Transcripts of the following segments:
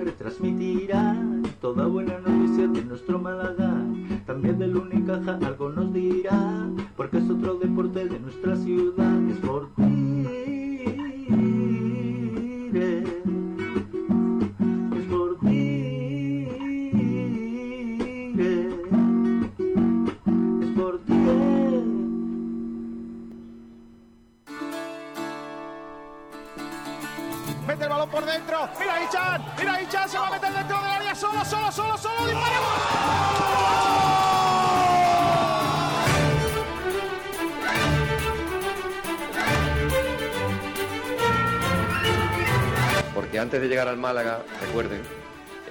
retransmitirá toda buena noticia de nuestro Málaga. También del Unicaja algo nos dirá, porque es otro deporte de nuestra ciudad. Es por ti. Antes de llegar al Málaga, recuerden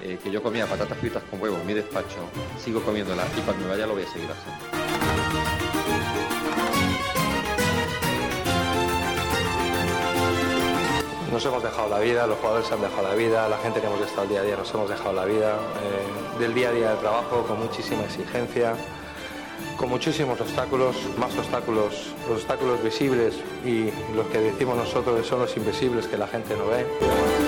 eh, que yo comía patatas fritas con huevo en mi despacho, sigo comiéndolas y cuando me vaya lo voy a seguir haciendo. Nos hemos dejado la vida, los jugadores se han dejado la vida, la gente que hemos estado el día a día nos hemos dejado la vida, eh, del día a día del trabajo con muchísima exigencia, con muchísimos obstáculos, más obstáculos, los obstáculos visibles y los que decimos nosotros son los invisibles que la gente no ve.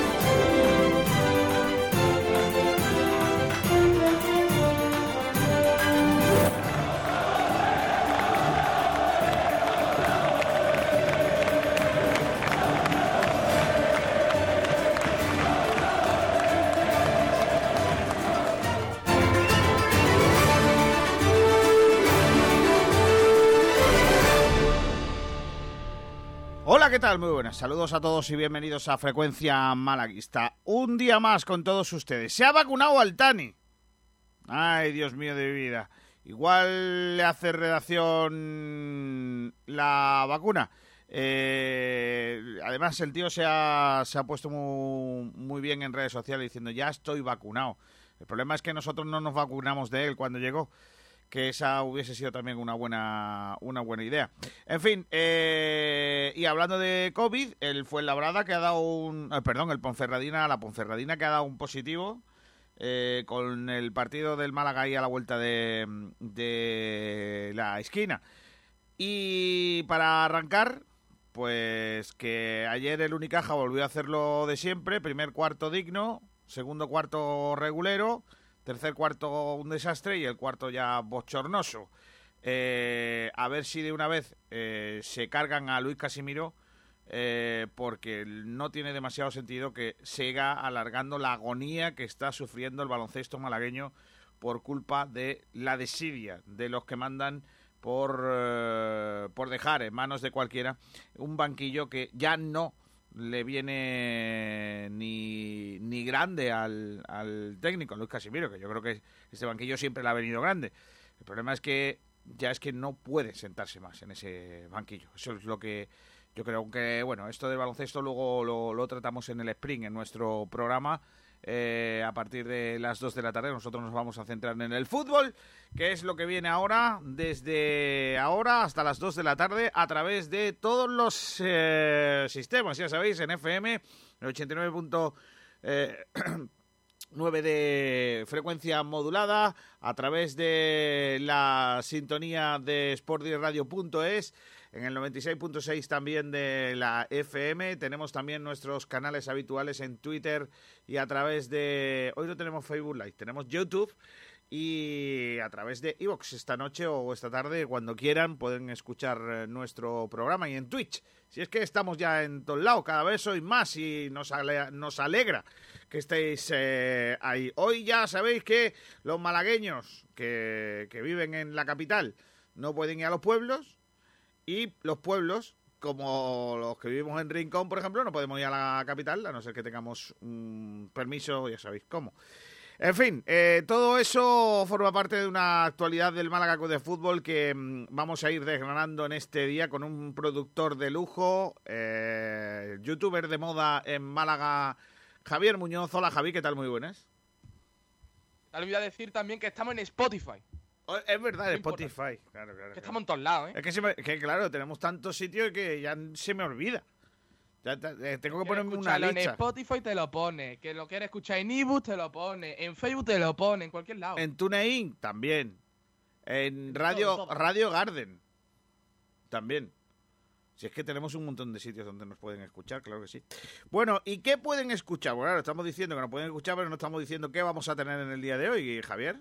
Muy buenas. Saludos a todos y bienvenidos a Frecuencia Malaguista. Un día más con todos ustedes. Se ha vacunado Altani. Ay, Dios mío de vida. Igual le hace redacción la vacuna. Eh, además, el tío se ha, se ha puesto muy, muy bien en redes sociales diciendo ya estoy vacunado. El problema es que nosotros no nos vacunamos de él cuando llegó que esa hubiese sido también una buena una buena idea. En fin, eh, y hablando de COVID, el Fuenlabrada que ha dado un... eh, perdón, el Ponferradina, la Ponferradina que ha dado un positivo eh, con el partido del Málaga ahí a la vuelta de, de la esquina. Y para arrancar, pues que ayer el Unicaja volvió a hacerlo de siempre, primer cuarto digno, segundo cuarto regulero, tercer cuarto un desastre y el cuarto ya bochornoso. Eh, a ver si de una vez eh, se cargan a Luis Casimiro, eh, porque no tiene demasiado sentido que siga alargando la agonía que está sufriendo el baloncesto malagueño por culpa de la desidia de los que mandan por, eh, por dejar en manos de cualquiera un banquillo que ya no le viene ni, ni grande al, al técnico, Luis Casimiro, que yo creo que este banquillo siempre le ha venido grande. El problema es que ya es que no puede sentarse más en ese banquillo. Eso es lo que yo creo que, bueno, esto del baloncesto luego lo, lo tratamos en el Spring, en nuestro programa. Eh, a partir de las 2 de la tarde nosotros nos vamos a centrar en el fútbol, que es lo que viene ahora, desde ahora hasta las 2 de la tarde, a través de todos los eh, sistemas, ya sabéis, en FM, el 89. eh, 9 de frecuencia modulada a través de la sintonía de sportiradio.es en el 96.6 también de la FM. Tenemos también nuestros canales habituales en Twitter y a través de... Hoy no tenemos Facebook Live, tenemos YouTube y a través de Evox esta noche o esta tarde, cuando quieran, pueden escuchar eh, nuestro programa y en Twitch. Si es que estamos ya en todos lados, cada vez sois más y nos, ale- nos alegra que estéis eh, ahí. Hoy ya sabéis que los malagueños que, que viven en la capital no pueden ir a los pueblos y los pueblos, como los que vivimos en Rincón, por ejemplo, no podemos ir a la capital, a no ser que tengamos un permiso, ya sabéis cómo. En fin, eh, todo eso forma parte de una actualidad del Málaga de Fútbol que mm, vamos a ir desgranando en este día con un productor de lujo, eh, youtuber de moda en Málaga, Javier Muñoz. Hola Javi, ¿qué tal? Muy buenas. Te olvidé decir también que estamos en Spotify. Oh, Es verdad, Spotify. Claro, claro, Que claro. estamos en todos lados, ¿eh? Es que, se me- que, claro, tenemos tantos sitios que ya se me olvida. Ya eh, tengo que ponerme una escucharlo en lista. Spotify te lo pone. Que lo quieres escuchar en ebook te lo pone. En Facebook te lo pone. En cualquier lado. En TuneIn también. En En Radio, todo, todo. Radio Garden también. Si es que tenemos un montón de sitios donde nos pueden escuchar, claro que sí. Bueno, ¿y qué pueden escuchar? Bueno, ahora estamos diciendo que nos pueden escuchar, pero no estamos diciendo qué vamos a tener en el día de hoy, Javier.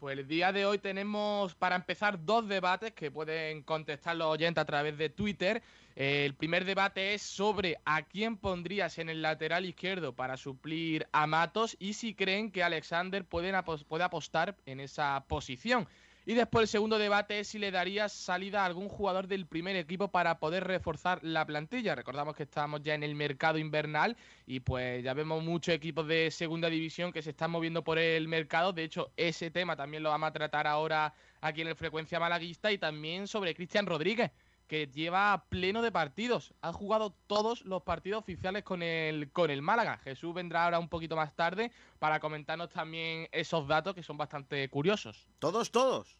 Pues el día de hoy tenemos para empezar dos debates que pueden contestar los oyentes a través de Twitter. El primer debate es sobre a quién pondrías en el lateral izquierdo para suplir a Matos y si creen que Alexander puede apostar en esa posición. Y después el segundo debate es si le darías salida a algún jugador del primer equipo para poder reforzar la plantilla. Recordamos que estamos ya en el mercado invernal y pues ya vemos muchos equipos de segunda división que se están moviendo por el mercado. De hecho, ese tema también lo vamos a tratar ahora aquí en el Frecuencia Malaguista y también sobre Cristian Rodríguez que lleva pleno de partidos. Ha jugado todos los partidos oficiales con el, con el Málaga. Jesús vendrá ahora un poquito más tarde para comentarnos también esos datos que son bastante curiosos. ¿Todos, todos?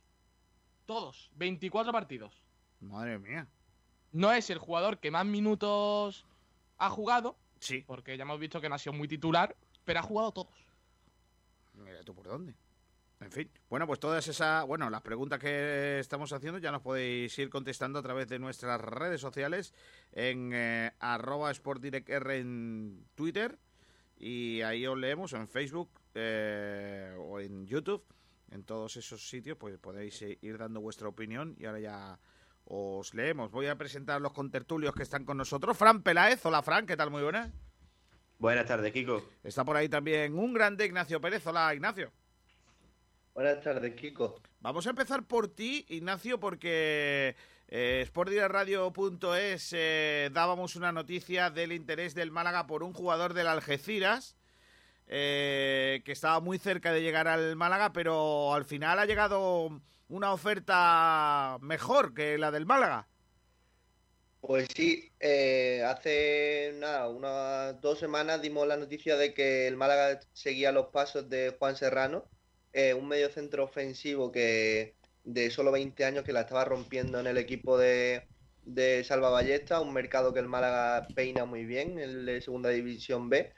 Todos. 24 partidos. Madre mía. No es el jugador que más minutos ha jugado. Sí. Porque ya hemos visto que no ha sido muy titular, pero ha jugado todos. Mira tú por dónde. En fin, bueno, pues todas esas, bueno, las preguntas que estamos haciendo ya nos podéis ir contestando a través de nuestras redes sociales en eh, arroba sportdirectr en Twitter y ahí os leemos en Facebook eh, o en YouTube. En todos esos sitios pues podéis ir dando vuestra opinión y ahora ya os leemos. Voy a presentar los contertulios que están con nosotros. Fran Peláez, hola Fran, ¿qué tal? Muy buenas. Buenas tardes, Kiko. Está por ahí también un grande Ignacio Pérez, hola Ignacio. Buenas tardes, Kiko. Vamos a empezar por ti, Ignacio, porque eh, sportdiraradio.es eh, dábamos una noticia del interés del Málaga por un jugador del Algeciras. Eh, que estaba muy cerca de llegar al Málaga, pero al final ha llegado una oferta mejor que la del Málaga. Pues sí, eh, hace nada, unas dos semanas dimos la noticia de que el Málaga seguía los pasos de Juan Serrano, eh, un medio centro ofensivo que de solo 20 años que la estaba rompiendo en el equipo de, de Salva Ballesta, un mercado que el Málaga peina muy bien, el de Segunda División B.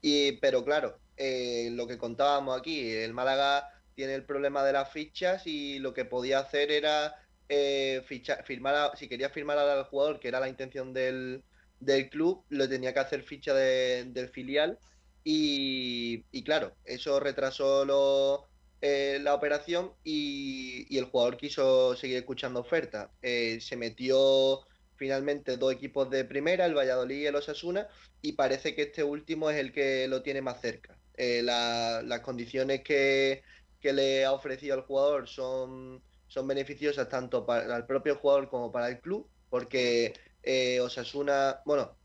Y, pero claro, eh, lo que contábamos aquí, el Málaga tiene el problema de las fichas y lo que podía hacer era eh, firmar si quería firmar al jugador, que era la intención del, del club, lo tenía que hacer ficha del filial. Y, y, claro, eso retrasó lo, eh, la operación y, el jugador quiso seguir escuchando ofertas. Eh, se metió finalmente dos equipos de primera, el Valladolid y el Osasuna, y parece que este último es el que lo tiene más cerca. Eh, las condiciones que, le ha ofrecido al jugador son, son beneficiosas tanto para el propio jugador como para el club, porque Osasuna, bueno,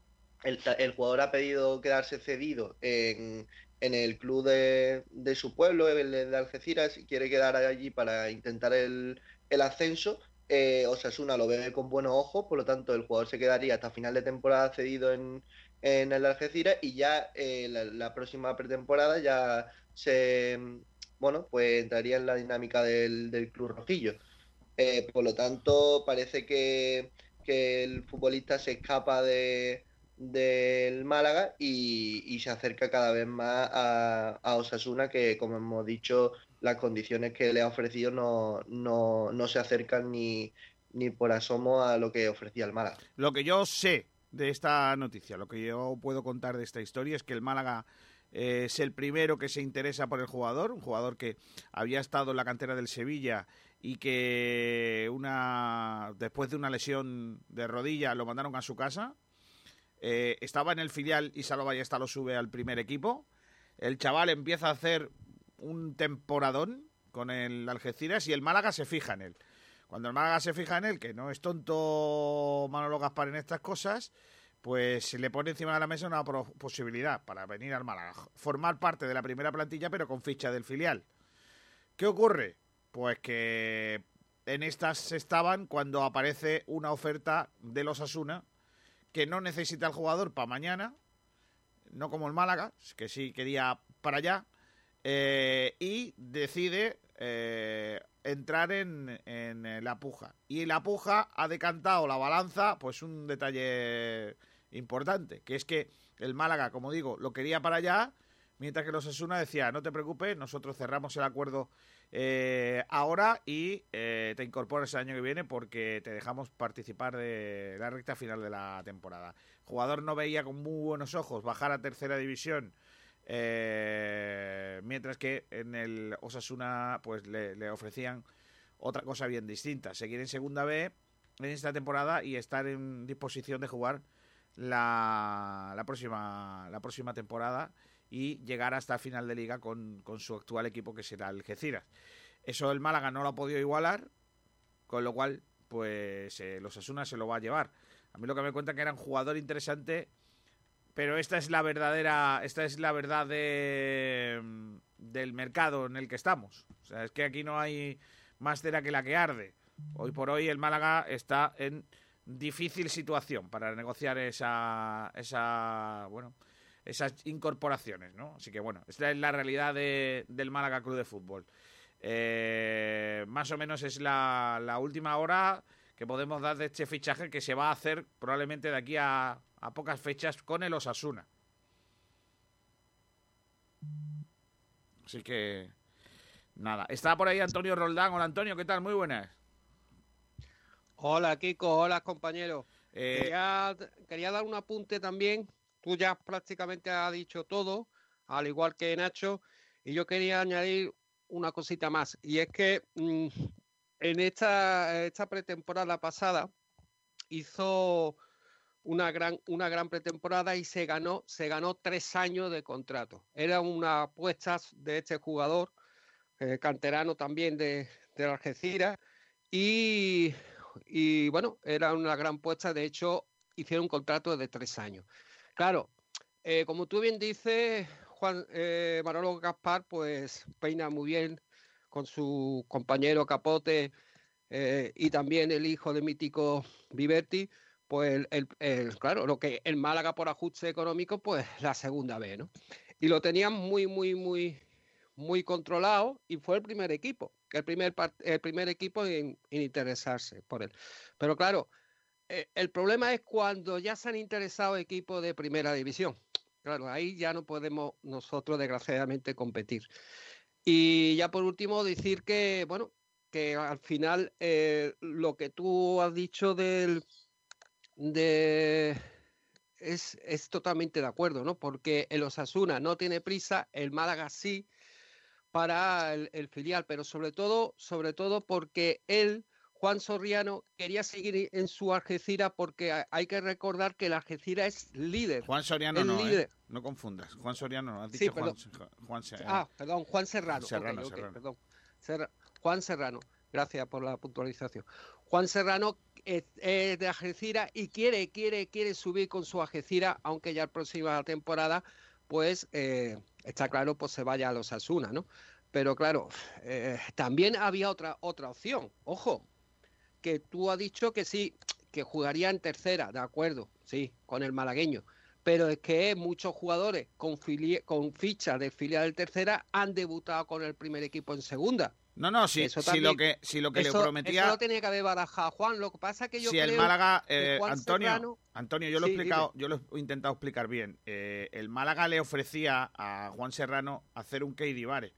el, el, jugador ha pedido quedarse cedido en, en el club de, su pueblo, el de Algeciras, y quiere quedar allí para intentar el, ascenso. Eh, Osasuna lo ve con buenos ojos, por lo tanto el jugador se quedaría hasta final de temporada cedido en, el Algeciras y ya eh, la, próxima pretemporada ya se, bueno, pues entraría en la dinámica del, club rojillo. Eh, por lo tanto, parece que el futbolista se escapa de, del Málaga y, se acerca cada vez más a, Osasuna, que como hemos dicho, las condiciones que le ha ofrecido no, no, se acercan ni, ni por asomo a lo que ofrecía el Málaga. Lo que yo sé de esta noticia, lo que yo puedo contar de esta historia es que el Málaga eh, es el primero que se interesa por el jugador, un jugador que había estado en la cantera del Sevilla y que una después de una lesión de rodilla lo mandaron a su casa eh, estaba en el filial y Salva Ballesta lo sube al primer equipo. El chaval empieza a hacer un temporadón con el Algeciras y el Málaga se fija en él. Cuando el Málaga se fija en él, que no es tonto Manolo Gaspar en estas cosas, pues se le pone encima de la mesa una posibilidad para venir al Málaga, formar parte de la primera plantilla pero con ficha del filial. ¿Qué ocurre? Pues que en estas estaban cuando aparece una oferta de los Asuna que no necesita el jugador para mañana, no como el Málaga, que sí quería para allá, eh, y decide eh, entrar en, en, la puja. Y la puja ha decantado la balanza, pues un detalle importante, que es que el Málaga, como digo, lo quería para allá, mientras que los Asuna decía, no te preocupes, nosotros cerramos el acuerdo eh, ahora y eh, te incorporas el año que viene porque te dejamos participar de la recta final de la temporada. Jugador no veía con muy buenos ojos bajar a tercera división. Eh, mientras que en el Osasuna pues le, le ofrecían otra cosa bien distinta, seguir en segunda B en esta temporada y estar en disposición de jugar la, la próxima la próxima temporada y llegar hasta final de liga con, con su actual equipo que será el Geciras. Eso el Málaga no lo ha podido igualar, con lo cual pues eh, los Asuna se lo va a llevar. A mí lo que me cuentan que era un jugador interesante, pero esta es la verdadera, esta es la verdad de, del mercado en el que estamos. O sea, es que aquí no hay más cera que la que arde. Hoy por hoy el Málaga está en difícil situación para negociar esa, esa bueno, esas incorporaciones, ¿no? Así que bueno, esta es la realidad de, del Málaga Club de Fútbol. Eh, más o menos es la, la, última hora que podemos dar de este fichaje que se va a hacer probablemente de aquí a, a pocas fechas con el Osasuna. Así que nada, está por ahí Antonio Roldán. Hola Antonio, ¿qué tal? Muy buenas. Hola Kiko, hola compañeros. Eh... Quería, quería dar un apunte también tú ya prácticamente has dicho todo, al igual que Nacho, y yo quería añadir una cosita más, y es que mmm, en esta, esta pretemporada pasada hizo una gran, una gran pretemporada y se ganó, se ganó tres años de contrato. Era una apuesta de este jugador, eh, canterano también de, de Algeciras, y, y bueno, era una gran puesta, de hecho hicieron un contrato de tres años. Claro, eh, como tú bien dices, Juan eh, Manolo Gaspar, pues peina muy bien con su compañero Capote eh, y también el hijo de mítico Viverti, pues el, claro, lo que el Málaga por ajuste económico, pues la segunda vez, ¿no? Y lo tenían muy, muy, muy, muy controlado y fue el primer equipo, el primer, el primer equipo en, interesarse por él. Pero claro, el problema es cuando ya se han interesado equipos de primera división. Claro, ahí ya no podemos nosotros desgraciadamente competir. Y ya por último decir que, bueno, que al final eh, lo que tú has dicho del de es, es, totalmente de acuerdo, ¿no? Porque el Osasuna no tiene prisa, el Málaga sí para el, el filial, pero sobre todo, sobre todo porque él Juan Soriano quería seguir en su Algeciras porque hay que recordar que el Algeciras es líder. Juan Soriano es no, líder. ¿eh? no confundas. Juan Soriano no, has dicho sí, Juan. Juan, Juan, Ah, perdón, Juan Serrano. Serrano, okay, okay, Serrano. Perdón. Juan Serrano. Gracias por la puntualización. Juan Serrano es, es de Algeciras y quiere, quiere, quiere subir con su Algeciras, aunque ya la próxima temporada, pues eh, está claro, pues se vaya a los Asuna, ¿no? Pero claro, eh, también había otra, otra opción. Ojo, que tú has dicho que sí, que jugaría en tercera, de acuerdo, sí, con el malagueño. Pero es que muchos jugadores con, con fichas de filial de tercera han debutado con el primer equipo en segunda. No, no, si, Eso si lo que, si lo que eso, le prometía. eso lo tenía que haber barajado Juan. Lo que pasa es que yo si creo el Málaga, eh, Antonio, Serrano- Antonio, yo lo he explicado, yo lo he intentado explicar bien. Eh, el Málaga le ofrecía a Juan Serrano hacer un Keidi Vare.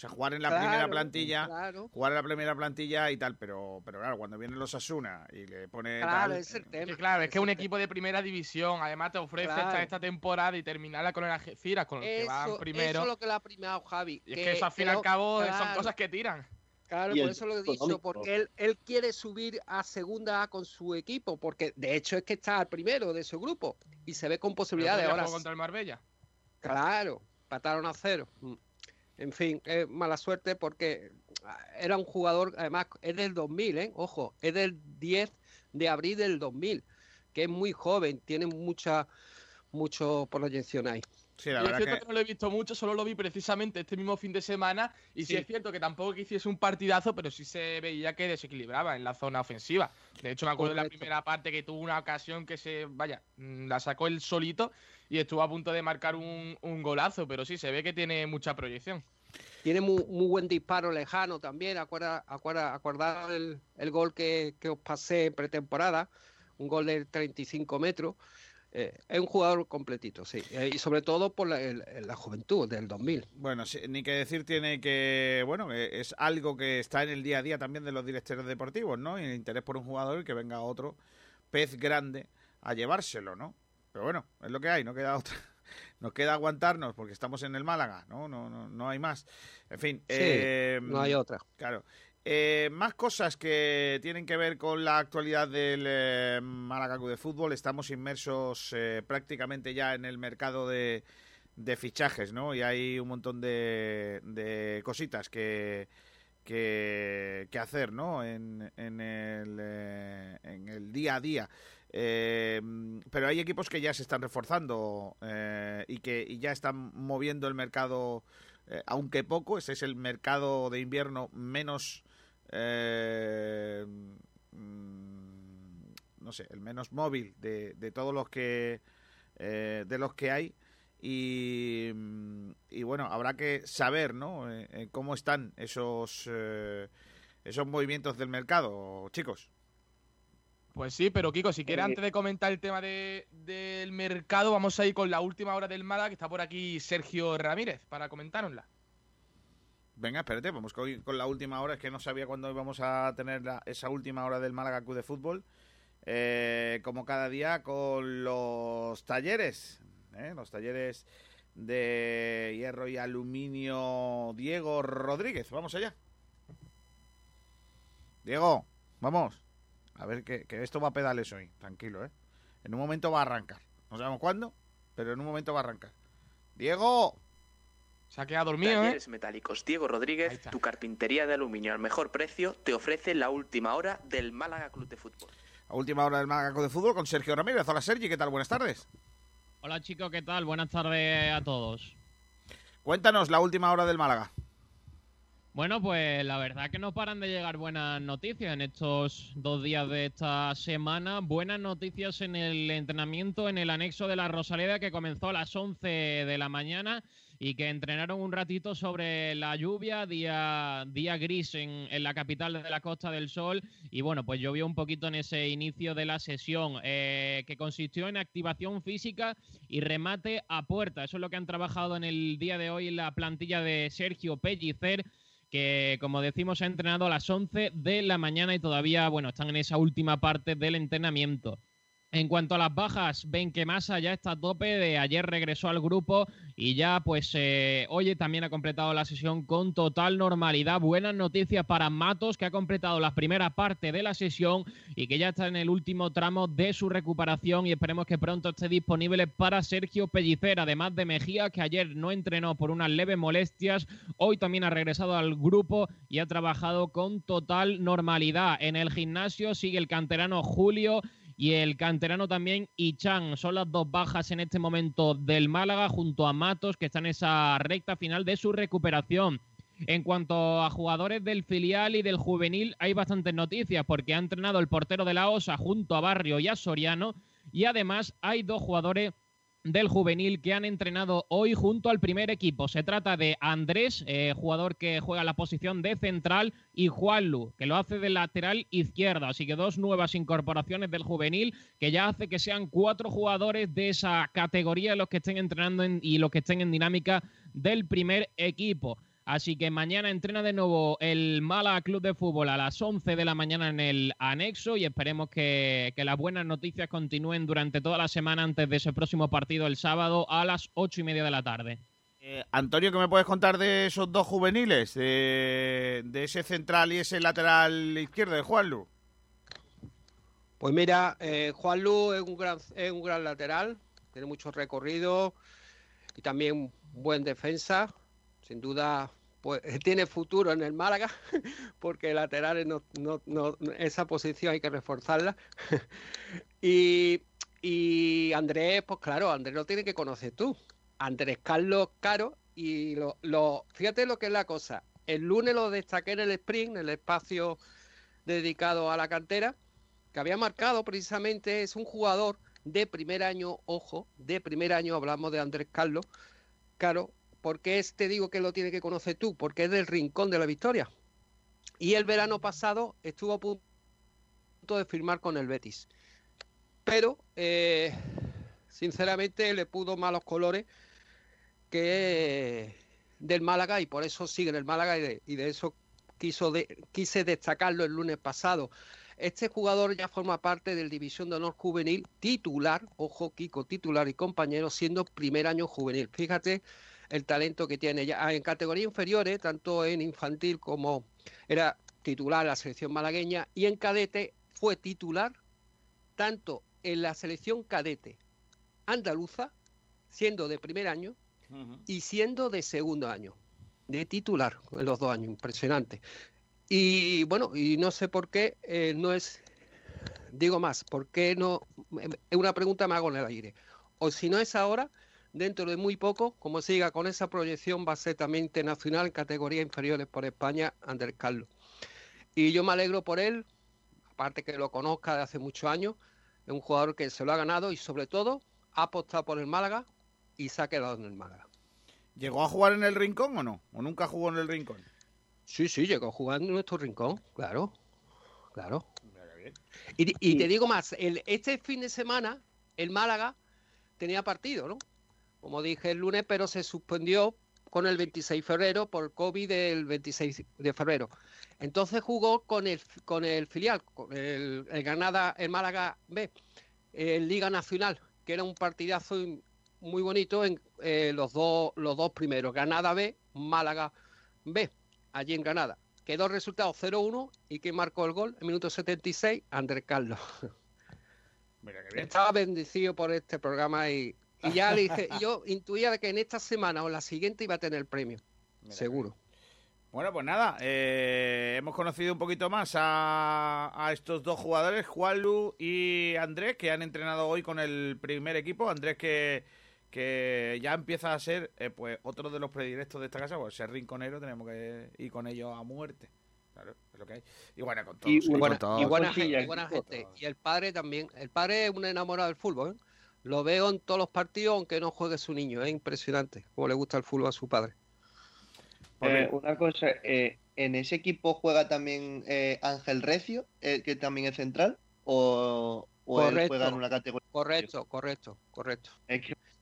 O sea, jugar en la Claro, primera plantilla, claro. jugar en la primera plantilla y tal, pero, pero claro, cuando vienen los Asuna y le pone Claro, tal, es el eh, tema. Que claro, es que es un el equipo de primera división, además te ofrece Claro. esta, esta temporada y terminarla con el Algeciras, con el que van Eso, primero. eso es lo que le ha primado Javi. Y es que eso al fin y al cabo son claro, cosas que tiran. Claro, por eso lo he dicho, porque él, él quiere subir a segunda A con su equipo, porque de hecho es que está al primero de su grupo y se ve con posibilidades. Ahora, contra el Marbella. claro, pataron a cero. En fin, es mala suerte porque ah, era un jugador, además, es del 2000, ¿eh? Ojo, es del 10 de abril del 2000, que es muy joven, tiene mucha, mucho proyección ahí. Sí, la Y es cierto que que... no lo he visto mucho, solo lo vi precisamente este mismo fin de semana. Y sí, Sí. es cierto que tampoco que hiciese un partidazo, pero sí se veía que desequilibraba en la zona ofensiva. De hecho, me acuerdo de la primera parte que tuvo una ocasión que se, vaya, mm, la sacó él solito y estuvo a punto de marcar un, un golazo, pero sí, se ve que tiene mucha proyección. Tiene muy, muy buen disparo lejano también. Acuerda, acuerda, acordad el, el gol que, que os pasé en pretemporada, un gol de 35 metros. Eh, es un jugador completito, sí. Eh, y sobre todo por la, juventud del 2000. Bueno, ni que decir tiene que, bueno, es algo que está en el día a día también de los directores deportivos, ¿no? Y el interés por un jugador y que venga otro pez grande a llevárselo, ¿no? Pero bueno, es lo que hay, no queda otra. Nos queda aguantarnos porque estamos en el Málaga, ¿no? No, no, no hay más. En fin. no hay otra. Claro. Eh, más cosas que tienen que ver con la actualidad del eh, de Fútbol. Estamos inmersos eh, prácticamente ya en el mercado de, fichajes, ¿no? Y hay un montón de, cositas que, que, hacer, ¿no? En, en, el, en el día a día. pero hay equipos que ya se están reforzando y que ya están moviendo el mercado, aunque poco. Ese es el mercado de invierno menos eh, mm, no sé, el menos móvil de, de todos los que eh, de los que hay. Y, mm, y, bueno habrá que saber no eh, cómo están esos esos movimientos del mercado chicos. Pues sí, pero Kiko, si quieres, antes de comentar el tema de, del mercado, vamos a ir con la última hora del Málaga, que está por aquí Sergio Ramírez, para comentárnosla. Venga, espérate, vamos con, la última hora. Es que no sabía cuándo íbamos a tener esa última hora del Málaga Club de Fútbol. Eh, como cada día con los talleres, ¿eh? los talleres de hierro y aluminio Diego Rodríguez. Vamos allá. Diego, vamos. A ver que, que esto va a pedales hoy, tranquilo, ¿eh? En un momento va a arrancar. No sabemos cuándo, pero en un momento va a arrancar. Diego. Se ha quedado dormido, ¿eh? Talleres Metálicos Diego Rodríguez, tu carpintería de aluminio al mejor precio, te ofrece la última hora del Málaga Club de Fútbol. La última hora del Málaga Club de Fútbol con Sergio Ramírez. Hola Sergi, ¿qué tal? Buenas tardes. Hola chicos, ¿qué tal? Buenas tardes a todos. Cuéntanos la última hora del Málaga. Bueno, pues la verdad que no paran de llegar buenas noticias en estos dos días de esta semana. Buenas noticias en el entrenamiento en el anexo de la Rosaleda que comenzó a las 11 de la mañana y que entrenaron un ratito sobre la lluvia, día, día gris en, la capital de la Costa del Sol. Y bueno, pues llovió un poquito en ese inicio de la sesión, eh, que consistió en activación física y remate a puerta. Eso es lo que han trabajado en el día de hoy en la plantilla de Sergio Pellicer que como decimos ha entrenado a las 11 de la mañana y todavía, bueno, están en esa última parte del entrenamiento. En cuanto a las bajas, ven que Massa ya está a tope. De ayer regresó al grupo y ya, pues, eh, hoy también ha completado la sesión con total normalidad. Buenas noticias para Matos, que ha completado la primera parte de la sesión y que ya está en el último tramo de su recuperación. Y esperemos que pronto esté disponible para Sergio Pellicer, además de Mejía, que ayer no entrenó por unas leves molestias. Hoy también ha regresado al grupo y ha trabajado con total normalidad. En el gimnasio sigue el canterano Julio y el canterano también Ichan. Son las dos bajas en este momento del Málaga junto a Matos que está en esa recta final de su recuperación. En cuanto a jugadores del filial y del juvenil, hay bastantes noticias porque ha entrenado el portero de la OSA junto a Barrio y a Soriano y además hay dos jugadores del juvenil que han entrenado hoy junto al primer equipo. Se trata de Andrés, eh, jugador que juega la posición de central, y Juanlu, que lo hace de lateral izquierda. Así que dos nuevas incorporaciones del juvenil que ya hace que sean cuatro jugadores de esa categoría los que estén entrenando y los que estén en dinámica del primer equipo. Así que mañana entrena de nuevo el Mala Club de Fútbol a las 11 de la mañana en el anexo y esperemos que, las buenas noticias continúen durante toda la semana antes de ese próximo partido el sábado a las 8 y media de la tarde. Eh, Antonio, ¿qué me puedes contar de esos dos juveniles? De, ese central y ese lateral izquierdo de Juanlu. Pues mira, eh, Juanlu es un, gran, es un gran lateral, tiene mucho recorrido y también buen defensa. Sin duda pues tiene futuro en el Málaga, porque laterales no, no, esa posición hay que reforzarla. y, y, Andrés, pues claro, Andrés lo tiene que conocer tú. Andrés Carlos Caro, y lo, lo, fíjate lo que es la cosa. El lunes lo destaqué en el sprint, en el espacio dedicado a la cantera, que había marcado precisamente, es un jugador de primer año, ojo, de primer año, hablamos de Andrés Carlos, Caro, ¿Por qué te digo que lo tiene que conocer tú? Porque es del rincón de la victoria. Y el verano pasado estuvo a punto de firmar con el Betis. Pero eh, sinceramente le pudo malos colores que del Málaga y por eso sigue en el Málaga y de, eso quiso quise destacarlo el lunes pasado. Este jugador ya forma parte del División de Honor Juvenil titular, ojo Kiko, titular y compañero, siendo primer año juvenil. Fíjate el talento que tiene ya en categorías inferiores, tanto en infantil como era titular en la selección malagueña y en cadete fue titular tanto en la selección cadete andaluza, siendo de primer año, y siendo de segundo año, de titular en los dos años, impresionante. Y bueno, y no sé por qué eh, no es, digo más, por qué no, es una pregunta me hago en el aire. O si no es ahora, dentro de muy poco, como siga con esa proyección, va a ser también internacional en categorías inferiores por España, Andrés Carlos. Y yo me alegro por él, aparte que lo conozca de hace muchos años, es un jugador que se lo ha ganado y sobre todo ha apostado por el Málaga y se ha quedado en el Málaga. ¿Llegó a jugar en el Rincón o no? ¿O nunca jugó en el Rincón? Sí, sí, llegó a jugar en nuestro Rincón, claro, claro. Y, te digo más, el, este fin de semana el Málaga tenía partido, ¿no? Como dije el lunes, pero se suspendió con el 26 de febrero por COVID del 26 de febrero. Entonces jugó con el, con el filial, con el, el Granada, el Málaga B, en Liga Nacional, que era un partidazo muy bonito en eh, los, dos, los dos primeros, Granada B, Málaga B, allí en Granada. Quedó el resultado 0-1 y que marcó el gol en minuto 76, Andrés Carlos. Estaba bendecido por este programa y, ya le dije, yo intuía que en esta semana o la siguiente iba a tener el premio, seguro. Bueno, pues nada, eh, hemos conocido un poquito más a, estos dos jugadores, Juanlu y Andrés, que han entrenado hoy con el primer equipo. Andrés que, que ya empieza a ser eh, pues otro de los predilectos de esta casa, pues ser rinconero tenemos que ir con ellos a muerte. Claro, es lo que hay. Y bueno, con todos. Y, buena, gente, y el padre también. El padre es un enamorado del fútbol. ¿eh? Lo veo en todos los partidos, aunque no juegue su niño. Es impresionante cómo le gusta el fútbol a su padre. Eh, una cosa, eh, ¿en ese equipo juega también eh, Ángel Recio, que también es central? ¿O, él juega en una categoría? Correcto, correcto, correcto.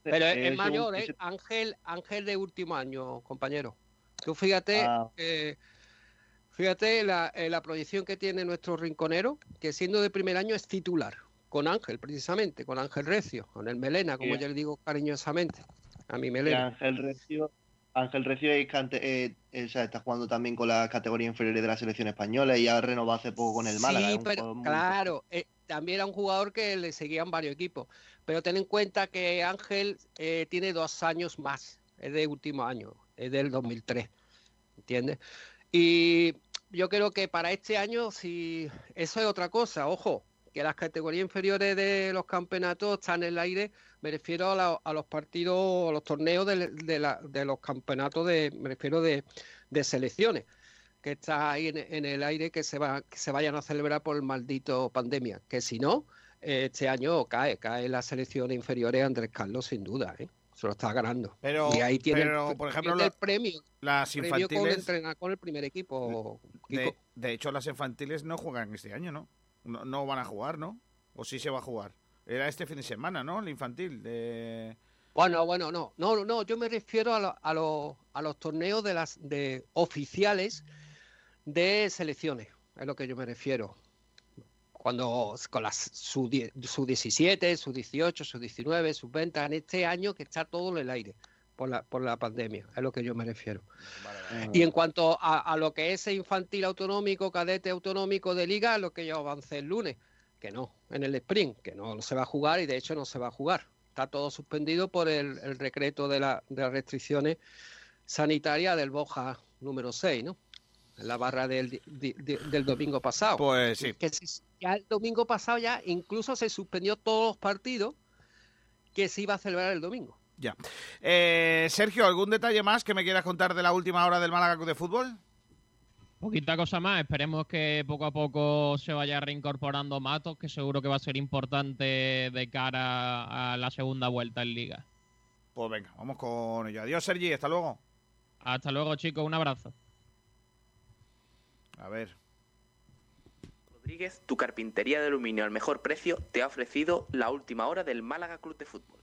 Pero es, mayor, ¿eh? Ángel, Ángel de último año, compañero. Tú fíjate, ah. fíjate la, la proyección que tiene nuestro rinconero, que siendo de primer año es titular, con Ángel, precisamente, con Ángel Recio, con el Melena, como yo le digo cariñosamente, a mi Melena. Ángel Recio Ángel Recio eh, eh, está jugando también con la categoría inferior de la selección española y ha renovado hace poco con el Málaga. Sí, pero claro, eh, también era un jugador que le seguían varios equipos. Pero ten en cuenta que Ángel tiene dos años más, es de último año, es del 2003, ¿entiendes? Y yo creo que para este año, si eso es otra cosa, ojo, que las categorías inferiores de los campeonatos están en el aire, me refiero a, los partidos, a los torneos de, los campeonatos, de, me refiero de, selecciones, que está ahí en, el aire que se, va, que se vayan a celebrar por el maldito pandemia, que si no, este año cae, cae las selecciones inferiores Andrés Carlos sin duda, ¿eh? se lo está ganando. Pero, y ahí tiene, por ejemplo, el premio. Las infantiles. Con, con el primer equipo. De, hecho, las infantiles no juegan este año, ¿no? ¿No? No van a jugar, ¿no? ¿O sí se va a jugar? Era este fin de semana, ¿no? El infantil de... Bueno, bueno, no, no, no, yo me refiero a, a, a los torneos de las de oficiales de selecciones, es lo que yo me refiero. Cuando con las su, su 17, su 18, su 19, su 20, en este año que está todo en el aire por la, por la pandemia, es lo que yo me refiero. Y en cuanto a, a, lo que es infantil autonómico, cadete autonómico de liga, lo que yo avancé el lunes que no, en el sprint, que no se va a jugar y de hecho no se va a jugar. Está todo suspendido por el, el decreto de, la, de las restricciones sanitarias del Boja número 6, ¿no? En la barra del, del domingo pasado. Pues sí. Que ya el domingo pasado ya incluso se suspendió todos los partidos que se iba a celebrar el domingo. Ya. Eh, Sergio, ¿algún detalle más que me quieras contar de la última hora del Málaga de Fútbol? Poquita cosa más, esperemos que poco a poco se vaya reincorporando Matos, que seguro que va a ser importante de cara a la segunda vuelta en Liga. Pues venga, vamos con ello. Adiós, Sergi, hasta luego. Hasta luego, chicos, un abrazo. A ver. Rodríguez, tu carpintería de aluminio al mejor precio, te ha ofrecido la última hora del Málaga Club de Fútbol.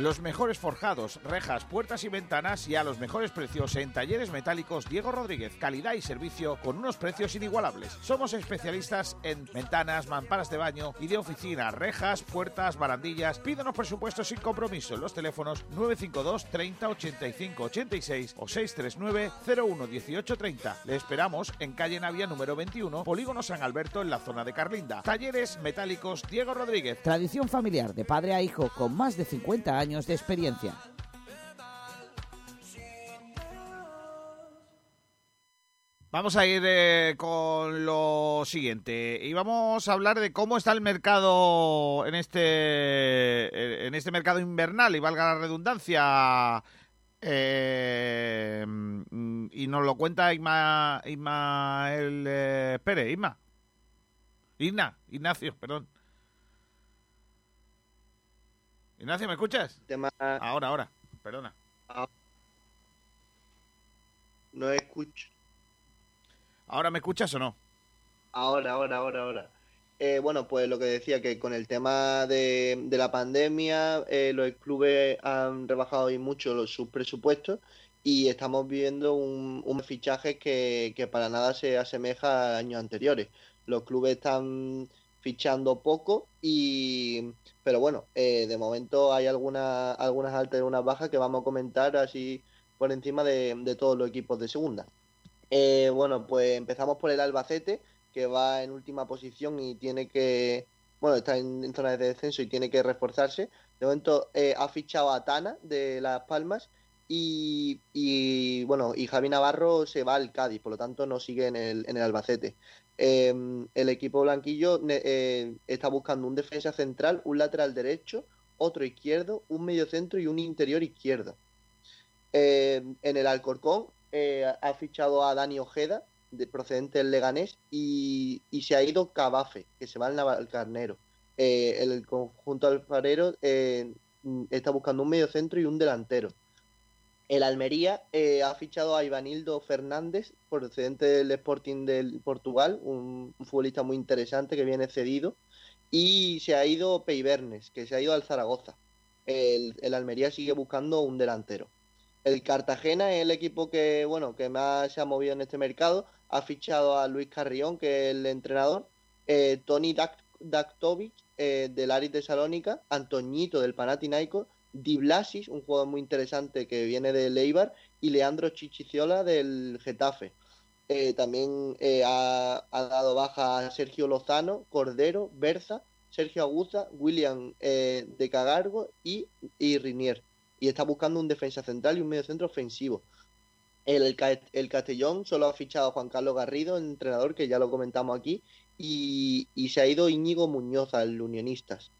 Los mejores forjados, rejas, puertas y ventanas y a los mejores precios en talleres metálicos Diego Rodríguez. Calidad y servicio con unos precios inigualables. Somos especialistas en ventanas, mamparas de baño y de oficina, rejas, puertas, barandillas. Pídenos presupuestos sin compromiso en los teléfonos 952 30 85 86 o 639 01 18 30. Le esperamos en calle Navia número 21, Polígono San Alberto en la zona de Carlinda. Talleres metálicos Diego Rodríguez. Tradición familiar de padre a hijo con más de 50 años de experiencia. Vamos a ir eh, con lo siguiente y vamos a hablar de cómo está el mercado en este eh, en este mercado invernal y valga la redundancia eh, y nos lo cuenta Isma, Ismael Pérez, Isma, Igna, Ignacio, perdón. Ignacio, ¿me escuchas? Ahora, ahora, perdona. Ah. No escucho. ¿Ahora me escuchas o no? Ahora, ahora, ahora, ahora. Eh, bueno, pues lo que decía, que con el tema de, la pandemia, eh, los clubes han rebajado mucho sus presupuestos y estamos viendo un, un fichaje que, que, para nada se asemeja a años anteriores. Los clubes están fichando poco y pero bueno eh, de momento hay algunas algunas altas y unas bajas que vamos a comentar así por encima de, todos los equipos de segunda eh, bueno pues empezamos por el Albacete que va en última posición y tiene que bueno está en, zona de descenso y tiene que reforzarse de momento eh, ha fichado a Tana de Las Palmas y, y, bueno, y Javi Navarro se va al Cádiz, por lo tanto no sigue en el, en el Albacete. Em, el equipo blanquillo eh, está buscando un defensa central, un lateral derecho, otro izquierdo, un medio centro y un interior izquierdo. Em, en el Alcorcón eh, ha fichado a Dani Ojeda, de, procedente del Leganés, y, se ha ido Cabafe, que se va al Carnero. Eh, el conjunto alfarero está buscando un medio centro y un delantero. El Almería eh, ha fichado a Ivanildo Fernández, procedente del Sporting del Portugal, un, futbolista muy interesante que viene cedido. Y se ha ido Peibernes, que se ha ido al Zaragoza. El, Almería sigue buscando un delantero. El Cartagena es el equipo que, bueno, que más se ha movido en este mercado. Ha fichado a Luis Carrión, que es el entrenador. Eh, Tony Daktovic, eh, del Aris de Salónica. Antoñito, del Panathinaikos Di Blasis, un jugador muy interesante que viene de Leibar, y Leandro Chichiciola del Getafe. Eh, también eh, ha, dado baja a Sergio Lozano, Cordero, Berza, Sergio Aguza, William eh, de Cagargo y, Rinier. Y está buscando un defensa central y un medio centro ofensivo. El, el, Castellón solo ha fichado a Juan Carlos Garrido, entrenador que ya lo comentamos aquí, y, y se ha ido Íñigo Muñoz al Unionistas.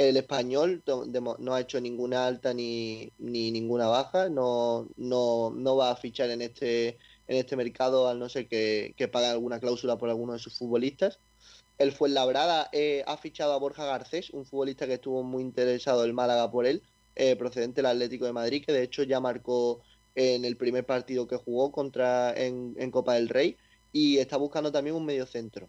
El español no ha hecho ninguna alta ni, ni ninguna baja, no, va a fichar en este, en este mercado al no ser que, que pague alguna cláusula por alguno de sus futbolistas. El Fuenlabrada eh, ha fichado a Borja Garcés, un futbolista que estuvo muy interesado el Málaga por él, eh, procedente del Atlético de Madrid, que de hecho ya marcó en el primer partido que jugó contra en, en Copa del Rey y está buscando también un medio centro.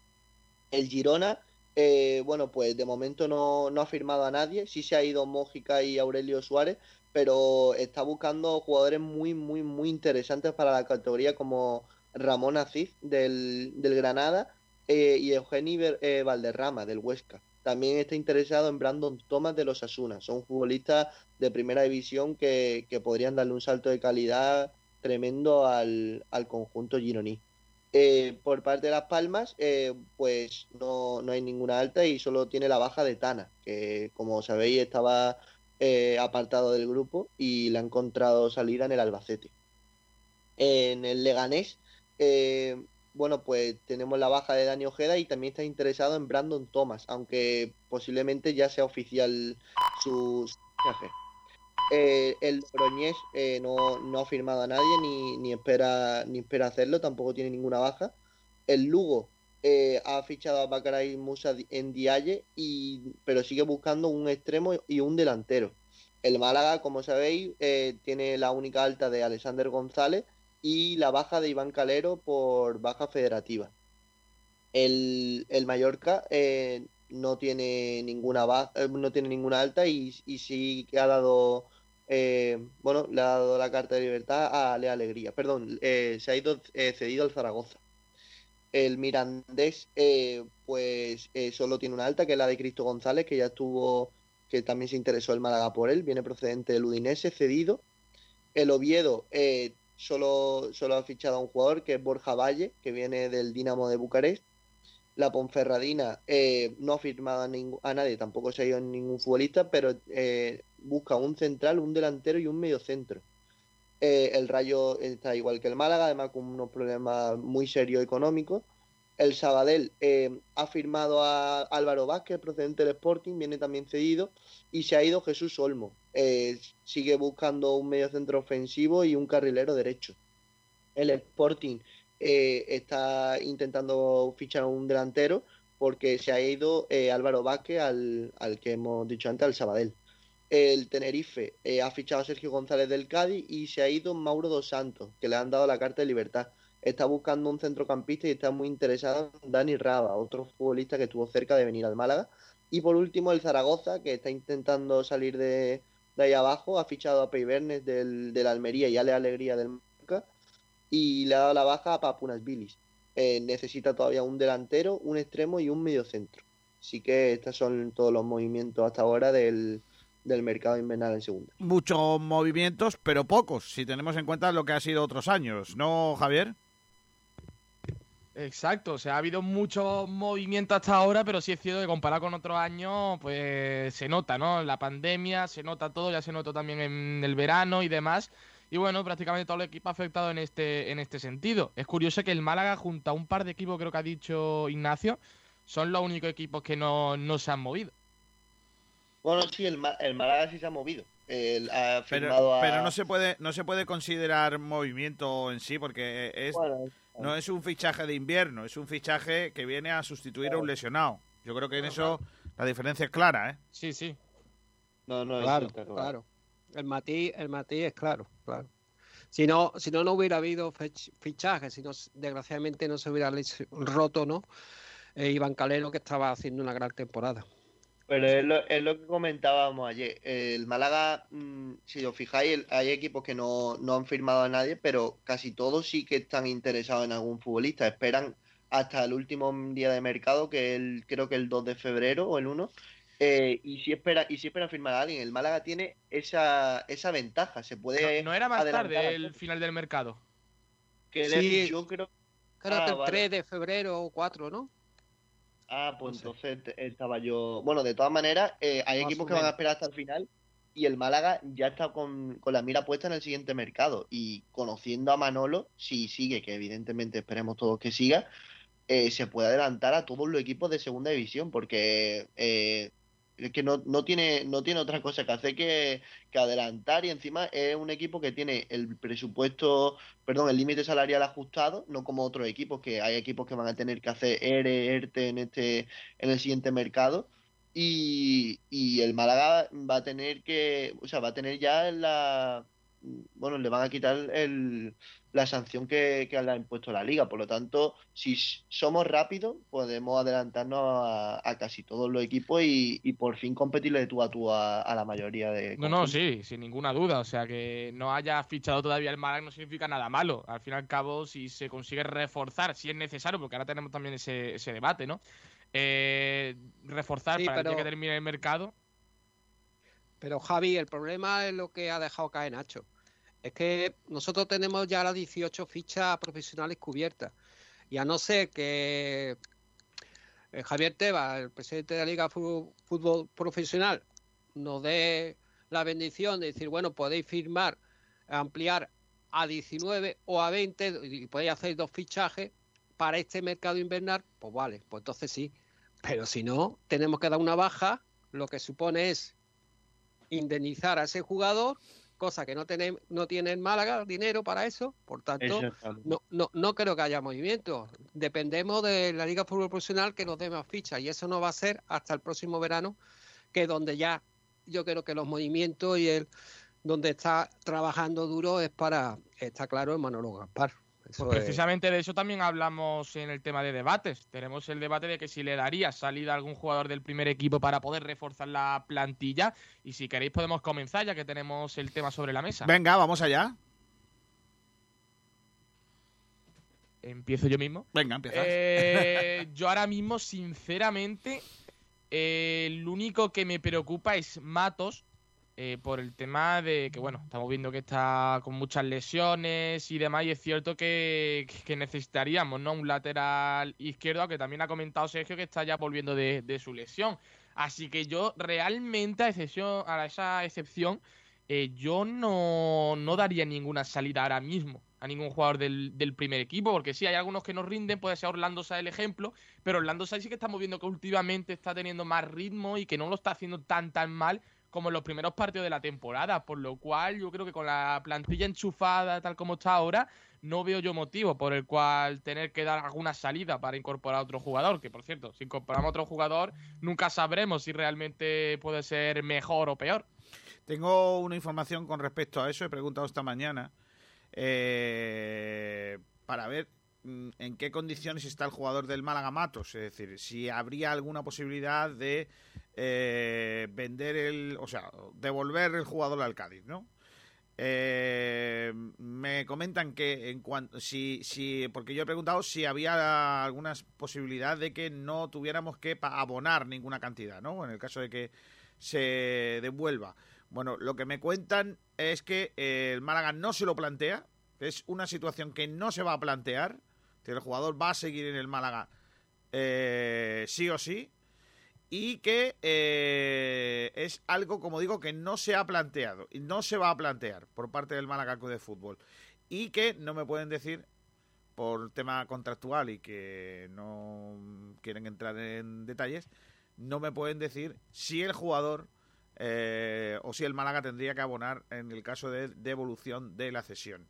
El Girona eh, bueno, pues de momento no, ha firmado a nadie. Sí se ha ido Mójica y Aurelio Suárez, pero está buscando jugadores muy, muy, muy interesantes para la categoría como Ramón Aziz del, Granada eh, y Eugenio eh, Valderrama del Huesca. También está interesado en Brandon Thomas de los Asuna. Son futbolistas de primera división que, podrían darle un salto de calidad tremendo al, al conjunto gironí. Eh, por parte de Las Palmas, eh, pues no, no, hay ninguna alta y solo tiene la baja de Tana, que como sabéis estaba eh, apartado del grupo y le ha encontrado salida en el Albacete. En el Leganés, bueno, pues tenemos la baja de Dani Ojeda y también está interesado en Brandon Thomas, aunque posiblemente ya sea oficial su viaje. Eh, el Broñés eh, no, ha firmado a nadie ni, espera, ni espera hacerlo, tampoco tiene ninguna baja. El Lugo eh, ha fichado a Baccaray Musa en Dialle, y, pero sigue buscando un extremo y un delantero. El Málaga, como sabéis, tiene la única alta de Alexander González y la baja de Iván Calero por baja federativa. El, el Mallorca eh, no tiene ninguna eh, no tiene ninguna alta y, y sí que ha dado eh, bueno, le ha dado la carta de libertad a Le Alegría. Perdón, se ha ido cedido al Zaragoza. El Mirandés, pues solo tiene una alta, que es la de Cristo González, que ya estuvo, que también se interesó el Málaga por él, viene procedente del Udinese, cedido. El Oviedo solo, solo ha fichado a un jugador, que es Borja Valle, que viene del Dinamo de Bucarest la Ponferradina eh, no ha firmado a, nadie, tampoco se ha ido ningún futbolista, pero eh, busca un central, un delantero y un mediocentro. Eh, el Rayo está igual que el Málaga, además con unos problemas muy serios económicos. El Sabadell ha firmado a Álvaro Vázquez, procedente del Sporting, viene también cedido, y se ha ido Jesús Olmo. sigue buscando un mediocentro ofensivo y un carrilero derecho. El Sporting eh, está intentando fichar un delantero porque se ha ido eh, Álvaro Vázquez al, que hemos dicho antes, al Sabadell. El Tenerife eh, ha fichado a Sergio González del Cádiz y se ha ido Mauro dos Santos, que le han dado la carta de libertad. Está buscando un centrocampista y está muy interesado en Dani Raba, otro futbolista que estuvo cerca de venir al Málaga. Y por último, el Zaragoza, que está intentando salir de, ahí abajo, ha fichado a Peibernes del, del Almería y Ale Alegría del y le ha dado la baja a Papunas Bilis. Eh, necesita todavía un delantero, un extremo y un mediocentro. Así que estos son todos los movimientos hasta ahora del, mercado invernal en segunda. Muchos movimientos, pero pocos, si tenemos en cuenta lo que ha sido otros años, ¿no, Javier? Exacto, o sea, ha habido mucho movimiento hasta ahora, pero sí es cierto que comparado con otros años, pues se nota, ¿no? La pandemia, se nota todo, ya se notó también en el verano y demás. Y bueno, prácticamente todo el equipo ha afectado en este, en este sentido. Es curioso que el Málaga, junto a un par de equipos, creo que ha dicho Ignacio, son los únicos equipos que no, se han movido. Bueno, sí, el, Málaga sí se ha movido. pero, no se puede no se puede considerar movimiento en sí porque es no es un fichaje de invierno es un fichaje que viene a sustituir a un lesionado yo creo que en eso la diferencia es clara eh sí sí no no claro, claro. El matiz, el matiz es claro, claro. Si no, si no, no hubiera habido fichajes, si no, desgraciadamente no se hubiera roto, ¿no? Eh, Iván Calero que estaba haciendo una gran temporada. Pero es lo, es lo que comentábamos ayer. El Málaga, mm, si os fijáis, hay equipos que no, no han firmado a nadie, pero casi todos sí que están interesados en algún futbolista. Esperan hasta el último día de mercado, que el, creo que el 2 de febrero o el 1, eh, y si espera y si espera firmar a alguien, el Málaga tiene esa, esa ventaja. Se puede. No, era más tarde el final del mercado. Que sí, yo creo. Creo ah, que el 3 de febrero o 4, ¿no? Ah, pues entonces estaba yo. Bueno, de todas maneras, eh, hay equipos que van a esperar hasta el final y el Málaga ya está con, con, la mira puesta en el siguiente mercado. Y conociendo a Manolo, si sigue, que evidentemente esperemos todos que siga, eh, se puede adelantar a todos los equipos de segunda división, porque es que no, no, tiene, no tiene otra cosa que hacer que, adelantar y encima es un equipo que tiene el presupuesto, perdón, el límite salarial ajustado, no como otros equipos, que hay equipos que van a tener que hacer ERE, ERTE en, este, en el siguiente mercado. Y, y el Málaga va a tener que, o sea, va a tener ya la, bueno, le van a quitar el, la sanción que, que, le ha impuesto la liga. Por lo tanto, si somos rápidos, podemos adelantarnos a, casi todos los equipos y, por fin competirle de tú a tú a, la mayoría de. No, no, sí, sin ninguna duda. O sea, que no haya fichado todavía el Málaga no significa nada malo. Al fin y al cabo, si se consigue reforzar, si es necesario, porque ahora tenemos también ese, ese debate, ¿no? Eh, reforzar para que termine el mercado. Pero Javi, el problema es lo que ha dejado caer Nacho. Es que nosotros tenemos ya las 18 fichas profesionales cubiertas. Y a no ser que eh, Javier Tebas, el presidente de la Liga Fútbol Profesional, nos dé la bendición de decir, bueno, podéis firmar, ampliar a 19 o a 20 y podéis hacer dos fichajes para este mercado invernal, pues vale, pues entonces sí. Pero si no, tenemos que dar una baja, lo que supone es indemnizar a ese jugador cosa que no tiene, no tiene Málaga dinero para eso, por tanto, no, no, no creo que haya movimiento. Dependemos de la Liga Fútbol Profesional que nos dé más fichas y eso no va a ser hasta el próximo verano, que donde ya yo creo que los movimientos y el donde está trabajando duro es para, está claro, en Manolo Gaspar. Pues precisamente de eso también hablamos en el tema de debates. Tenemos el debate de que si le daría salida a algún jugador del primer equipo para poder reforzar la plantilla. Y si queréis podemos comenzar ya que tenemos el tema sobre la mesa. Venga, vamos allá. Empiezo yo mismo. Venga, empieza. Eh, yo ahora mismo, sinceramente, eh, el único que me preocupa es Matos, eh, por el tema de que, bueno, estamos viendo que está con muchas lesiones y demás, y es cierto que, necesitaríamos, ¿no? Un lateral izquierdo, que también ha comentado Sergio que está ya volviendo de, su lesión. Así que yo realmente, a, excepción, a esa excepción, yo no, no daría ninguna salida ahora mismo a ningún jugador del, primer equipo, porque sí, hay algunos que no rinden, puede ser Orlando Sa el ejemplo, pero Orlando Sa sí que estamos viendo que últimamente está teniendo más ritmo y que no lo está haciendo tan tan mal como en los primeros partidos de la temporada, por lo cual yo creo que con la plantilla enchufada tal como está ahora, no veo yo motivo por el cual tener que dar alguna salida para incorporar a otro jugador, que por cierto, si incorporamos a otro jugador, nunca sabremos si realmente puede ser mejor o peor. Tengo una información con respecto a eso, he preguntado esta mañana eh, para ver en qué condiciones está el jugador del Málaga Matos, es decir, si habría alguna posibilidad de eh, vender el, o sea, devolver el jugador al Cádiz, ¿no? Eh, me comentan que en cuanto si, si porque yo he preguntado si había alguna posibilidad de que no tuviéramos que abonar ninguna cantidad, ¿no? En el caso de que se devuelva. Bueno, lo que me cuentan es que eh, el Málaga no se lo plantea, es una situación que no se va a plantear, que el jugador va a seguir en el Málaga eh, sí o sí, y que eh, es algo, como digo, que no se ha planteado y no se va a plantear por parte del Málaga Club de Fútbol, y que no me pueden decir por tema contractual y que no quieren entrar en detalles, no me pueden decir si el jugador eh, o si el Málaga tendría que abonar en el caso de devolución de la cesión.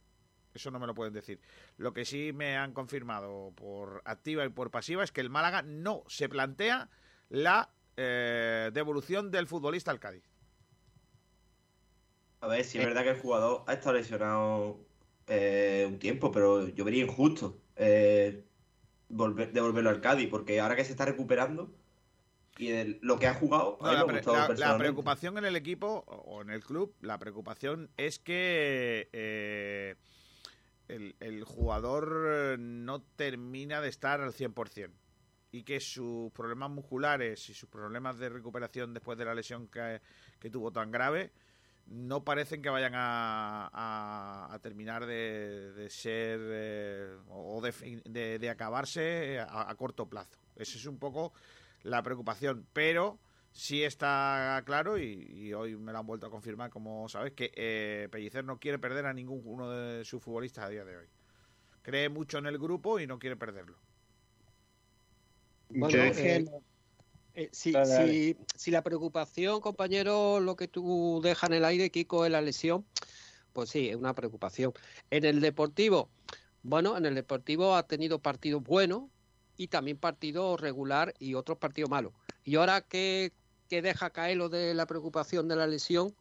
Eso no me lo pueden decir. Lo que sí me han confirmado por activa y por pasiva es que el Málaga no se plantea la eh, devolución del futbolista al Cádiz. A ver, si es verdad que el jugador ha estado lesionado eh, un tiempo, pero yo vería injusto devolverlo al Cádiz, porque ahora que se está recuperando, y lo que ha jugado. la, preocupación en el equipo o en el club, la preocupación es que eh, el, jugador no termina de estar al 100% y que sus problemas musculares y sus problemas de recuperación después de la lesión que, tuvo tan grave no parecen que vayan a, terminar de, ser eh, o de, acabarse a, corto plazo. Ese es un poco la preocupación, pero sí está claro y, hoy me lo han vuelto a confirmar, como sabes, que eh, Pellicer no quiere perder a ninguno de sus futbolistas a día de hoy. Cree mucho en el grupo y no quiere perderlo. Bueno, eh, eh, si, si, la preocupación, compañero, lo que tú dejas en el aire, Kiko, es la lesión, pues sí, es una preocupación. En el Deportivo, bueno, en el Deportivo ha tenido partidos buenos, y también partido regular y otros partidos malos. Y ahora que, deja caer lo de la preocupación de la lesión,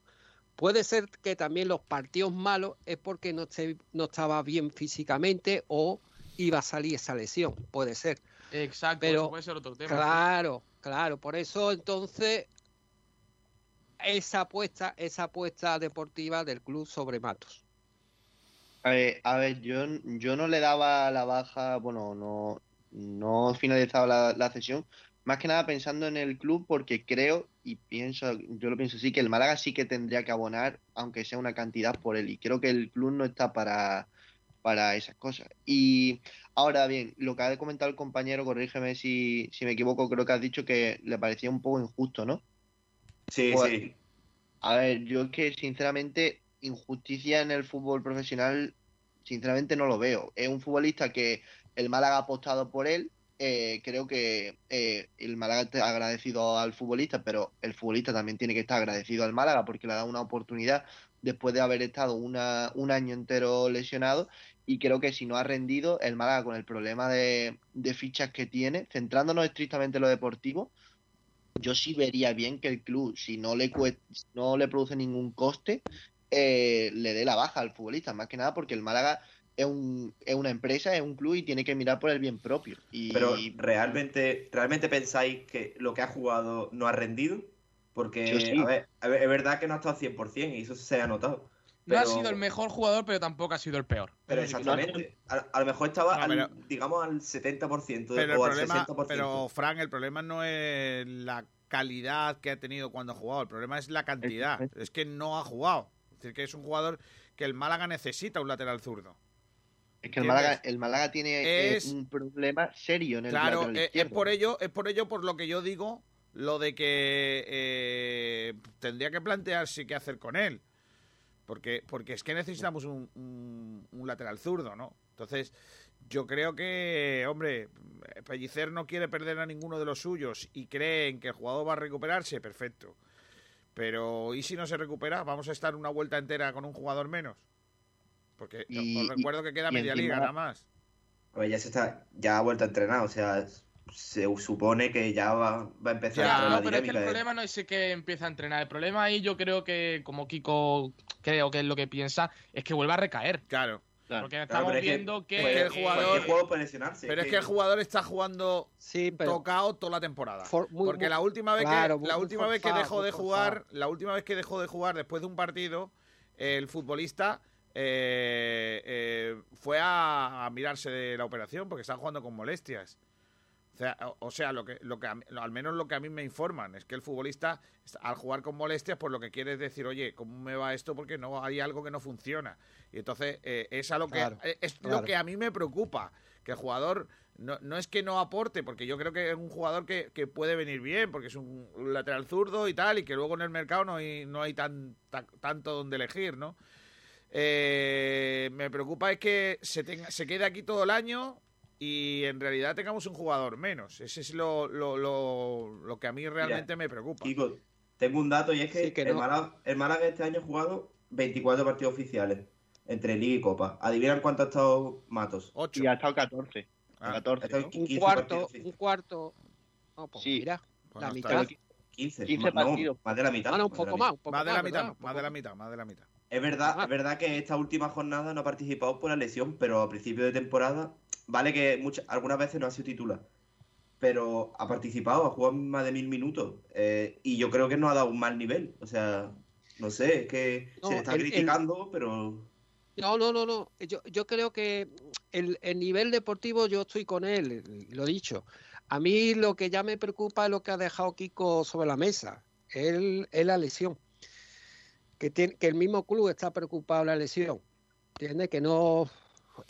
puede ser que también los partidos malos es porque no, no estaba bien físicamente o iba a salir esa lesión, puede ser. Exacto, pero puede ser otro tema. Claro, claro, por eso entonces esa apuesta, esa apuesta deportiva del club sobre Matos. A ver, a ver, yo, yo no le daba la baja, bueno, no, no finalizado la, la sesión, más que nada pensando en el club porque creo y pienso, yo lo pienso así, que el Málaga sí que tendría que abonar, aunque sea una cantidad por él, y creo que el club no está para, para esas cosas. Y ahora bien, lo que ha comentado el compañero, corrígeme si, si me equivoco, creo que has dicho que le parecía un poco injusto, ¿no? Sí, pues, sí. A ver, yo es que sinceramente injusticia en el fútbol profesional, sinceramente no lo veo. Es un futbolista que el Málaga ha apostado por él. Eh, creo que eh, el Málaga está agradecido al futbolista, pero el futbolista también tiene que estar agradecido al Málaga porque le ha dado una oportunidad después de haber estado una, un año entero lesionado. Y creo que si no ha rendido, el Málaga con el problema de, fichas que tiene, centrándonos estrictamente en lo deportivo, yo sí vería bien que el club, si no le, no le produce ningún coste, eh, le dé la baja al futbolista. Más que nada porque el Málaga es, un, es una empresa, es un club y tiene que mirar por el bien propio. Y... Pero realmente, ¿realmente pensáis que lo que ha jugado no ha rendido? Porque, a, ver, es verdad que no ha estado 100% y eso se ha notado. No ha sido el mejor jugador, pero tampoco ha sido el peor. Pero exactamente. A, lo mejor estaba, digamos, al 70% pero o al 60%. Pero, Frank, el problema no es la calidad que ha tenido cuando ha jugado. El problema es la cantidad. Es que no ha jugado. Es decir, que es un jugador que el Málaga necesita un lateral zurdo. Es que el Málaga, el Málaga tiene eh, un problema serio en el Claro, eh, es, por ello, es por ello por lo que yo digo lo de que eh, tendría que plantearse qué hacer con él. Porque, porque es que necesitamos un, lateral zurdo, ¿no? Entonces, yo creo que, hombre, Pellicer no quiere perder a ninguno de los suyos y creen que el jugador va a recuperarse, perfecto. Pero, ¿y si no se recupera? ¿Vamos a estar una vuelta entera con un jugador menos? Porque os recuerdo que queda media liga nada más. A ver, ya se está, ya ha vuelto a entrenar, o sea, se supone que ya va, a empezar a no, pero es que el problema no es que empieza a entrenar. El problema ahí yo creo que, como Kiko creo que es lo que piensa, es que vuelva a recaer. Claro. Porque estamos viendo que, pues, el jugador. pero es que el jugador está jugando tocado toda la temporada. porque la última vez que, la última vez que dejó de jugar, la última vez que dejó de jugar después de un partido, el futbolista eh, eh, fue a, a, mirarse de la operación porque estaba jugando con molestias. O sea, lo que, lo que al menos lo que a mí me informan es que el futbolista, al jugar con molestias, pues lo que quiere es decir, oye, ¿cómo me va esto? Porque no hay algo que no funciona. Y entonces eh, es, a lo que, eh, es lo que a mí me preocupa, que el jugador no, no, es que no aporte, porque yo creo que es un jugador que, puede venir bien, porque es un, lateral zurdo y tal, y que luego en el mercado no hay, no hay tan, tanto donde elegir, ¿no? Eh, me preocupa es que se, tenga, se quede aquí todo el año y en realidad tengamos un jugador menos. Ese es lo, lo, lo, que a mí realmente me preocupa. Kiko, tengo un dato y es que, el, Málaga, este año ha jugado 24 partidos oficiales entre Liga y Copa. Adivinan cuánto ha estado Matos. 8. Y ha estado 14. 14 ah. un cuarto, un cuarto. Pues sí. mira, la mitad. 15, 15 partidos. más de la mitad. Ah, un poco más. Un poco más, de la mitad, más de la mitad, más de la mitad. Es verdad, es verdad que esta última jornada no ha participado por la lesión, pero a principio de temporada Vale que muchas, algunas veces no ha sido titular, pero ha participado, ha jugado más de mil minutos eh, y yo creo que no ha dado un mal nivel. O sea, no sé, es que se le está criticando, pero... No, no, no, no. Yo, yo creo que el, nivel deportivo yo estoy con él, lo he dicho. A mí lo que ya me preocupa es lo que ha dejado Kiko sobre la mesa, es, la lesión. Que, tiene, que el mismo club está preocupado de la lesión. Tiene que no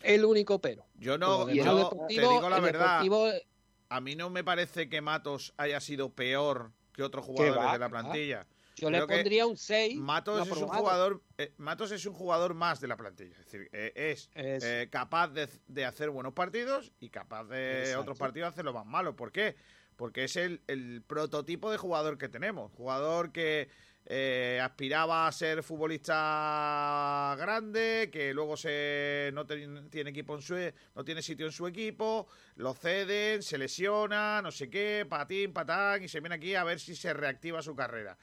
el único pero. Yo no, te digo la verdad. A mí no me parece que Matos haya sido peor que otros jugadores de la plantilla. Yo le pondría un 6. Matos es un jugador, eh, Matos es un jugador más de la plantilla. Es decir, eh, es, eh, capaz de, hacer buenos partidos y capaz de otros partidos hacerlo más malos. ¿Por qué? Porque es el, el prototipo de jugador que tenemos. Jugador que eh, aspiraba a ser futbolista grande, que luego se no tiene equipo en su no tiene sitio en su equipo, lo ceden, se lesiona, no sé qué, patín, patán y se viene aquí a ver si se reactiva su carrera.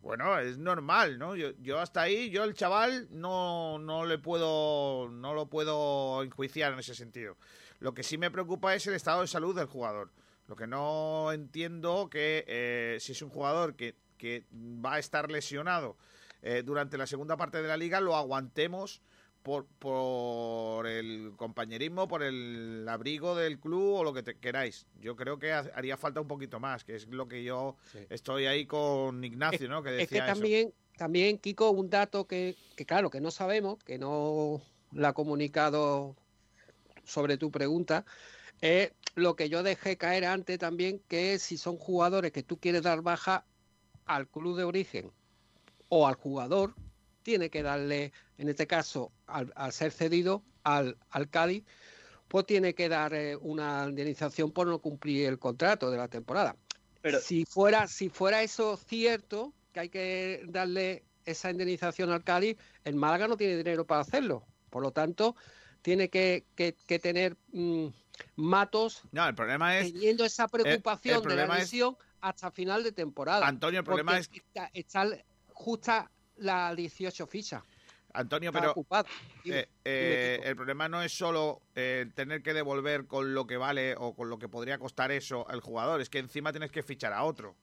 Bueno, es normal, ¿no? Yo, yo hasta ahí, yo el chaval no, no le puedo no lo puedo enjuiciar en ese sentido. Lo que sí me preocupa es el estado de salud del jugador. Lo que no entiendo que eh, si es un jugador que que va a estar lesionado eh, durante la segunda parte de la liga, lo aguantemos por, por el compañerismo, por el abrigo del club o lo que queráis. Yo creo que haría falta un poquito más, que es lo que yo estoy ahí con Ignacio, ¿no? Que decía es que también, también, Kiko, un dato que, que, claro, que no sabemos, que no la ha comunicado sobre tu pregunta, es lo que yo dejé caer antes también, que si son jugadores que tú quieres dar baja, al club de origen o al jugador, tiene que darle, en este caso, al, ser cedido al, al, Cádiz, pues tiene que dar eh, una indemnización por no cumplir el contrato de la temporada. Pero si fuera, si fuera eso cierto, que hay que darle esa indemnización al Cádiz, el Málaga no tiene dinero para hacerlo. Por lo tanto, tiene que, tener mm, matos no, el problema es, teniendo esa preocupación de la lesión hasta final de temporada. Antonio, el problema es está, está justa la 18 fichas. Antonio, pero eh, eh, el problema no es solo eh, tener que devolver con lo que vale o con lo que podría costar eso al jugador, es que encima tienes que fichar a otro.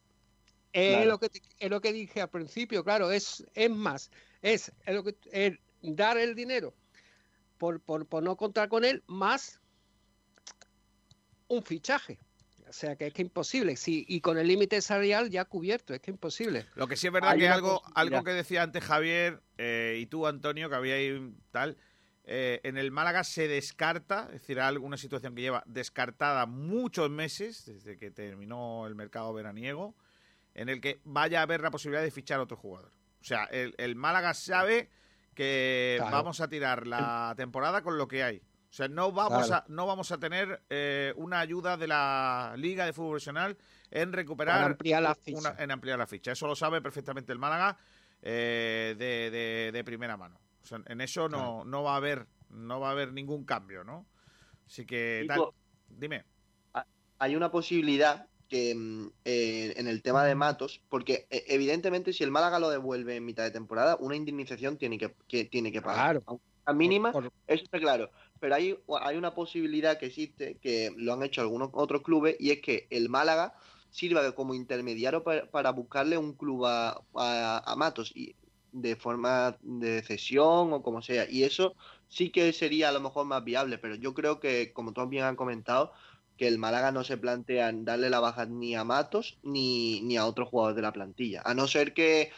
Es, lo, que, es lo que dije al principio, claro, es, es más, es, lo que, dar el dinero por, por, por no contar con él, más un fichaje. O sea que es que imposible. Sí, y con el límite salarial ya cubierto, es que imposible. Lo que sí es verdad que algo, algo que decía antes Javier eh, y tú, Antonio, que había ahí tal. Eh, en el Málaga se descarta, es decir, alguna situación que lleva descartada muchos meses, desde que terminó el mercado veraniego, en el que vaya a haber la posibilidad de fichar a otro jugador. O sea, el, Málaga sabe que vamos a tirar la temporada con lo que hay. O sea, no vamos, a, no vamos a tener eh, una ayuda de la Liga de Fútbol Profesional en recuperar. ampliar la ficha. en ampliar la ficha. Eso lo sabe perfectamente el Málaga eh, de, de, primera mano. O sea, en eso no, no, va a haber, no va a haber ningún cambio, ¿no? Así que. dime. Hay una posibilidad que mm, eh, en el tema de Matos, porque evidentemente si el Málaga lo devuelve en mitad de temporada, una indemnización tiene que, tiene que pagar. Claro. A mínima, eso está claro pero hay, hay una posibilidad que existe, que lo han hecho algunos otros clubes, y es que el Málaga sirva como intermediario para, buscarle un club a, a, Matos y de forma de cesión o como sea. Y eso sí que sería a lo mejor más viable, pero yo creo que, como todos bien han comentado, que el Málaga no se plantea darle la baja ni a Matos ni, ni a otros jugadores de la plantilla. A no ser que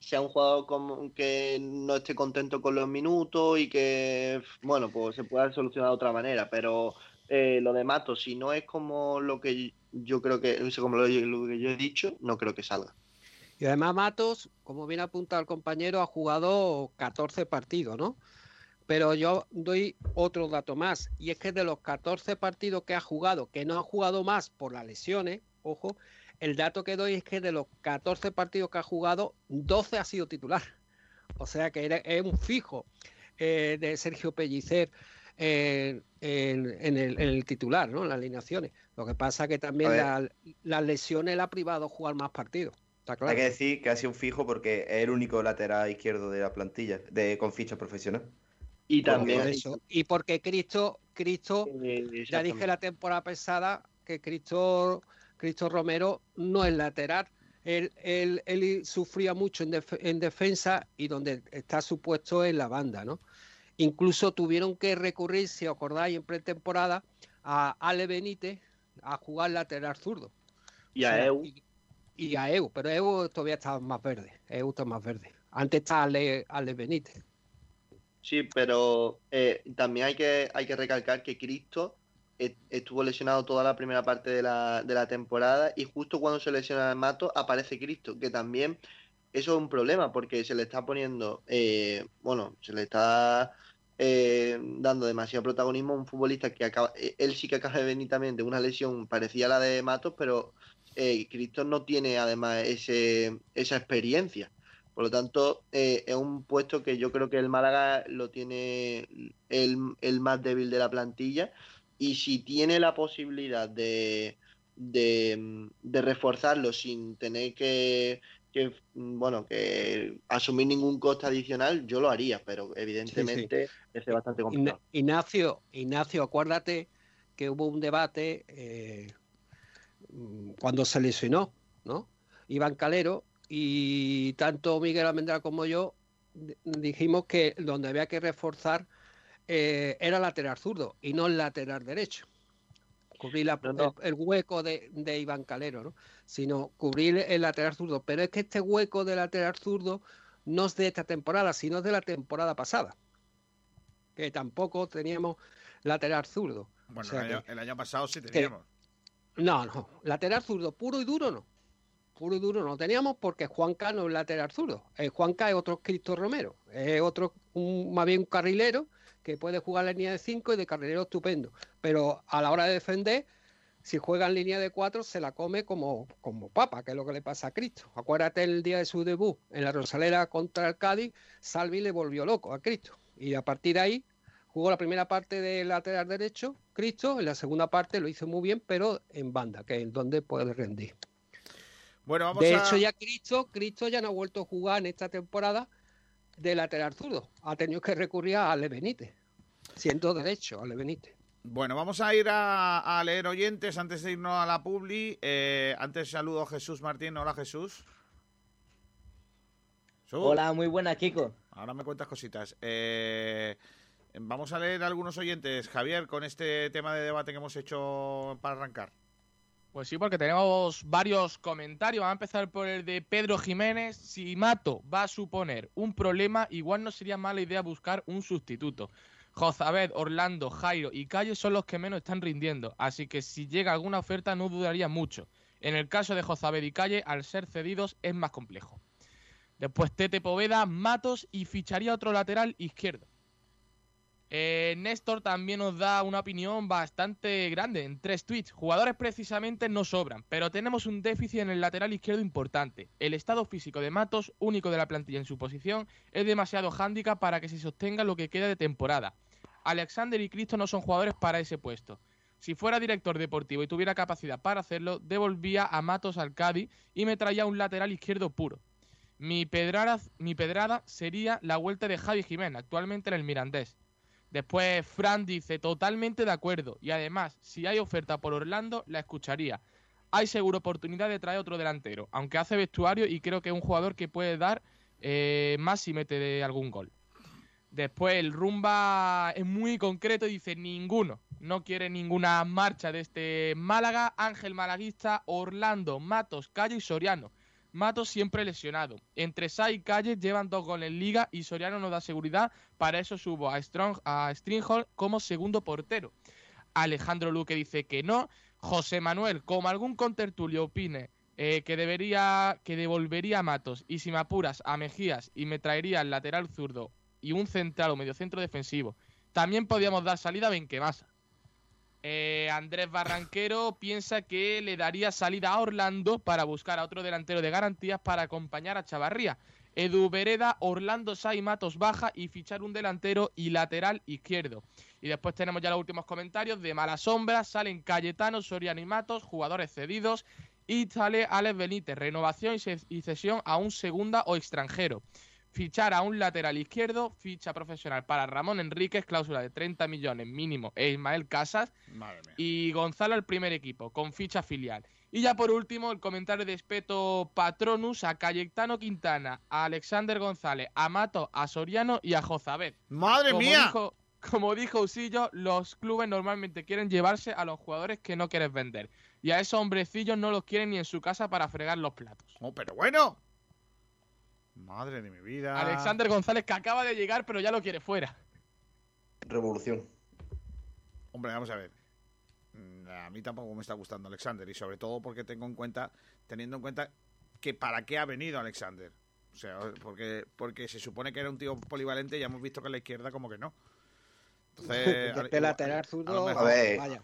sea un jugador como que no esté contento con los minutos y que, bueno, pues se pueda solucionar de otra manera. Pero eh, lo de Mato, si no es como lo que yo creo que, como lo, que yo he dicho, no creo que salga. Y además Matos, como bien apuntado el compañero, ha jugado 14 partidos, ¿no? Pero yo doy otro dato más, y es que de los 14 partidos que ha jugado, que no ha jugado más por las lesiones, ojo, el dato que doy es que de los 14 partidos que ha jugado, 12 ha sido titular. O sea que es un fijo eh, de Sergio Pellicer en, el, titular, ¿no? En las alineaciones. Lo que pasa es que también las lesiones le ha privado jugar más partidos. Hay que decir que ha sido un fijo porque es el único lateral izquierdo de la plantilla, de con ficha profesional. Y también eso. Y porque Cristo, Cristo, ya dije la temporada pasada que Cristo Cristo Romero no es lateral. Él, él, sufría mucho en, defensa y donde está supuesto en la banda, ¿no? Incluso tuvieron que recurrir, si acordáis, en pretemporada a Ale Benítez a jugar lateral zurdo. Y a Eu. Y, a Eu, pero Eu todavía está más verde. Eu está más verde. Antes está Ale, Ale Benítez. Sí, pero eh, también hay que, hay que recalcar que Cristo estuvo lesionado toda la primera parte de la, de la temporada y justo cuando se lesiona el Mato aparece Cristo, que también eso es un problema porque se le está poniendo, eh, bueno, se le está eh, dando demasiado protagonismo a un futbolista que acaba, eh, él sí que acaba de venir también de una lesión parecida a la de Matos, pero Cristo no tiene además ese, esa experiencia. Por lo tanto, es un puesto que yo creo que el Málaga lo tiene el, el más débil de la plantilla y si tiene la posibilidad de, de, reforzarlo sin tener que, bueno que asumir ningún coste adicional yo lo haría pero evidentemente es bastante complicado. Ignacio Ignacio acuérdate que hubo un debate eh, cuando se lesionó no Iván Calero y tanto Miguel Almendra como yo dijimos que donde había que reforzar eh, era lateral zurdo y no el lateral derecho. Cubrir El, hueco de, Iván Calero, ¿no? sino cubrir el lateral zurdo. Pero es que este hueco de lateral zurdo no es de esta temporada, sino de la temporada pasada, que tampoco teníamos lateral zurdo. Bueno, el, año, pasado sí teníamos. no, no, lateral zurdo, puro y duro no. Puro y duro no teníamos porque Juanca no es lateral zurdo. Eh, Juanca es otro Cristo Romero, es otro, un, más bien un carrilero que puede jugar en línea de 5 y de carrilero estupendo. Pero a la hora de defender, si juega en línea de 4, se la come como, como papa, que es lo que le pasa a Cristo. Acuérdate el día de su debut en la Rosalera contra el Cádiz, Salvi le volvió loco a Cristo. Y a partir de ahí jugó la primera parte del lateral derecho, Cristo, en la segunda parte lo hizo muy bien, pero en banda, que es donde puede rendir. Bueno, de hecho, ya Cristo, Cristo ya no ha vuelto a jugar en esta temporada de lateral zurdo. Ha tenido que recurrir a Ale Benítez, siendo derecho, Ale Benítez. Bueno, vamos a ir a, leer oyentes antes de irnos a la publi. Eh, antes saludo a Jesús Martín. Hola Jesús. Hola, muy buena Kiko. Ahora me cuentas cositas. Eh, vamos a leer algunos oyentes, Javier, con este tema de debate que hemos hecho para arrancar. Pues sí, porque tenemos varios comentarios. Vamos a empezar por el de Pedro Jiménez. Si Mato va a suponer un problema, igual no sería mala idea buscar un sustituto. Jozabed, Orlando, Jairo y Calle son los que menos están rindiendo, así que si llega alguna oferta no dudaría mucho. En el caso de Jozabed y Calle, al ser cedidos es más complejo. Después Tete Poveda, Matos y ficharía otro lateral izquierdo. Eh, Néstor también nos da una opinión bastante grande en tres tweets. Jugadores precisamente no sobran, pero tenemos un déficit en el lateral izquierdo importante. El estado físico de Matos, único de la plantilla en su posición, es demasiado hándicap para que se sostenga lo que queda de temporada. Alexander y Cristo no son jugadores para ese puesto. Si fuera director deportivo y tuviera capacidad para hacerlo, devolvía a Matos al Cádiz y me traía un lateral izquierdo puro. Mi pedrada, mi pedrada sería la vuelta de Javi Jiménez, actualmente en el Mirandés. Después Fran dice, totalmente de acuerdo. Y además, si hay oferta por Orlando, la escucharía. Hay seguro oportunidad de traer otro delantero, aunque hace vestuario y creo que es un jugador que puede dar eh, más si mete algún gol. Después el Rumba es muy concreto y dice ninguno. No quiere ninguna marcha de este Málaga, Ángel Malaguista, Orlando, Matos, Calle y Soriano. Matos siempre lesionado. Entre Sai y Calle llevan dos goles en liga y Soriano no da seguridad. Para eso subo a, Strong, a Stringhall como segundo portero. Alejandro Luque dice que no. José Manuel, como algún contertulio opine eh, que debería que devolvería a Matos y si me apuras a Mejías y me traería el lateral zurdo y un central o mediocentro defensivo. También podíamos dar salida a Benquemasa. Eh, Andrés Barranquero piensa que le daría salida a Orlando para buscar a otro delantero de garantías para acompañar a Chavarría. Edu Vereda, Orlando Sai Matos baja y fichar un delantero y lateral izquierdo. Y después tenemos ya los últimos comentarios de Mala Sombra. Salen Cayetano, Soriano y Matos, jugadores cedidos. Y sale Alex Benítez, renovación y cesión a un segunda o extranjero fichar a un lateral izquierdo, ficha profesional para Ramón Enríquez, cláusula de 30 millones mínimo, e Ismael Casas. Y Gonzalo al primer equipo, con ficha filial. Y ya por último, el comentario de Espeto Patronus a Cayetano Quintana, a Alexander González, a Mato, a Soriano y a Jozabed. ¡Madre mía! como dijo Usillo, los clubes normalmente quieren llevarse a los jugadores que no quieres vender. Y a esos hombrecillos no los quieren ni en su casa para fregar los platos. Oh, pero bueno, Madre de mi vida. Alexander González que acaba de llegar, pero ya lo quiere fuera. Revolución. Hombre, vamos a ver. Mm, a mí tampoco me está gustando Alexander y sobre todo porque tengo en cuenta, teniendo en cuenta que para qué ha venido Alexander. O sea, porque, porque se supone que era un tío polivalente y ya hemos visto que a la izquierda como que no. Entonces, de lateral zurdo, a lo mejor,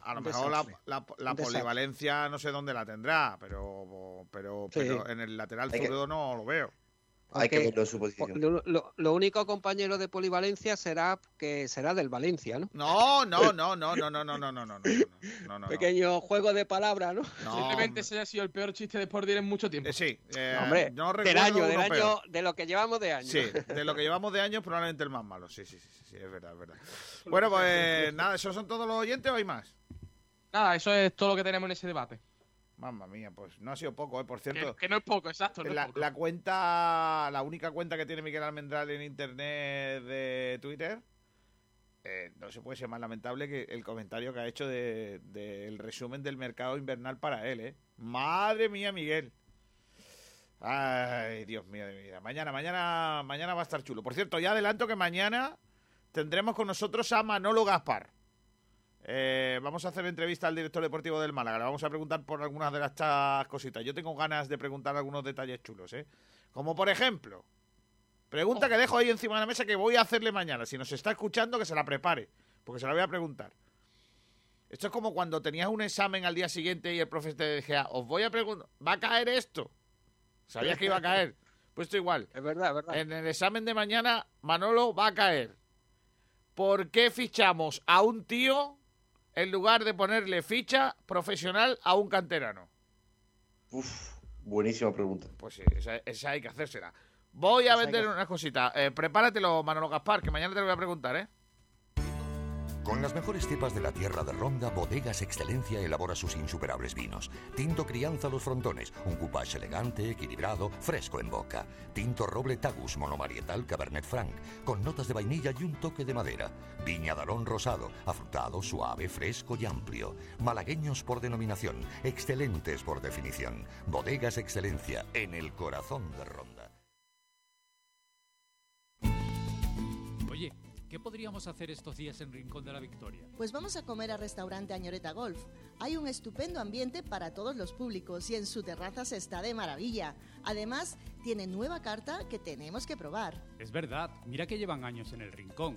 a lo mejor la, la, polivalencia no sé dónde la tendrá, pero, pero, pero en el lateral zurdo no lo veo. Hay que verlo en su posición. Lo, único compañero de polivalencia será que será del Valencia, ¿no? No, no, no, no, no, no, no, no, no, no, no, Pequeño juego de palabras, ¿no? Simplemente ese ha sido el peor chiste de Sport en mucho tiempo. sí, hombre, no del año, del año, de lo que llevamos de años. Sí, de lo que llevamos de años probablemente el más malo. Sí, sí, sí, sí, es verdad, es verdad. Bueno, pues nada, ¿esos son todos los oyentes o hay más? Nada, eso es todo lo que tenemos en ese debate. Mamma mía, pues no ha sido poco, ¿eh? Por cierto. Que, no es poco, exacto. la, cuenta, la única cuenta que tiene Miguel Almendral en internet de Twitter, eh, no se puede ser más lamentable que el comentario que ha hecho del de, resumen del mercado invernal para él, ¿eh? Madre mía, Miguel. Ay, Dios mío de mi vida. Mañana, mañana, mañana va a estar chulo. Por cierto, ya adelanto que mañana tendremos con nosotros a Manolo Gaspar. Eh, vamos a hacer entrevista al director deportivo del Málaga. Le vamos a preguntar por algunas de las cositas. Yo tengo ganas de preguntar algunos detalles chulos, ¿eh? Como por ejemplo, pregunta que dejo ahí encima de la mesa que voy a hacerle mañana. Si nos está escuchando, que se la prepare, porque se la voy a preguntar. Esto es como cuando tenías un examen al día siguiente y el profesor te decía, os voy a preguntar, ¿va a caer esto? ¿Sabías que iba a caer? Pues esto igual. Es verdad, es verdad. En el examen de mañana, Manolo va a caer. ¿Por qué fichamos a un tío en lugar de ponerle ficha profesional a un canterano? Uf, buenísima pregunta. Pues sí, esa, hay que hacérsela. Voy a vender una cosita. Eh, prepáratelo, Manolo Gaspar, que mañana te lo voy a preguntar, ¿eh? Con las mejores cepas de la tierra de Ronda, Bodegas Excelencia elabora sus insuperables vinos. Tinto Crianza Los Frontones, un coupage elegante, equilibrado, fresco en boca. Tinto Roble Tagus Monomarietal Cabernet Franc, con notas de vainilla y un toque de madera. Viña Darón Rosado, afrutado, suave, fresco y amplio. Malagueños por denominación, excelentes por definición. Bodegas Excelencia, en el corazón de Ronda. ¿Qué podríamos hacer estos días en Rincón de la Victoria? Pues vamos a comer al restaurante Añoreta Golf. Hay un estupendo ambiente para todos los públicos y en su terraza se está de maravilla. Además, tiene nueva carta que tenemos que probar. Es verdad, mira que llevan años en el Rincón.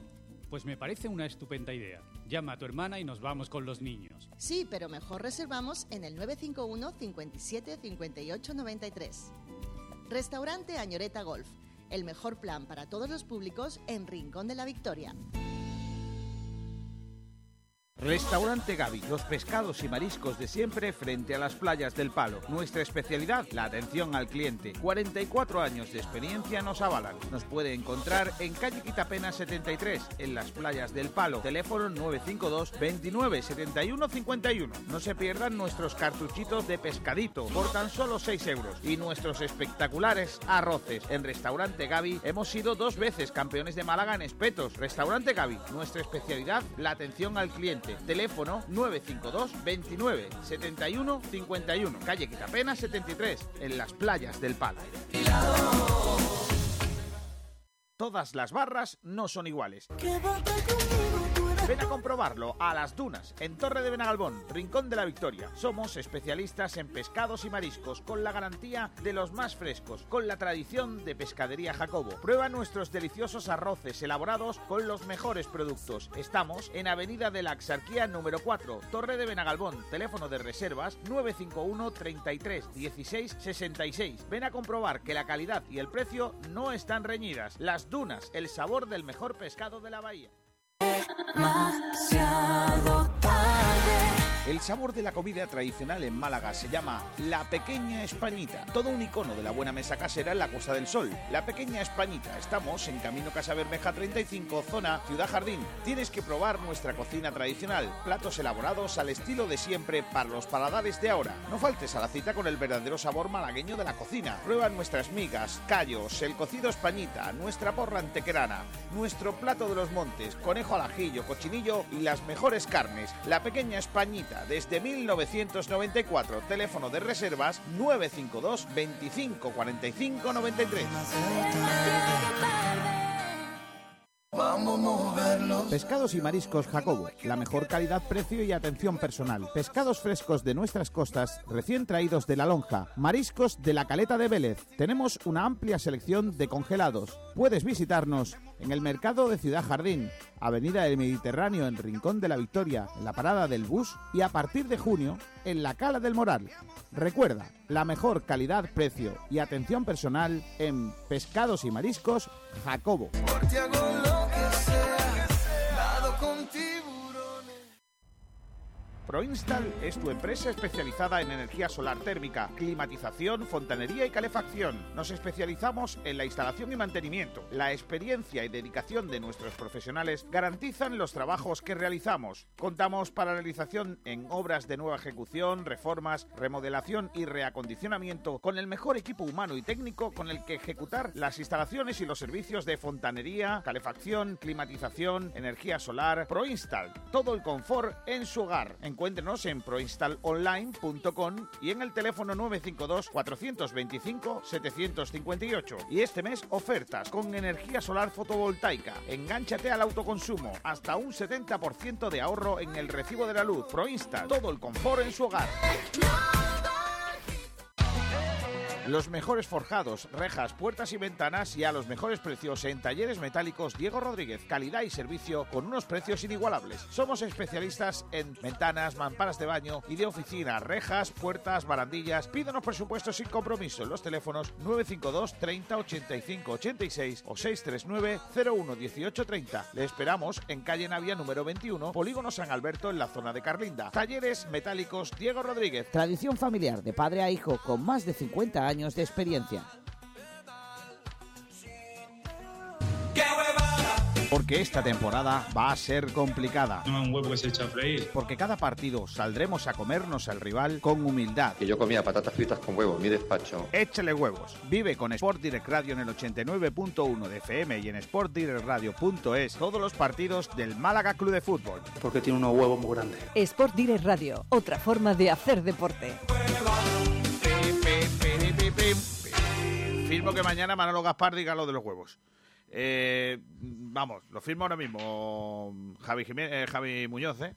Pues me parece una estupenda idea. Llama a tu hermana y nos vamos con los niños. Sí, pero mejor reservamos en el 951 57 58 93. Restaurante Añoreta Golf. El mejor plan para todos los públicos en Rincón de la Victoria. Restaurante Gaby, los pescados y mariscos de siempre frente a las playas del Palo. Nuestra especialidad, la atención al cliente. 44 años de experiencia nos avalan. Nos puede encontrar en calle Quitapena 73, en las playas del Palo. Teléfono 952 29 71 51. No se pierdan nuestros cartuchitos de pescadito por tan solo 6 euros y nuestros espectaculares arroces. En Restaurante Gaby hemos sido dos veces campeones de Málaga en espetos. Restaurante Gaby, nuestra especialidad, la atención al cliente. Teléfono 952 29 71 51. Calle Quitapena 73, en las playas del Palo. Todas las barras no son iguales. Ven a comprobarlo a Las Dunas, en Torre de Benagalbón, Rincón de la Victoria. Somos especialistas en pescados y mariscos, con la garantía de los más frescos, con la tradición de Pescadería Jacobo. Prueba nuestros deliciosos arroces elaborados con los mejores productos. Estamos en Avenida de la Axarquía número 4, Torre de Benagalbón. Teléfono de reservas 951 33 16 66. Ven a comprobar que la calidad y el precio no están reñidas. Las Dunas, el sabor del mejor pescado de la bahía demasiado tarde. El sabor de la comida tradicional en Málaga se llama La Pequeña Españita, todo un icono de la buena mesa casera en la Costa del Sol. La Pequeña Españita, estamos en Camino Casa Bermeja 35, zona Ciudad Jardín. Tienes que probar nuestra cocina tradicional, platos elaborados al estilo de siempre para los paladares de ahora. No faltes a la cita con el verdadero sabor malagueño de la cocina. Prueba nuestras migas, callos, el cocido españita, nuestra porra antequerana, nuestro plato de los montes, conejo al ajillo, cochinillo y las mejores carnes. La Pequeña Españita desde 1994. Teléfono de reservas 952 25 45 93. Pescados y mariscos Jacobo, la mejor calidad, precio y atención personal. Pescados frescos de nuestras costas, recién traídos de la lonja. Mariscos de la caleta de Vélez. Tenemos una amplia selección de congelados. Puedes visitarnos en el mercado de Ciudad Jardín, Avenida del Mediterráneo en Rincón de la Victoria, en la parada del bus y a partir de junio en la Cala del Moral. Recuerda, la mejor calidad, precio y atención personal en Pescados y Mariscos Jacobo. ProInstall es tu empresa especializada en energía solar térmica, climatización, fontanería y calefacción. Nos especializamos en la instalación y mantenimiento. La experiencia y dedicación de nuestros profesionales garantizan los trabajos que realizamos. Contamos para la realización en obras de nueva ejecución, reformas, remodelación y reacondicionamiento con el mejor equipo humano y técnico con el que ejecutar las instalaciones y los servicios de fontanería, calefacción, climatización, energía solar. ProInstall, todo el confort en su hogar. Encuéntrenos en proinstallonline.com y en el teléfono 952 425 758. Y este mes ofertas con energía solar fotovoltaica. Engánchate al autoconsumo. Hasta un 70% de ahorro en el recibo de la luz. Proinstall, todo el confort en su hogar. Los mejores forjados, rejas, puertas y ventanas y a los mejores precios en talleres metálicos Diego Rodríguez. Calidad y servicio con unos precios inigualables. Somos especialistas en ventanas, mamparas de baño y de oficina, rejas, puertas, barandillas. Pídanos presupuestos sin compromiso en los teléfonos 952 30 85 86 o 639 01 18 30. Le esperamos en calle Navia número 21, Polígono San Alberto en la zona de Carlinda. Talleres metálicos Diego Rodríguez. Tradición familiar de padre a hijo con más de 50 años de experiencia. Porque esta temporada va a ser complicada. No un huevo que se echa a freír. Porque cada partido saldremos a comernos al rival con humildad. Que yo comía patatas fritas con huevo en mi despacho. Échale huevos. Vive con Sport Direct Radio en el 89.1 de FM y en sportdirectradio.es todos los partidos del Málaga Club de Fútbol. Porque tiene unos huevos muy grandes. Sport Direct Radio, otra forma de hacer deporte. Firmo que mañana Manolo Gaspar diga lo de los huevos. Eh, vamos, lo firmo ahora mismo. Javi, Jiménez, eh, Javi Muñoz, ¿eh?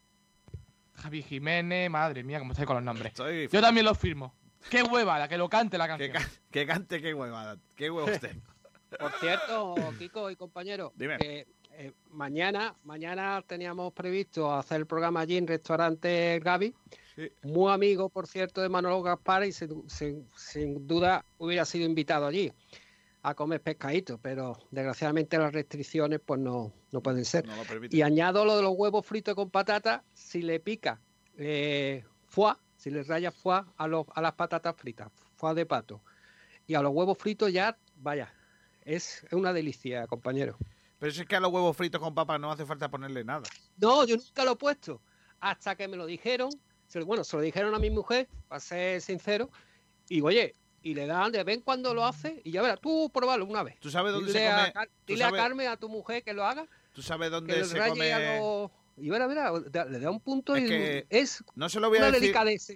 Javi Jiménez, madre mía, cómo estoy con los nombres. Yo también lo firmo. Qué huevada, que lo cante la canción. Que, cante, qué huevada. Qué huevo usted. Por cierto, Kiko y compañero, Dime. Eh, mañana, mañana teníamos previsto hacer el programa allí en Restaurante Gaby. Muy amigo, por cierto, de Manolo Gaspar y sin duda hubiera sido invitado allí a comer pescadito, pero desgraciadamente las restricciones pues no, no pueden ser. y añado lo de los huevos fritos con patata, si le pica eh, foie, si le raya foie a, los, a las patatas fritas, foie de pato, y a los huevos fritos ya, vaya, es una delicia, compañero. Pero si es que a los huevos fritos con papas no hace falta ponerle nada. No, yo nunca lo he puesto. Hasta que me lo dijeron, bueno, se lo dijeron a mi mujer, para ser sincero, y oye, y le dan de vez cuando lo hace y ya verás, tú pruébalo una vez. ¿Tú sabes dónde se come? A, dile a Carmen, a tu mujer que lo haga. ¿Tú sabes dónde se come? Y verá, verá, le da un punto y es no se lo voy a una decir... delicadeza.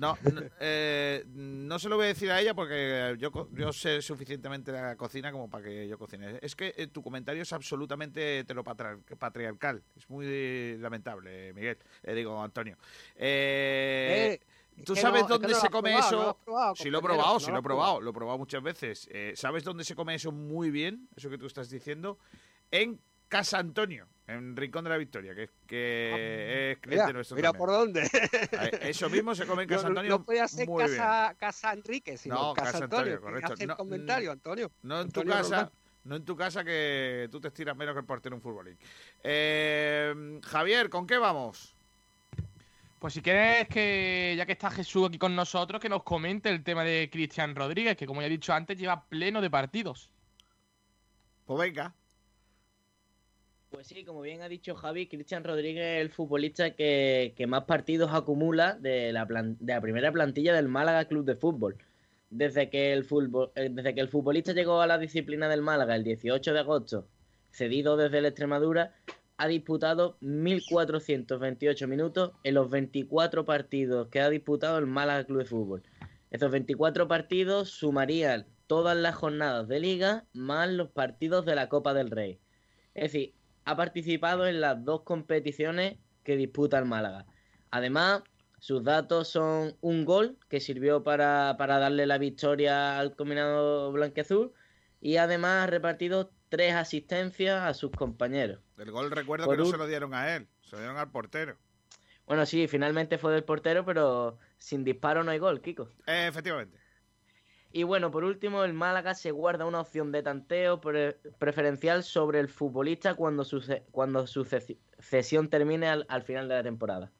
No, no, eh, no, se lo voy a decir a ella porque yo, yo sé suficientemente de la cocina como para que yo cocine. Es que eh, tu comentario es absolutamente heteropatriarcal. Es muy lamentable, Miguel. Le digo, Antonio. Eh, eh ¿Tú sabes dónde se come eso? sí, lo he probado, sí, lo he probado. Lo he probado muchas veces. ¿Sabes dónde se come eso muy bien? Eso que tú estás diciendo. En Casa Antonio, en Rincón de la Victoria, que, que ah, es cliente nuestro. Mira por dónde. Eso mismo se come en Casa Antonio. No, puede ser muy casa, bien. casa Enrique, sino no, Casa, Antonio. Antonio correcto. Hace el comentario, Antonio. No en tu casa. No en tu casa que tú te estiras menos que el portero en un futbolín. Eh, Javier, ¿con qué vamos? Pues si quieres que, ya que está Jesús aquí con nosotros, que nos comente el tema de Cristian Rodríguez, que como ya he dicho antes, lleva pleno de partidos. Pues venga. Pues sí, como bien ha dicho Javi, Cristian Rodríguez es el futbolista que, más partidos acumula de la, la primera plantilla del Málaga Club de Fútbol. Desde que, el fútbol, eh, desde que el futbolista llegó a la disciplina del Málaga el 18 de agosto, cedido desde el Extremadura, ha disputado 1.428 minutos en los 24 partidos que ha disputado el Málaga Club de Fútbol. Estos 24 partidos sumarían todas las jornadas de liga más los partidos de la Copa del Rey. Es decir, ha participado en las dos competiciones que disputa el Málaga. Además, sus datos son un gol que sirvió para, para darle la victoria al combinado blanqueazul y además ha repartido tres asistencias a sus compañeros. El gol recuerdo que no se lo dieron a él, se lo dieron al portero. Bueno, sí, finalmente fue del portero, pero sin disparo no hay gol, Kiko. Eh, efectivamente. Y bueno, por último, el Málaga se guarda una opción de tanteo preferencial sobre el futbolista cuando su, cuando su cesión termine al, final de la temporada.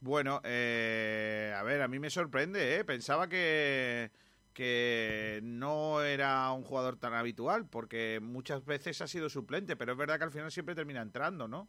Bueno, eh, a ver, a mí me sorprende, ¿eh? Pensaba que, que no era un jugador tan habitual, porque muchas veces ha sido suplente, pero es verdad que al final siempre termina entrando, ¿no?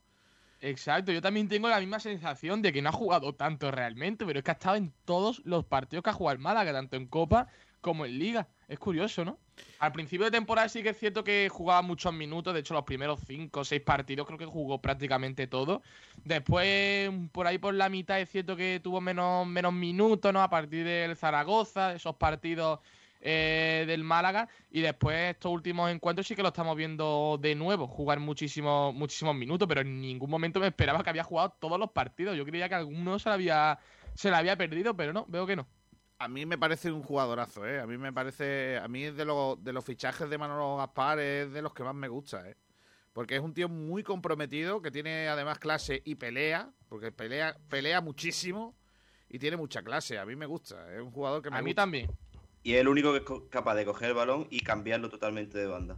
Exacto, yo también tengo la misma sensación de que no ha jugado tanto realmente, pero es que ha estado en todos los partidos que ha jugado el Málaga, tanto en Copa como en Liga. Es curioso, ¿no? Al principio de temporada sí que es cierto que jugaba muchos minutos, de hecho los primeros cinco o seis partidos creo que jugó prácticamente todo. Después, por ahí por la mitad es cierto que tuvo menos, menos minutos, ¿no? A partir del Zaragoza, esos partidos eh, del Málaga. Y después estos últimos encuentros sí que lo estamos viendo de nuevo, jugar muchísimos, muchísimos minutos, pero en ningún momento me esperaba que había jugado todos los partidos. Yo creía que alguno se lo había, se lo había perdido, pero no, veo que no. A mí me parece un jugadorazo, ¿eh? A mí me parece, a mí de, los de los fichajes de Manolo Gaspar es de los que más me gusta, ¿eh? Porque es un tío muy comprometido, que tiene además clase y pelea, porque pelea, pelea muchísimo y tiene mucha clase. A mí me gusta, es un jugador que me A mí también. Y es el único que es capaz de coger el balón y cambiarlo totalmente de banda.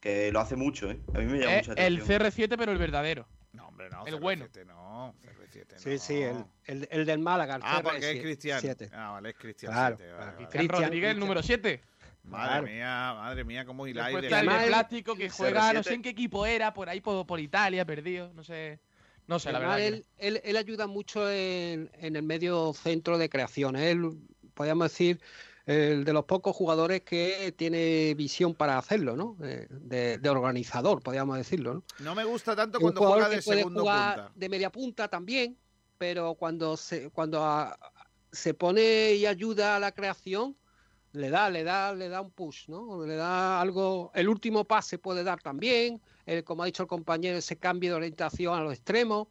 Que lo hace mucho, ¿eh? A mí me llama mucha atención. El CR7, pero el verdadero. No, hombre, no. El bueno. No, CR7 no. Sí, sí, el, el, el del Málaga. El ah, CR7. porque es Cristian. Ah, vale, es Cristian. Claro. 7, vale, vale. Cristian Rodríguez, el número 7. Madre mía, madre mía, cómo hiláis. Después está el plástico que juega, no sé en qué equipo era, por ahí por, por Italia, perdido, no sé. No sé, la verdad. Él, él, él, ayuda mucho en, en, el medio centro de creación. Él, podríamos decir, el de los pocos jugadores que tiene visión para hacerlo, ¿no? De, de organizador, podríamos decirlo, ¿no? No me gusta tanto cuando juega de segundo punta. De media punta también, pero cuando se cuando a, se pone y ayuda a la creación, le da, le da, le da un push, ¿no? Le da algo. El último pase puede dar también. El, como ha dicho el compañero, ese cambio de orientación a los extremos.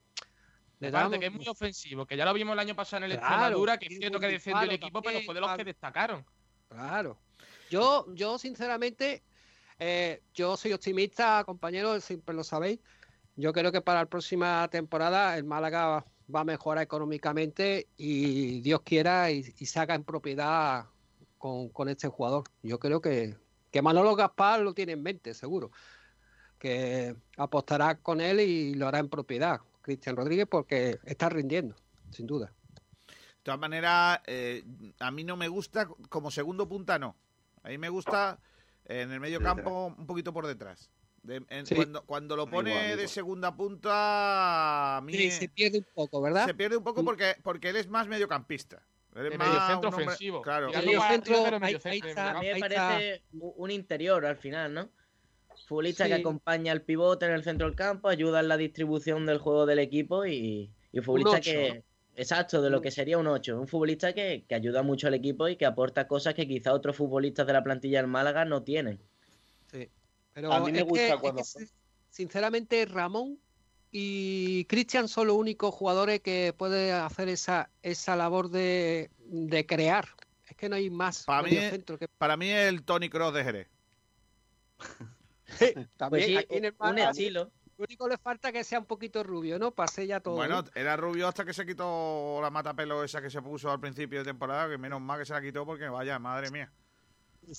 Le Aparte, que es muy ofensivo, que ya lo vimos el año pasado en el claro, Extremadura, que es cierto que descendió el equipo, también, pero fue de los que destacaron. Claro. Yo, yo sinceramente, eh, yo soy optimista, compañeros, siempre lo sabéis. Yo creo que para la próxima temporada el Málaga va a mejorar económicamente y Dios quiera y, y se haga en propiedad con, con, este jugador. Yo creo que, que Manolo Gaspar lo tiene en mente, seguro. Que apostará con él y lo hará en propiedad. Cristian Rodríguez porque está rindiendo, sin duda. De todas maneras, eh, a mí no me gusta como segundo punta, no. A mí me gusta en el medio campo un poquito por detrás. De, en, sí. cuando, cuando, lo pone igual, igual. de segunda punta, a mí sí, se pierde un poco, ¿verdad? Se pierde un poco porque, porque él es más mediocampista. Él es medio centro hombre, ofensivo. Claro. El medio centro, ahí, ahí está, a mí me parece un interior al final, ¿no? Futbolista sí. que acompaña al pivote en el centro del campo, ayuda en la distribución del juego del equipo y, y un futbolista un que... Exacto, de lo que sería un 8. Un futbolista que, que, ayuda mucho al equipo y que aporta cosas que quizá otros futbolistas de la plantilla del Málaga no tienen. Sí, pero a mí me gusta que, cuando... Es que, sinceramente, Ramón y Cristian son los únicos jugadores que pueden hacer esa, esa labor de, de crear. Es que no hay más. Para mí, que... para mí el Tony Cross de Jerez. También pues sí, aquí en el un estilo. Lo único le falta que sea un poquito rubio, ¿no? Pase ya todo. Bueno, ¿no? era rubio hasta que se quitó la matapelo esa que se puso al principio de temporada, que menos mal que se la quitó porque vaya, madre mía.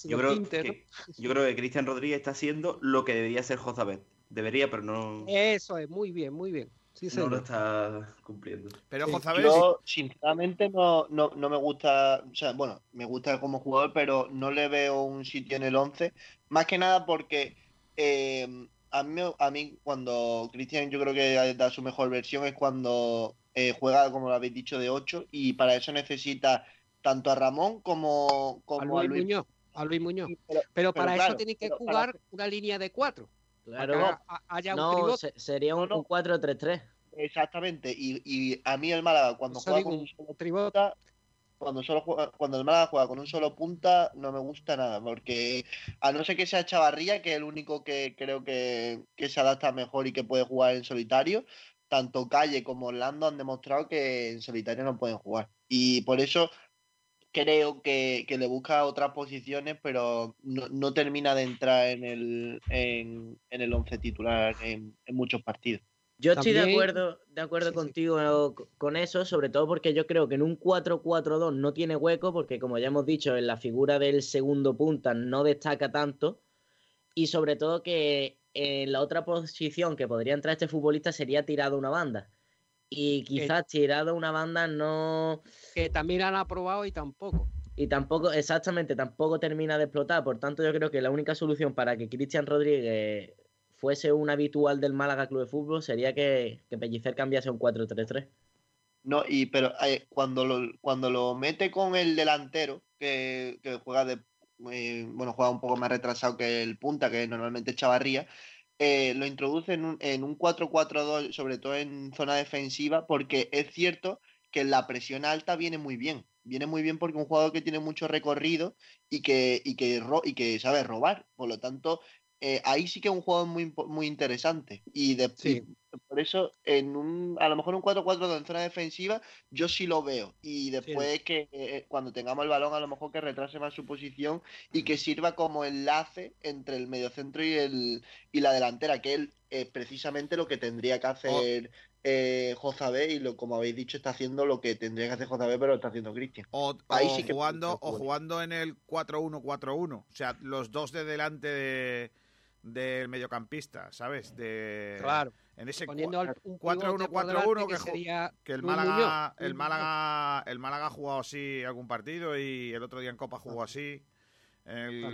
Yo creo, Pinter, que, ¿no? yo creo que Cristian Rodríguez está haciendo lo que debería ser Jozabet. Debería, pero no. Eso es, muy bien, muy bien. Sí, no lo está cumpliendo. Pero sí. Jozabet. Yo, sinceramente, no, no, no, me gusta. O sea, bueno, me gusta como jugador, pero no le veo un sitio en el 11. Más que nada porque eh, a, mí, a mí cuando Cristian yo creo que da su mejor versión es cuando eh, juega, como lo habéis dicho, de 8 y para eso necesita tanto a Ramón como, como a, Luis, a Luis Muñoz. A Luis Muñoz. Pero, pero para pero, eso tiene que jugar para... una línea de 4. Claro, haya no, un sería un, un 4-3-3. Exactamente, y, y, a mí el Málaga cuando juega con un solo tribota, cuando solo juega, cuando el Málaga juega con un solo punta no me gusta nada, porque a no ser que sea Chavarría, que es el único que creo que, que se adapta mejor y que puede jugar en solitario, tanto Calle como Orlando han demostrado que en solitario no pueden jugar. Y por eso creo que, que le busca otras posiciones, pero no, no, termina de entrar en el, en, en el once titular en, en muchos partidos. Yo estoy de acuerdo, de acuerdo sí, contigo sí. con eso, sobre todo porque yo creo que en un 4-4-2 no tiene hueco, porque como ya hemos dicho, en la figura del segundo punta no destaca tanto, y sobre todo que en la otra posición que podría entrar este futbolista sería tirado una banda. Y quizás que, tirado una banda no... Que también han aprobado y tampoco. Y tampoco, exactamente, tampoco termina de explotar. Por tanto, yo creo que la única solución para que Cristian Rodríguez fuese un habitual del Málaga Club de Fútbol sería que, que Pellicer cambiase un 4-3-3. No, y pero eh, cuando lo cuando lo mete con el delantero, que, que juega de eh, bueno, juega un poco más retrasado que el punta, que normalmente es Chavarría, eh, lo introduce en un, en un 4-4-2, sobre todo en zona defensiva, porque es cierto que la presión alta viene muy bien. Viene muy bien porque un jugador que tiene mucho recorrido y que, y que, y que sabe robar. Por lo tanto, eh, ahí sí que es un juego muy, muy interesante. Y, de, sí. y por eso, en un, a lo mejor un 4-4 en zona defensiva, yo sí lo veo. Y después sí. que eh, cuando tengamos el balón, a lo mejor que retrase más su posición y que sirva como enlace entre el mediocentro y, el, y la delantera, que él es precisamente lo que tendría que hacer. Oh. Eh, y lo, como habéis dicho está haciendo lo que tendría que hacer Jozabé pero lo está haciendo Cristian o, Ahí o, sí jugando, o jugando en el 4-1-4-1 o sea los dos de delante de, del mediocampista, ¿sabes? De, claro. En ese 4-1-4-1 que, que, sería que el Málaga, el Málaga, el Málaga ha jugado así algún partido y el otro día en Copa jugó así. El,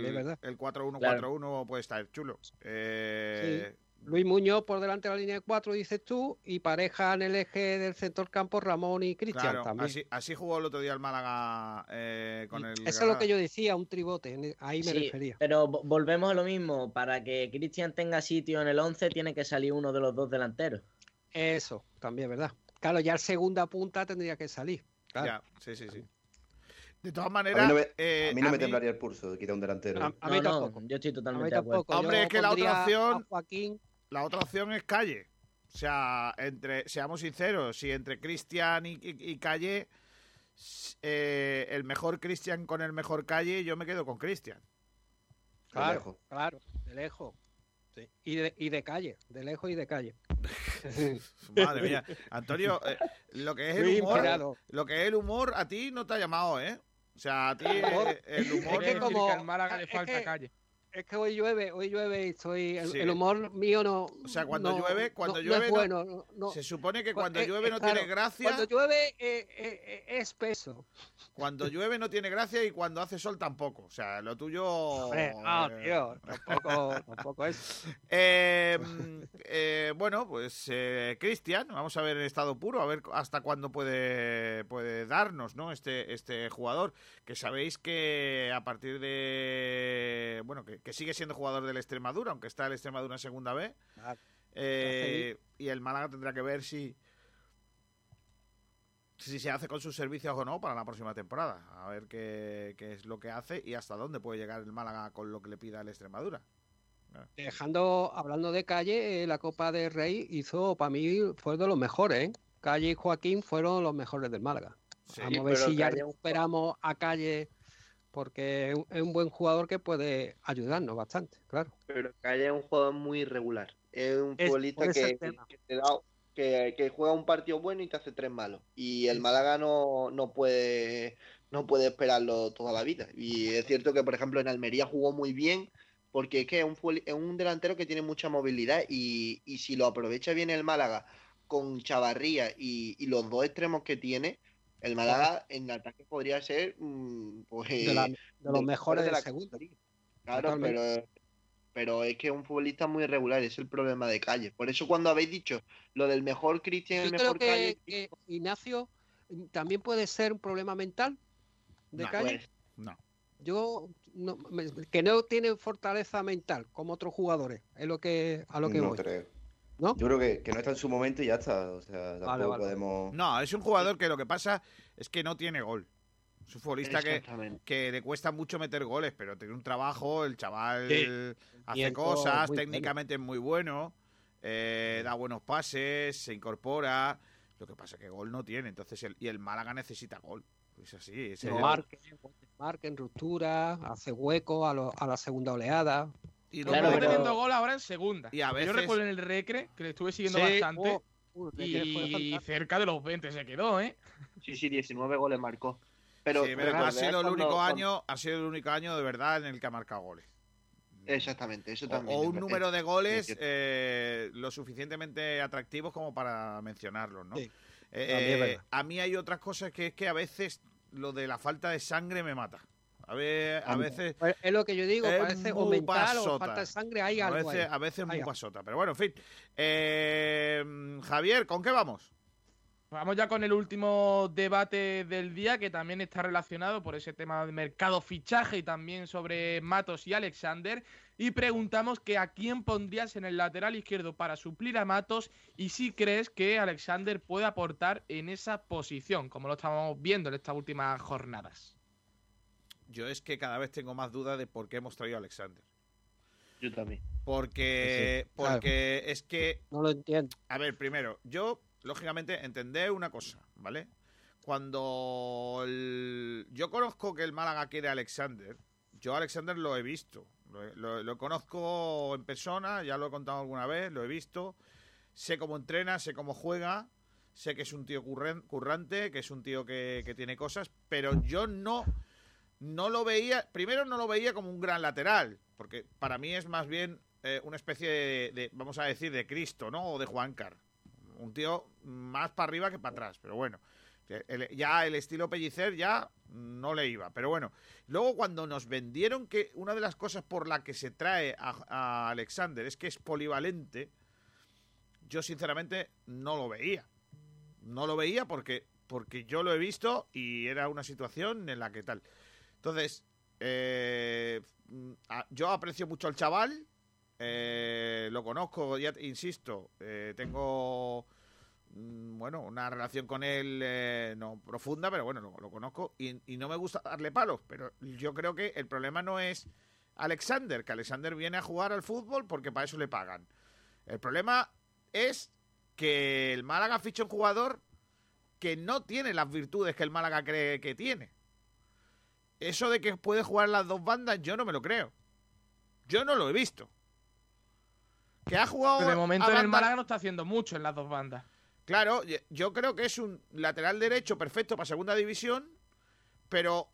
el 4-1-4-1 Claro. puede estar chulo. Eh, Sí. Luis Muñoz por delante de la línea de cuatro, dices tú, y pareja en el eje del centro del campo Ramón y Cristian Claro, también. así, así jugó el otro día el Málaga eh, con el. Eso es lo que yo decía, un tribote, e, ahí me Sí, refería. pero vo- volvemos a lo mismo. Para que Cristian tenga sitio en el 11, tiene que salir uno de los dos delanteros. Eso, también, ¿verdad? Claro, ya el segunda punta tendría que salir. Claro. Ya, sí, sí, sí. De todas A maneras, mí no me, eh, a mí no me mí- temblaría el pulso de quitar un delantero. A, a mí No, no, tampoco. yo estoy totalmente de acuerdo. Hombre, Yo es que la otra opción- a Joaquín, La otra opción es Calle. O sea, entre, seamos sinceros, si entre Cristian y, y- y Calle, eh, el mejor Cristian con el mejor Calle, yo me quedo con Cristian. claro, lejos. claro, de lejos. Sí. Y, de, y de calle, de lejos y de calle. Madre mía. Antonio, eh, lo que es el humor, lo que es el humor a ti no te ha llamado, ¿eh? O sea, a ti eh, el humor Es que como- al Málaga le es falta que- calle. Es que hoy llueve, hoy llueve y estoy. El, Sí. el humor mío no. O sea, cuando no- llueve, cuando no- llueve, es no- bueno. no- no- se supone que Cu- cuando eh, llueve eh, no claro, tiene gracia, Cuando llueve eh, es peso. cuando llueve no tiene gracia y cuando hace sol tampoco. O sea, lo tuyo... Hombre, no, eh, tío, tampoco, tampoco es. Eh, bueno, pues Cristian, vamos a ver en estado puro, a ver hasta cuándo puede, puede darnos ¿no? este, este jugador, que sabéis que a partir de... Bueno, que, que sigue siendo jugador del Extremadura, aunque está el Extremadura en segunda B. Claro. Eh, y el Málaga tendrá que ver si si se hace con sus servicios o no para la próxima temporada. A ver qué, qué es lo que hace y hasta dónde puede llegar el Málaga con lo que le pida el Extremadura. Dejando, hablando de calle, eh, la Copa de Rey hizo, para mí, fue de los mejores, ¿eh? Calle y Joaquín fueron los mejores del Málaga. Sí, Vamos a ver si ya Calle- recuperamos a Calle, porque es un- buen jugador que puede ayudarnos bastante, claro. Pero Calle es un jugador muy irregular. Es un Es- futbolista que, te da, que, que juega un partido bueno y te hace tres malos. Y el Málaga no, no puede no puede esperarlo toda la vida. Y es cierto que, por ejemplo, en Almería jugó muy bien, porque es que es un, es un delantero que tiene mucha movilidad y, y si lo aprovecha bien el Málaga con Chavarría y, y los dos extremos que tiene, el Málaga en ataque podría ser mm, pues, De, la- de los mejores de la segunda. Claro, Totalmente. pero, pero es que es un futbolista muy irregular, es el problema de calle. Por eso cuando habéis dicho lo del mejor Cristian, el Yo creo mejor calle, que, que Ignacio mm, también puede ser un problema mental de No, calle. pues, No. Yo no- me- que no tiene fortaleza mental como otros jugadores, es lo que a lo que no voy. creo. ¿No? Yo creo que, que no está en su momento y ya está. O sea, tampoco vale. podemos. No, es un jugador que lo que pasa es que no tiene gol. Es un futbolista que, le cuesta mucho meter goles, pero tiene un trabajo, el chaval Sí. hace cosas, muy técnicamente es muy bueno, eh, da buenos pases, se incorpora. Lo que pasa es que gol no tiene, entonces el, y el Málaga necesita gol. Es así, es el- Marque, marque en ruptura, hace hueco a, lo- a la segunda oleada. Y Lo Claro, está pero- metiendo gol ahora en segunda. Y a Yo recuerdo en el Recre, que le estuve siguiendo Sí, bastante, oh, uh, y cerca de los 20 se quedó, ¿eh? Sí, sí, 19 goles marcó. Pero, Sí, pero recordad ha sido el único cuando- año, ha sido el único año de verdad en el que ha marcado goles. Exactamente, eso también. o un número de goles eh, lo suficientemente atractivos como para mencionarlos, ¿no? Sí, Eh, verdad. a mí hay otras cosas que es que a veces lo de la falta de sangre me mata. A, ver, a veces Pues es lo que yo digo, parece o muy mental o pasota. falta de sangre, hay a algo veces, ahí. a veces muy Hay algo. pasota. Pero bueno, en fin. Eh, Javier, ¿con qué vamos? Vamos ya con el último debate del día, que también está relacionado por ese tema de mercado fichaje y también sobre Matos y Alexander. Y preguntamos que a quién pondrías en el lateral izquierdo para suplir a Matos y si crees que Alexander puede aportar en esa posición, como lo estamos viendo en estas últimas jornadas. Yo es que cada vez tengo más dudas de por qué hemos traído a Alexander. Yo también. Porque, Sí, claro. porque es que No lo entiendo. A ver, primero, yo, lógicamente, entender una cosa, ¿vale? Cuando el- yo conozco que el Málaga quiere a Alexander, yo a Alexander lo he visto, lo, lo- lo conozco en persona, ya lo he contado alguna vez, lo he visto, sé cómo entrena, sé cómo juega, sé que es un tío curren- currante, que es un tío que, que tiene cosas, pero yo no, no lo veía, primero no lo veía como un gran lateral, porque para mí es más bien eh, una especie de, vamos a decir, de Cristo, ¿no? O de Juancar. Un tío más para arriba que para atrás, pero bueno. ya el estilo Pellicer ya no le iba. Pero bueno, luego cuando nos vendieron que una de las cosas por la que se trae a, Alexander es que es polivalente, yo sinceramente no lo veía. No lo veía porque, porque yo lo he visto y era una situación en la que tal. Entonces, eh, yo aprecio mucho al chaval, eh, lo conozco, ya insisto, eh, tengo Mm, bueno, una relación con él eh, no profunda, pero bueno, lo, conozco y, no me gusta darle palos, pero yo creo que el problema no es Alexander, que Alexander viene a jugar al fútbol porque para eso le pagan. El problema es que el Málaga ficha un jugador que no tiene las virtudes que el Málaga cree que tiene. Eso de que puede jugar las dos bandas, yo no me lo creo. Yo no lo he visto. Que ha jugado. de momento en el Málaga no está haciendo mucho en las dos bandas. Claro, yo creo que es un lateral derecho perfecto para segunda división, pero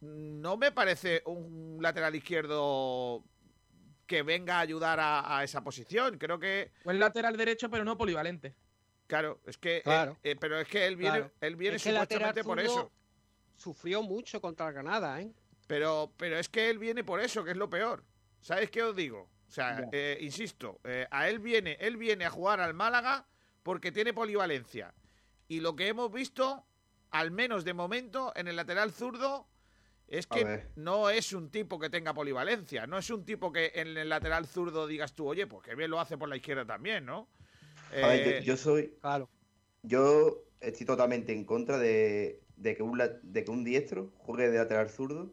no me parece un lateral izquierdo que venga a ayudar a, esa posición. Creo que. Un lateral derecho, pero no polivalente. Claro, es que. Eh, claro. Eh, pero es que él viene, él viene supuestamente por eso. Sufrió mucho contra Granada, ¿eh? Pero, pero es que él viene por eso, que es lo peor. ¿Sabes qué os digo? O sea, eh, insisto, a él viene, él viene a jugar al Málaga porque tiene polivalencia. Y lo que hemos visto, al menos de momento, en el lateral zurdo, es que no es un tipo que tenga polivalencia. No es un tipo que en el lateral zurdo digas tú, oye, pues que bien lo hace por la izquierda también, ¿no? A ver, yo, eh, soy. Claro. Yo estoy totalmente en contra de, que un, de que un diestro juegue de lateral zurdo.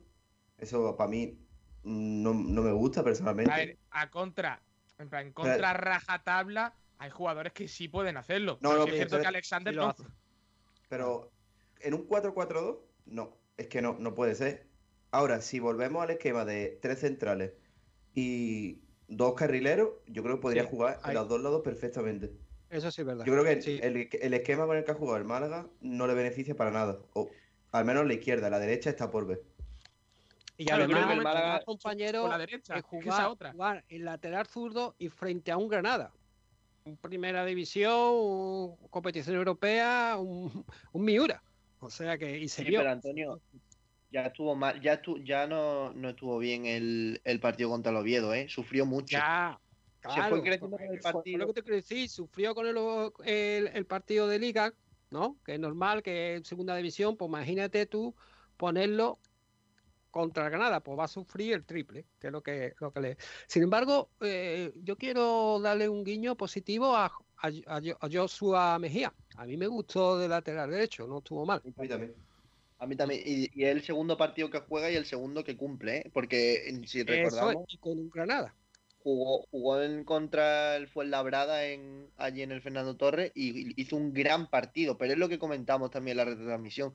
Eso para mí no, me gusta personalmente. A ver, a contra. En plan, contra rajatabla hay jugadores que sí pueden hacerlo. No, no, es cierto que Alexander no. Pero en un 4-4-2, no. Es que no, no puede ser. Ahora, si volvemos al esquema de tres centrales y dos carrileros, yo creo que podría jugar en los dos lados perfectamente. Eso sí es verdad. Yo creo que el, esquema con el que ha jugado el Málaga no le beneficia para nada. O al menos la izquierda, la derecha está por ver. Y además, el Málaga, compañero, la derecha, es jugar, jugar en lateral zurdo y frente a un Granada primera división, competición europea, un, Miura. O sea que, y se Pero Antonio, ya estuvo mal, ya, ya no, no estuvo bien el, partido contra el Oviedo, ¿eh? Sufrió mucho. Ya, se fue creciendo con el partido. lo que te sufrió con el, el, partido de Liga, ¿no? Que es normal que en segunda división, pues imagínate tú ponerlo contra Granada, pues va a sufrir el triple, que es lo que, lo que le. Sin embargo, eh, yo quiero darle un guiño positivo a, a, Joshua Mejía. A mí me gustó de lateral derecho, no estuvo mal. A mí también. A mí también. Y, es el segundo partido que juega y el segundo que cumple, ¿eh? porque si recordamos. y con un Granada. Jugó, jugó en contra el Fuenlabrada en, allí en el Fernando Torres y hizo un gran partido, pero es lo que comentamos también en la retransmisión.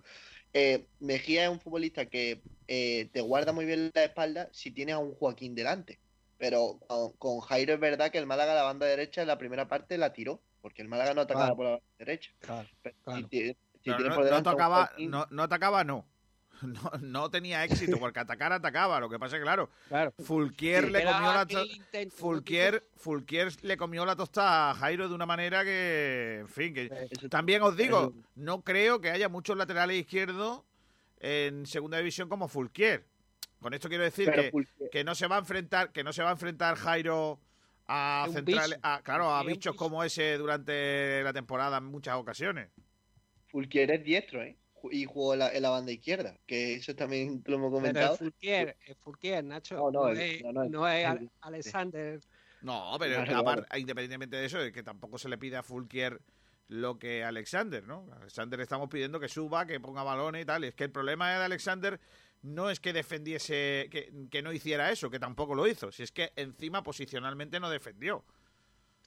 Eh, Mejía es un futbolista que eh, te guarda muy bien la espalda si tienes a un Joaquín delante. Pero con, Jairo es verdad que el Málaga la banda derecha en la primera parte la tiró, porque el Málaga no atacaba por la banda derecha. no, atacaba, no, atacaba, no. no, no tenía éxito, porque atacar atacaba. Lo que pasa es que, claro, Fulquier, le comió la Fulquier, Fulquier le comió la tostada a Jairo de una manera que, en fin, que también os digo, no creo que haya muchos laterales izquierdos en segunda división como Fulquier. Con esto quiero decir que, que, no se va a enfrentar, que no se va a enfrentar Jairo a centrales, a, claro, a bichos como ese durante la temporada en muchas ocasiones. Fulquier es diestro, ¿eh? Y jugó en la, banda izquierda, que eso también lo hemos comentado. Pero es Fulquier, Nacho. No, no, no, es, Alexander. No, pero independientemente de eso, es que tampoco se le pide a Fulquier lo que Alexander, ¿no? Alexander estamos pidiendo que suba, que ponga balones y tal. es que el problema de Alexander no es que defendiese, que, que no hiciera eso, que tampoco lo hizo. Si es que encima posicionalmente no defendió.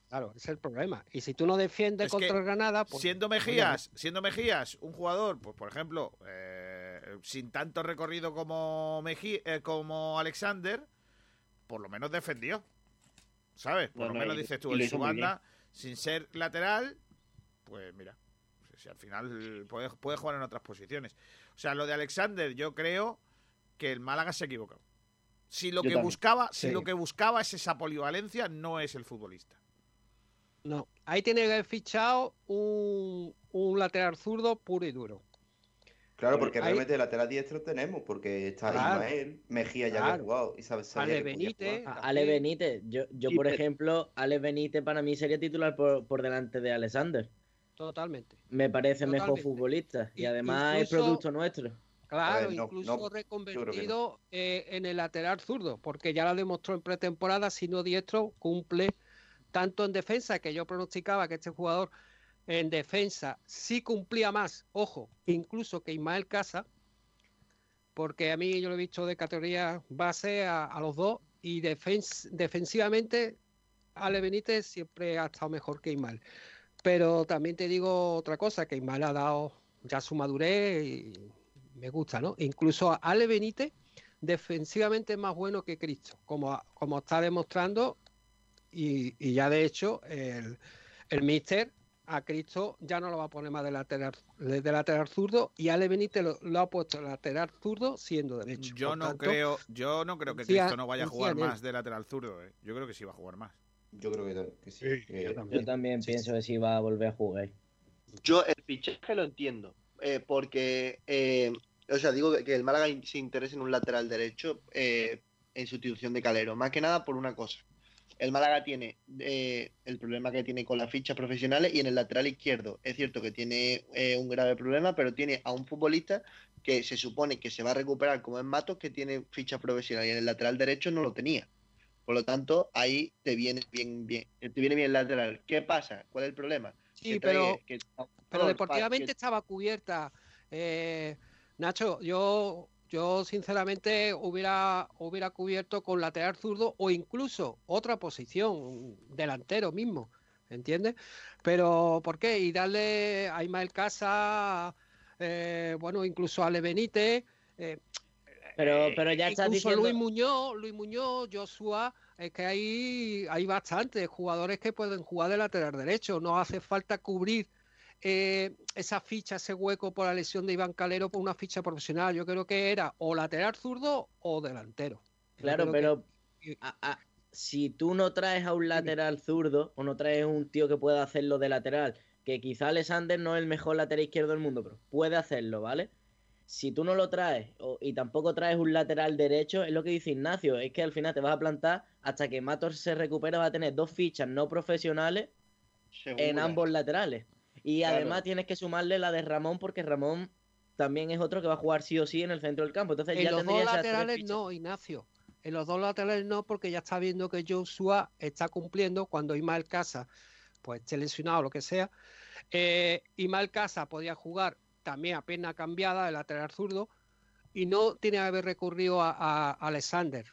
Claro, ese es el problema. Y si tú no defiendes contra Granada, pues, siendo Mejías, siendo Mejías un jugador, pues por ejemplo, eh, sin tanto recorrido como eh, como Alexander, por lo menos defendió, ¿sabes? Por lo menos dices tú en su banda, sin ser lateral, pues mira, si al final puede, puede jugar en otras posiciones. O sea, lo de Alexander, yo creo que el Málaga se ha equivocado. Si lo que buscaba, si lo que buscaba es esa polivalencia, no es el futbolista. No, ahí tiene que haber fichado un, un lateral zurdo puro y duro. Claro, porque Ahí- realmente de lateral diestro tenemos, porque está Claro. Ismael, Mejía ya Claro. había jugado y sabe, sabía Ale Benítez. Ale Benítez, yo, yo por ejemplo, Ale Benítez para mí sería titular por, por delante de Alexander. Totalmente. Me parece mejor futbolista y además es producto nuestro. Claro, ver, no, incluso no, reconvertido eh, en el lateral zurdo, porque ya lo demostró en pretemporada, siendo diestro, cumple tanto en defensa, que yo pronosticaba que este jugador en defensa sí cumplía más, ojo, incluso que Ismael Casa, porque a mí yo lo he visto de categoría base a, los dos, y defens- defensivamente Ale Benítez siempre ha estado mejor que Ismael. Pero también te digo otra cosa, que Ismael ha dado ya su madurez y me gusta, ¿no? Incluso Ale Benítez defensivamente es más bueno que Cristo, como, como está demostrando y, y ya de hecho el, el Mister a Cristo ya no lo va a poner más de lateral, de lateral zurdo y Ale Benítez lo, lo ha puesto lateral zurdo siendo derecho. Yo Por no tanto, creo, yo no creo que Cristo no vaya a jugar más de lateral zurdo. eh. Yo creo que sí va a jugar más. Yo creo que, que sí. Yo también pienso que sí va a volver a jugar. Yo el fichaje lo entiendo, eh, porque, eh, o sea, digo que- el Málaga se interesa en un lateral derecho eh, en sustitución de Calero, más que nada por una cosa. El Málaga tiene eh, el problema que tiene con las fichas profesionales y en el lateral izquierdo es cierto que tiene eh, un grave problema, pero tiene a un futbolista que se supone que se va a recuperar como es Matos, que tiene fichas profesionales y en el lateral derecho no lo tenía. Por lo tanto, ahí te viene bien, bien, te viene bien el lateral. ¿Qué pasa? ¿Cuál es el problema? Sí, pero- que- Pero que- deportivamente estaba cubierta. Eh, Nacho, yo, yo sinceramente hubiera, hubiera cubierto con lateral zurdo o incluso otra posición, delantero mismo, ¿entiendes? Pero ¿por qué? Y darle a Ismael Casa, eh, bueno, incluso a Ale Benítez. eh, Pero, pero ya estás diciendo... Luis Muñoz, Luis Muñoz, Joshua, es que hay, hay bastantes jugadores que pueden jugar de lateral derecho. No hace falta cubrir eh, esa ficha, ese hueco por la lesión de Iván Calero por una ficha profesional. Yo creo que era o lateral zurdo o delantero. Claro, pero a- a- si tú no traes a un lateral zurdo o no traes un tío que pueda hacerlo de lateral, que quizá Alexander no es el mejor lateral izquierdo del mundo, pero puede hacerlo, ¿vale? Si tú no lo traes o- y tampoco traes un lateral derecho, es lo que dice Ignacio, es que al final te vas a plantar hasta que Matos se recupere, vas a tener dos fichas no profesionales en ambos laterales. Y Claro. además tienes que sumarle la de Ramón, porque Ramón también es otro que va a jugar sí o sí en el centro del campo. Entonces En ya los dos laterales no, Ignacio. En los dos laterales no, porque ya está viendo que Joshua está cumpliendo cuando Ismael Casa, pues esté lesionado o lo que sea. Eh, Ismael Casa podía jugar también a pierna cambiada, de lateral zurdo, y no tiene que haber recurrido a, a Alexander.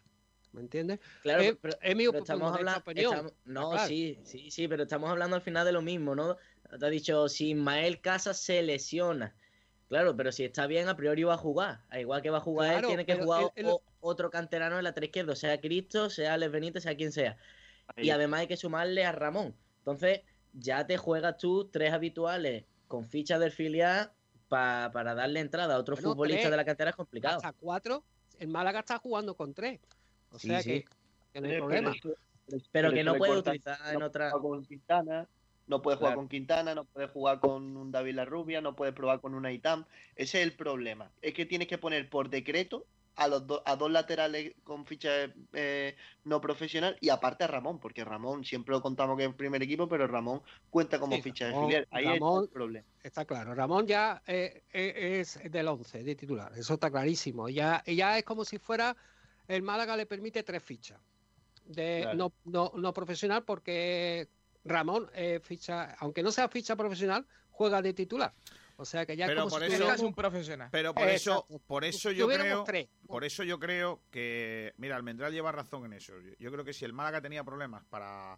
¿Me entiendes? Claro, Eh, pero, es mi pero opi- estamos hablando. estamos- no, claro. sí, sí, sí, pero estamos hablando al final de lo mismo, ¿no? Te ha dicho, si Ismael Casas se lesiona. Claro, pero si está bien, a priori va a jugar. Al igual que va a jugar Claro, él, tiene que jugar o- otro canterano en la tres izquierdo, sea Cristo, sea Alex Benítez, sea quien sea. Y además hay que sumarle a Ramón. Entonces, ya te juegas tú tres habituales con ficha del filial pa- para darle entrada a otro Bueno, futbolista tres, de la cantera es complicado. Hasta cuatro. El Málaga está jugando con tres. O Sí, sea sí. que, que no hay problema. Pero que no puede corta- utilizar en otra. con Quintana, no puede jugar Claro. con Quintana, no puede jugar con un David Larrubia, no puede probar con un Aitam. Ese es el problema. Es que tienes que poner por decreto a los do- a dos laterales con ficha eh, no profesional y aparte a Ramón, porque Ramón siempre lo contamos que es primer equipo, pero Ramón cuenta como Sí, ficha de filial. Ahí Ramón- está el problema. Está claro, Ramón ya eh, eh, es del 11 de titular, eso está clarísimo. Ya, ya es como si fuera, el Málaga le permite tres fichas de Claro. no, no, no profesional porque Ramón eh, ficha, aunque no sea ficha profesional, juega de titular. O sea que ya es Pero como por si eso- un profesional. Pero por eso, por eso yo creo, tres. por eso yo creo que, mira, Almendral lleva razón en eso. Yo, yo creo que si el Málaga tenía problemas para,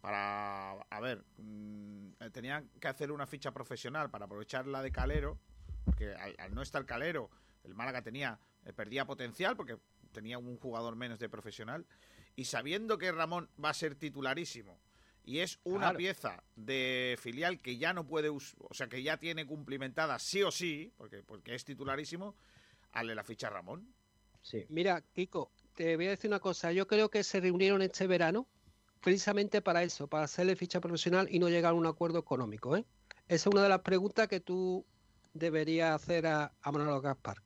para, a ver, mm, tenían que hacer una ficha profesional para aprovechar la de Calero, porque al, al no estar Calero, el Málaga tenía, eh, perdía potencial porque tenía un jugador menos de profesional y sabiendo que Ramón va a ser titularísimo y es una Claro. pieza de filial que ya no puede, o sea, que ya tiene cumplimentada sí o sí, porque, porque es titularísimo, hazle la ficha a Ramón. Sí. Mira, Kiko, te voy a decir una cosa. Yo creo que se reunieron este verano precisamente para eso, para hacerle ficha profesional y no llegar a un acuerdo económico. ¿eh? Esa es una de las preguntas que tú deberías hacer a, a Manolo Gaspar.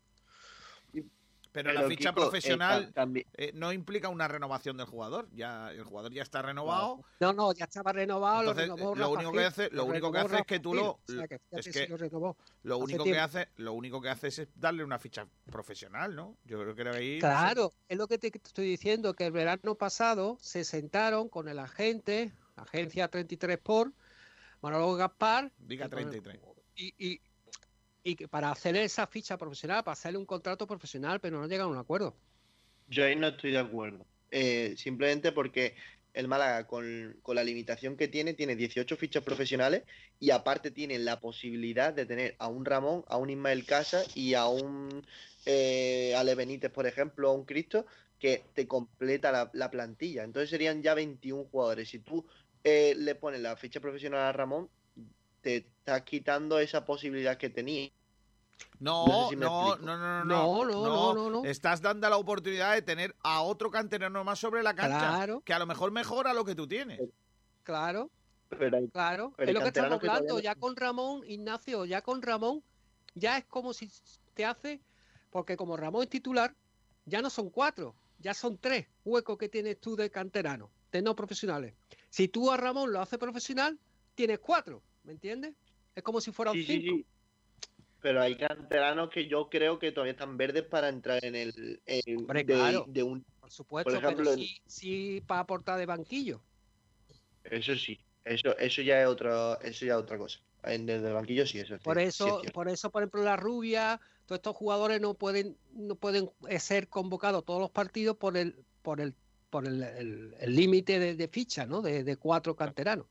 Pero, la ficha profesional eh, no implica una renovación del jugador. Ya el jugador ya está renovado. No, no, ya estaba renovado. lo, único que hace, lo único que hace es que tú lo, es que lo único que hace, lo único que hace es darle una ficha profesional, ¿no? Yo creo que ahí. Claro, es lo que te estoy diciendo que el verano pasado se sentaron con el agente, agencia 33 por Manolo Gaspar. Diga 33. y, y y que para hacer esa ficha profesional, para hacerle un contrato profesional, pero no llegan a un acuerdo. Yo ahí no estoy de acuerdo. Eh, simplemente porque el Málaga, con, la limitación que tiene, tiene 18 fichas profesionales y aparte tiene la posibilidad de tener a un Ramón, a un Ismael Casa y a un eh, Ale Benítez, por ejemplo, a un Cristo, que te completa la, la plantilla. Entonces serían ya 21 jugadores. Si tú eh, le pones la ficha profesional a Ramón, te estás quitando esa posibilidad que tenía. No, no, no, no, no, no, no, no, Estás dando la oportunidad de tener a otro canterano más sobre la cancha, que a lo mejor mejora lo que tú tienes. Claro, claro. es lo que estamos hablando. Ya con Ramón, Ignacio, ya con Ramón, ya es como si te hace, porque como Ramón es titular, ya no son cuatro, ya son tres huecos que tienes tú de canterano, de no profesionales. Si tú a Ramón lo haces profesional, tienes cuatro. ¿Me entiendes? Es como si fuera un sí, Pero hay canteranos que yo creo que todavía están verdes para entrar en el de, un por supuesto, pero sí, para aportar de banquillo. Eso sí, eso eso ya es otra eso ya es otra cosa. En el de banquillo sí eso. Por eso, por eso por ejemplo la rubia, todos estos jugadores no pueden no pueden ser convocados todos los partidos por el por el por el límite de, ficha, ¿no? De, de cuatro canteranos.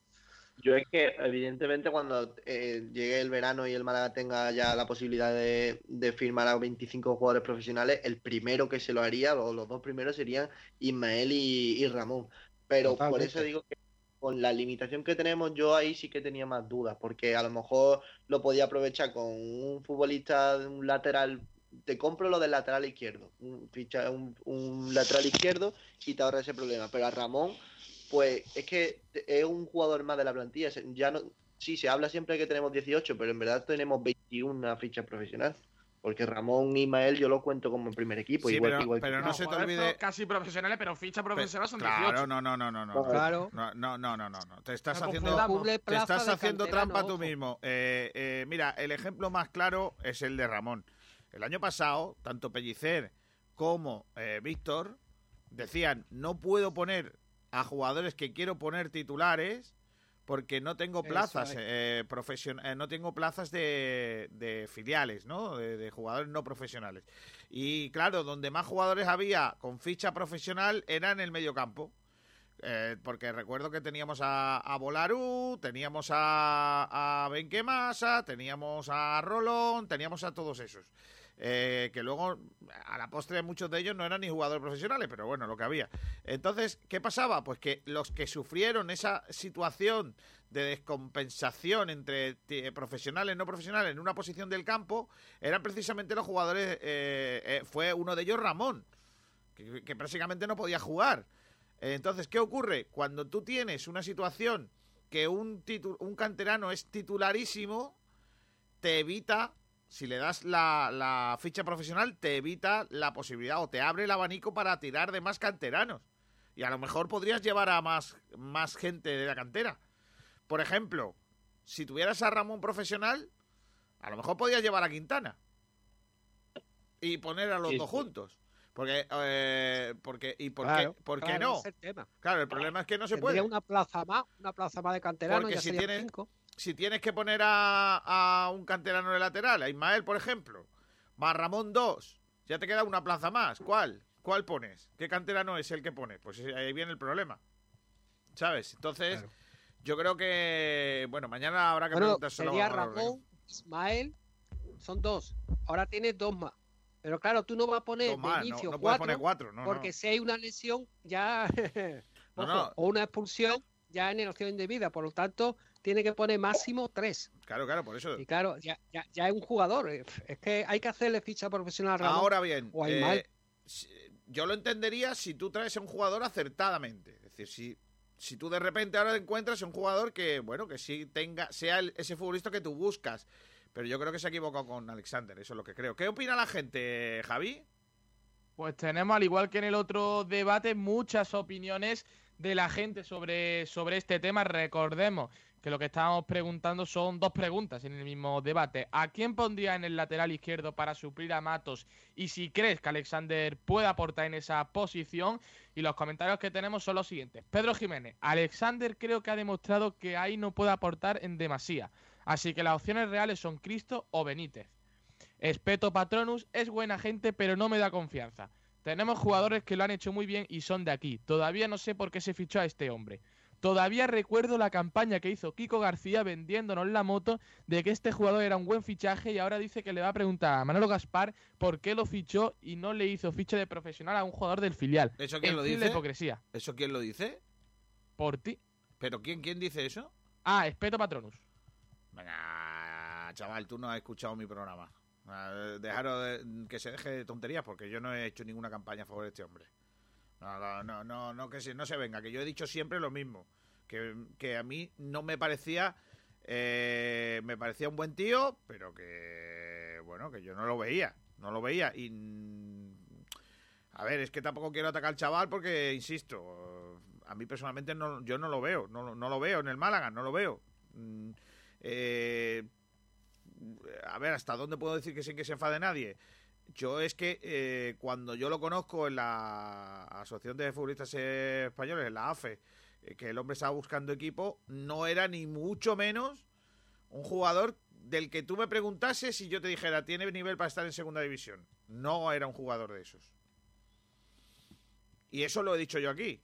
Yo es que, evidentemente, cuando eh, llegue el verano y el Málaga tenga ya la posibilidad de, firmar a 25 jugadores profesionales, el primero que se lo haría, o los dos primeros serían Ismael y, Ramón. Pero por eso digo que con la limitación que tenemos, yo ahí sí que tenía más dudas, porque a lo mejor lo podía aprovechar con un futbolista, un lateral. Te compro lo del lateral izquierdo, un, ficha, un, un lateral izquierdo y te ahorra ese problema. Pero a Ramón pues es que es un jugador más de la plantilla. Ya no, sí, se habla siempre que tenemos 18, pero en verdad tenemos 21 fichas profesionales. Porque Ramón y Mael yo lo cuento como el primer equipo. igual, pero, no, se te olvide. Casi profesionales, pero fichas profesionales son 18. Claro, no, no, no, no. no. Claro. No, no, no, no, no. Te estás haciendo, te estás haciendo trampa tú mismo. Eh, eh, mira, el ejemplo más claro es el de Ramón. El año pasado, tanto Pellicer como eh, Víctor decían: no puedo poner a jugadores que quiero poner titulares porque no tengo plazas eh, eh, no tengo plazas de, filiales, ¿no? De, jugadores no profesionales. Y claro, donde más jugadores había con ficha profesional era en el mediocampo. Eh, porque recuerdo que teníamos a, a Volaru, teníamos a, a Benquemasa, teníamos a Rolón, teníamos a todos esos. Eh, que luego a la postre muchos de ellos no eran ni jugadores profesionales, pero bueno, lo que había. Entonces, ¿qué pasaba? Pues que los que sufrieron esa situación de descompensación entre profesionales y no profesionales en una posición del campo eran precisamente los jugadores, eh, eh, fue uno de ellos Ramón, que, que prácticamente no podía jugar. Entonces, ¿qué ocurre? Cuando tú tienes una situación que un, un canterano es titularísimo, te evita si le das la, ficha profesional, te evita la posibilidad o te abre el abanico para tirar de más canteranos. Y a lo mejor podrías llevar a más, más gente de la cantera. Por ejemplo, si tuvieras a Ramón profesional, a lo mejor podrías llevar a Quintana. Y poner a los dos juntos. Porque, eh, porque, ¿y por qué, por qué no? Claro, el problema es que no se puede. una plaza más, una plaza más de canteranos. Porque si tienes, si tienes que poner a, un canterano de lateral, a Ismael, por ejemplo, más Ramón 2, ya te queda una plaza más. ¿Cuál? ¿Cuál pones? ¿Qué canterano es el que pone? Pues ahí viene el problema. ¿Sabes? Entonces, yo creo que, bueno, mañana habrá que bueno, Sería Ramón, Ismael, son dos. Ahora tienes dos más. Pero claro, tú no vas a poner de inicio cuatro, porque si hay una lesión ya o una expulsión ya en acción indebida. Por lo tanto, tiene que poner máximo tres. Claro, claro, por eso. Y claro, ya, ya, ya es un jugador. Eh, es que hay que hacerle ficha profesional a Ahora bien, eh, yo lo entendería si tú traes a un jugador acertadamente. Es decir, si si tú de repente ahora encuentras un jugador que, bueno, que sí tenga, sea ese futbolista que tú buscas. Pero yo creo que se ha equivocado con Alexander, eso es lo que creo. ¿Qué opina la gente, Javi? Pues tenemos, al igual que en el otro debate, muchas opiniones de la gente sobre, sobre este tema. Recordemos que lo que estábamos preguntando son dos preguntas en el mismo debate. ¿A quién pondría en el lateral izquierdo para suplir a Matos? Y si crees que Alexander puede aportar en esa posición. Y los comentarios que tenemos son los siguientes. Pedro Jiménez, Alexander creo que ha demostrado que ahí no puede aportar en demasía. Así que las opciones reales son Cristo o Benítez. Espeto Patronus es buena gente, pero no me da confianza. Tenemos jugadores que lo han hecho muy bien y son de aquí. Todavía no sé por qué se fichó a este hombre. Todavía recuerdo la campaña que hizo Kiko García vendiéndonos la moto de que este jugador era un buen fichaje y ahora dice que le va a preguntar a Manolo Gaspar por qué lo fichó y no le hizo ficha de profesional a un jugador del filial. ¿Eso quién lo dice? hipocresía. ¿Eso quién lo dice? Por ti. ¿Pero quién, quién dice eso? Ah, Espeto Patronus. Venga, chaval, tú no has escuchado mi programa. Dejaros que se deje de tonterías porque yo no he hecho ninguna campaña a favor de este hombre. No, no, no, no, que se, no se venga, que yo he dicho siempre lo mismo. Que, a mí no me parecía. Eh, me parecía un buen tío, pero que. Bueno, que yo no lo veía. No lo veía. Y. A ver, es que tampoco quiero atacar al chaval porque, insisto, a mí personalmente no, yo no lo veo. No, no lo veo en el Málaga, no lo veo. Mm, eh, a ver, ¿hasta dónde puedo decir que sin que se enfade nadie? Yo es que eh, cuando yo lo conozco en la Asociación de Futbolistas Españoles, en la AFE, eh, que el hombre estaba buscando equipo, no era ni mucho menos un jugador del que tú me preguntases si yo te dijera, tiene nivel para estar en segunda división. No era un jugador de esos. Y eso lo he dicho yo aquí.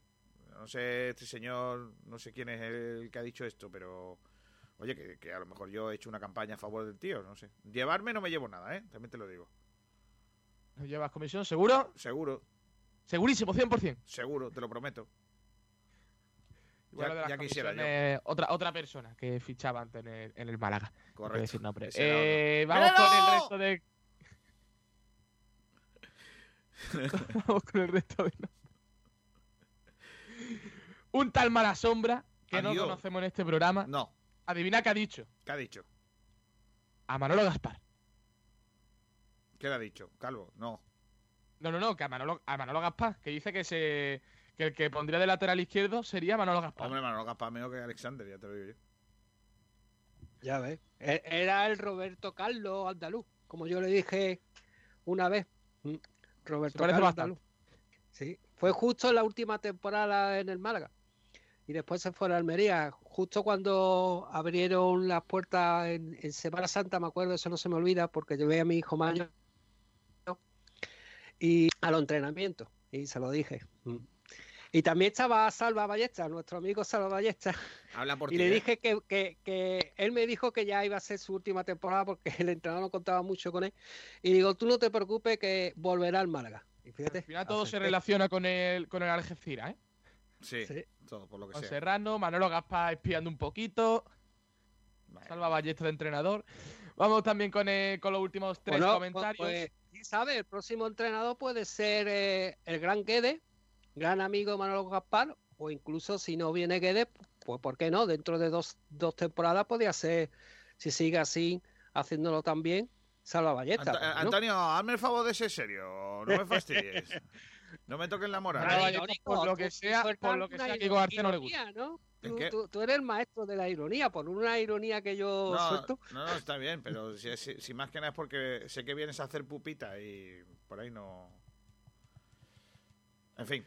No sé, este señor, no sé quién es el que ha dicho esto, pero oye, que, a lo mejor yo he hecho una campaña a favor del tío, no sé. Llevarme no me llevo nada, ¿eh? También te lo digo. ¿No llevas comisión? ¿Seguro? Seguro. Segurísimo, 100%. Seguro, te lo prometo. ya, quisiera yo. Otra, otra persona que fichaba antes en el, en el Málaga. Correcto. Eh, vamos con el resto de... vamos con el resto de... Un tal mala sombra que no conocemos en este programa. No. Adivina qué ha dicho. ¿Qué ha dicho? A Manolo Gaspar. ¿Qué le ha dicho? Calvo, no. No, no, no, que a Manolo, a Manolo Gaspar, que dice que se que el que pondría de lateral izquierdo sería Manolo Gaspar. Hombre, Manolo Gaspar mejor que Alexander, ya te lo digo yo. Ya ves. E-, era el Roberto Carlos andaluz, como yo le dije una vez. Mm, Roberto Carlos andaluz. Sí, fue justo en la última temporada en el Málaga. Y después se fue a Almería, justo cuando abrieron las puertas en, Semana Santa, me acuerdo, eso no se me olvida, porque llevé a mi hijo mayor y a los entrenamientos, y se lo dije. Mm. Y también estaba Salva Ballesta, nuestro amigo Salva Ballesta. Habla por y le ¿eh? dije que, que, él me dijo que ya iba a ser su última temporada porque el entrenador no contaba mucho con él. Y digo, tú no te preocupes que volverá al Málaga. Y fíjate, al final todo se relaciona con el, con el Algeciras, ¿eh? Sí, todo por lo que con sea. Serrano, Manolo Gaspar espiando un poquito. Salva Ballesta de entrenador. Vamos también con, eh, con los últimos tres pues, comentarios. Pues, sabe? El próximo entrenador puede ser eh, el gran Guede, gran amigo de Manolo Gaspar, o incluso si no viene Guede, pues ¿por qué no? Dentro de dos, dos temporadas podría ser, si sigue así, haciéndolo también, Salva Ballesta. Antonio, hazme el favor de ser serio, no me fastidies. No me toquen la moral. por lo que sea, por lo que sea, que García no le gusta. ¿no? Tú, eres el maestro de la ironía, por una ironía que yo no, suelto. No, no, está bien, pero si, más que nada es porque sé que vienes a hacer pupita y por ahí no. En fin.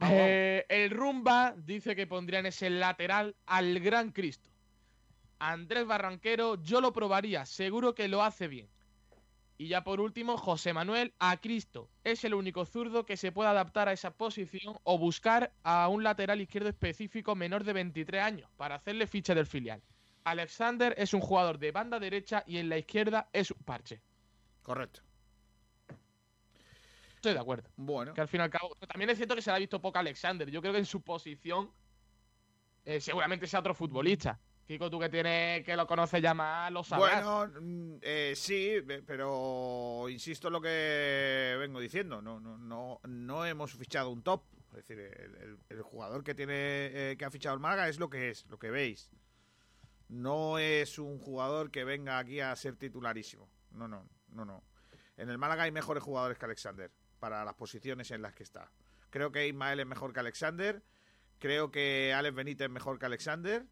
Eh, el Rumba dice que pondrían ese lateral al Gran Cristo. Andrés Barranquero, yo lo probaría, seguro que lo hace bien. Y ya por último, José Manuel a Cristo. Es el único zurdo que se puede adaptar a esa posición o buscar a un lateral izquierdo específico menor de 23 años para hacerle ficha del filial. Alexander es un jugador de banda derecha y en la izquierda es un parche. Correcto. Estoy de acuerdo. Bueno. Que al fin y al cabo. También es cierto que se le ha visto poco a Alexander. Yo creo que en su posición. Eh, seguramente sea otro futbolista. Kiko, tú que tienes, que lo conoces ya más, lo sabes. Bueno, mm, eh, sí, pero insisto lo que vengo diciendo. No, no, no, no hemos fichado un top. Es decir, el, jugador que tiene eh, que ha fichado el Málaga es lo que es, lo que veis. No es un jugador que venga aquí a ser titularísimo. No, no, no, no. En el Málaga hay mejores jugadores que Alexander para las posiciones en las que está. Creo que Ismael es mejor que Alexander. Creo que Alex Benítez es mejor que Alexander.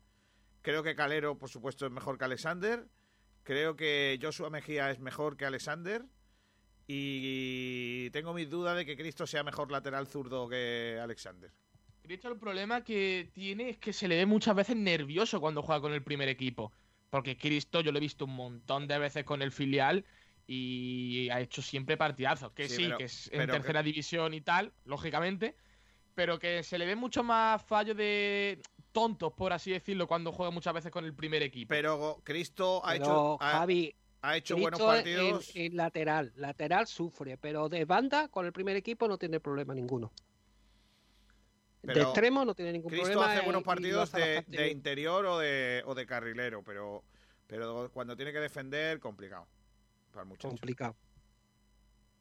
Creo que Calero, por supuesto, es mejor que Alexander. Creo que Joshua Mejía es mejor que Alexander. Y tengo mis dudas de que Cristo sea mejor lateral zurdo que Alexander. Cristo el problema que tiene es que se le ve muchas veces nervioso cuando juega con el primer equipo. Porque Cristo yo lo he visto un montón de veces con el filial y ha hecho siempre partidazos. Que sí, que es en tercera división y tal, lógicamente. Pero que se le ve mucho más fallo de tontos, por así decirlo, cuando juega muchas veces con el primer equipo. Pero Cristo ha hecho. Javi, ha hecho buenos partidos. En, lateral, lateral sufre, pero de banda con el primer equipo no tiene problema ninguno. de extremo no tiene ningún Cristo problema. hace buenos partidos de, interior o de, o de carrilero, pero, pero cuando tiene que defender, complicado. Para complicado.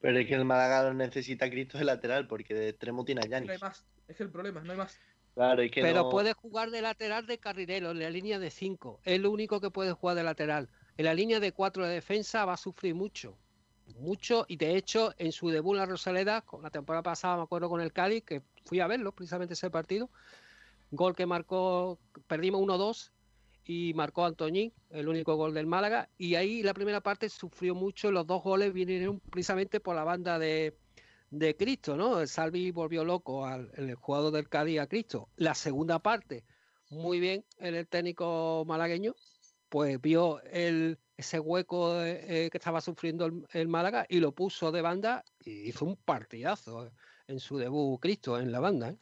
Pero es que el Málaga necesita Cristo de lateral, porque de extremo tiene a Yanis. No hay más, es el problema, no hay más. Pero puede jugar de lateral de carrilero, en la línea de 5. Es lo único que puede jugar de lateral. En la línea de 4 de defensa va a sufrir mucho. Mucho. Y de hecho, en su debut en la Rosaleda, con la temporada pasada, me acuerdo con el Cali, que fui a verlo precisamente ese partido. Gol que marcó, perdimos 1-2 y marcó Antoñín, el único gol del Málaga. Y ahí la primera parte sufrió mucho. Los dos goles vinieron precisamente por la banda de, de Cristo, ¿no? El Salvi volvió loco al el jugador del Cádiz a Cristo. La segunda parte, muy bien, el técnico malagueño, pues vio el, ese hueco eh, que estaba sufriendo el, Málaga y lo puso de banda y hizo un partidazo en su debut Cristo en la banda. ¿eh?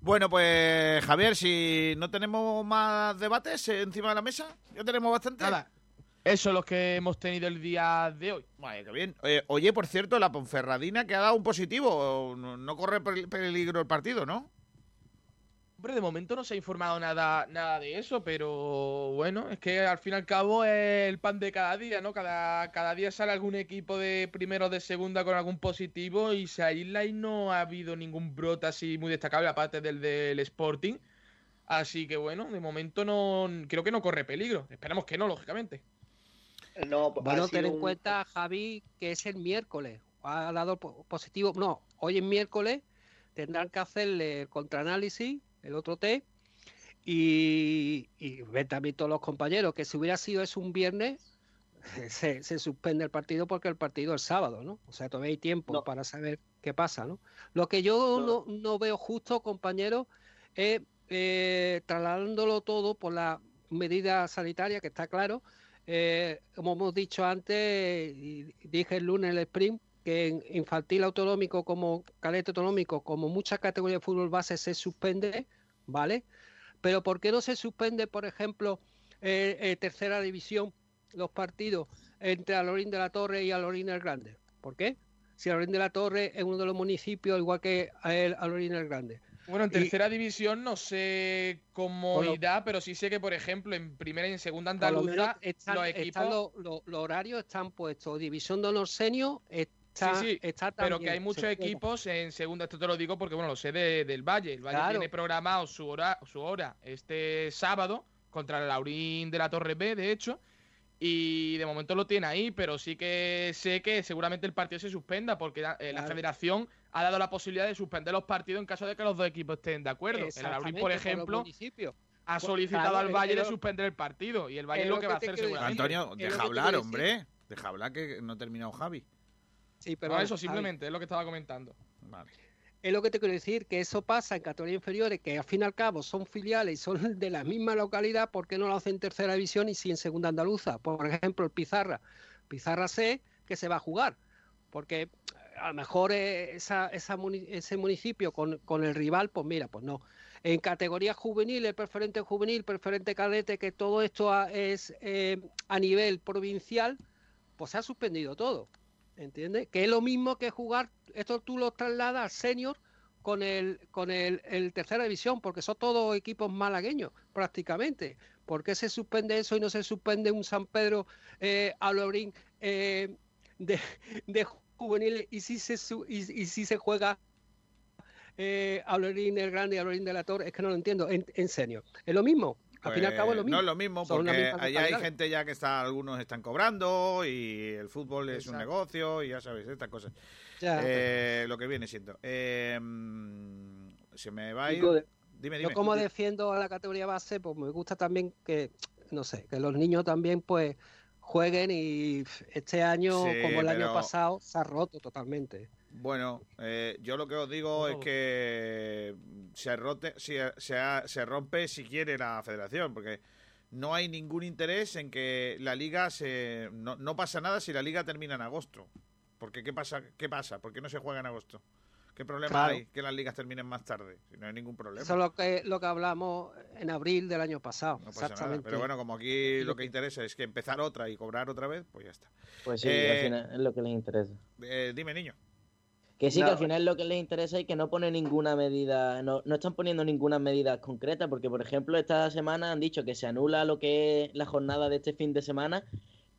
Bueno, pues Javier, si no tenemos más debates encima de la mesa, ya tenemos bastante. Nada, eso es lo que hemos tenido el día de hoy. Vale, qué bien. oye, por cierto, la Ponferradina que ha dado un positivo. No, corre peligro el partido, ¿no? Hombre, de momento no se ha informado nada, nada de eso, pero bueno, es que al fin y al cabo es el pan de cada día, ¿no? Cada, cada día sale algún equipo de primero o de segunda con algún positivo y se aísla y no ha habido ningún brote así muy destacable, aparte del del Sporting. Así que bueno, de momento no creo que no corre peligro. Esperamos que no, lógicamente. No, bueno, ten en cuenta, Javi, que es el miércoles. Ha dado positivo. No, hoy es miércoles. Tendrán que hacerle el contraanálisis, el otro test. Y, y ven también todos los compañeros que si hubiera sido eso un viernes, se, suspende el partido porque el partido es sábado, ¿no? O sea, todavía hay tiempo para saber qué pasa, ¿no? Lo que yo no, veo justo, compañeros, es eh, trasladándolo todo por la medida sanitaria, que está claro, eh, como hemos dicho antes, dije el lunes el sprint, que en infantil autonómico como cadete autonómico, como muchas categorías de fútbol base se suspende, ¿vale? Pero ¿por qué no se suspende, por ejemplo, eh, tercera división, los partidos entre Alorín de la Torre y Alorín del Grande? ¿Por qué? Si Alorín de la Torre es uno de los municipios, igual que Alorín del Grande. Bueno, en tercera división no sé cómo irá, pero sí sé que, por ejemplo, en primera y en segunda andaluza los equipos... los, horarios están puestos. División de honor senior está, sí, sí, pero que hay muchos equipos en segunda, esto te lo digo porque, bueno, lo sé del Valle. El Valle tiene programado su hora, su hora este sábado contra el Laurín de la Torre B, de hecho, y de momento lo tiene ahí, pero sí que sé que seguramente el partido se suspenda porque eh, la federación ha dado la posibilidad de suspender los partidos en caso de que los dos equipos estén de acuerdo. El Abril, por ejemplo, ha pues, solicitado al Valle de suspender el partido y el Valle es lo que, va a hacer seguramente. Antonio, deja hablar, hombre. Deja hablar que no ha terminado Javi. Sí, pero eso simplemente es lo que estaba comentando. Vale. Es lo que te quiero decir, que eso pasa en categorías inferiores, que al fin y al cabo son filiales y son de la misma localidad, ¿por qué no lo hacen en tercera división y sí en segunda andaluza? Por ejemplo, el Pizarra. Pizarra C, que se va a jugar, porque a lo mejor esa, ese municipio con, el rival, pues mira, pues no. En categoría juvenil, el preferente juvenil, preferente cadete, que todo esto es eh, a nivel provincial, pues se ha suspendido todo. ¿Entiendes? Que es lo mismo que jugar, esto tú lo trasladas al senior con el con el, tercera división, porque son todos equipos malagueños, prácticamente. ¿Por qué se suspende eso y no se suspende un San Pedro eh, Alorín eh, de, de juveniles y si se, y, si se juega eh, a Lorín el Grande y a de la Torre, es que no lo entiendo, en, en. Es lo mismo, al fin y al cabo es lo pues, mismo. No es lo mismo, porque allá hay gente ya que está, algunos están cobrando y el fútbol es un negocio y ya sabes, estas cosas. Eh, lo que viene siendo. Eh, se me va a ir... Dime, dime. Yo como defiendo a la categoría base, pues me gusta también que, no sé, que los niños también pues jueguen y este año, como el año pasado, se ha roto totalmente. Bueno, eh, yo lo que os digo es que se, rote, se, se, rompe si quiere la federación, porque no hay ningún interés en que la liga se... No, no pasa nada si la liga termina en agosto. Porque ¿qué pasa? ¿Qué pasa? ¿Por qué no se juega en agosto? ¿Qué problema hay que las ligas terminen más tarde? Si no hay ningún problema. Eso es lo que, lo que hablamos en abril del año pasado. exactamente. Pero bueno, como aquí lo que interesa es que empezar otra y cobrar otra vez, pues ya está. Pues sí, al eh, final es lo que les interesa. Eh, dime, niño. Que sí, que al final lo que les interesa es que no pone ninguna medida, no, no están poniendo ninguna medida concreta, porque por ejemplo esta semana han dicho que se anula lo que es la jornada de este fin de semana,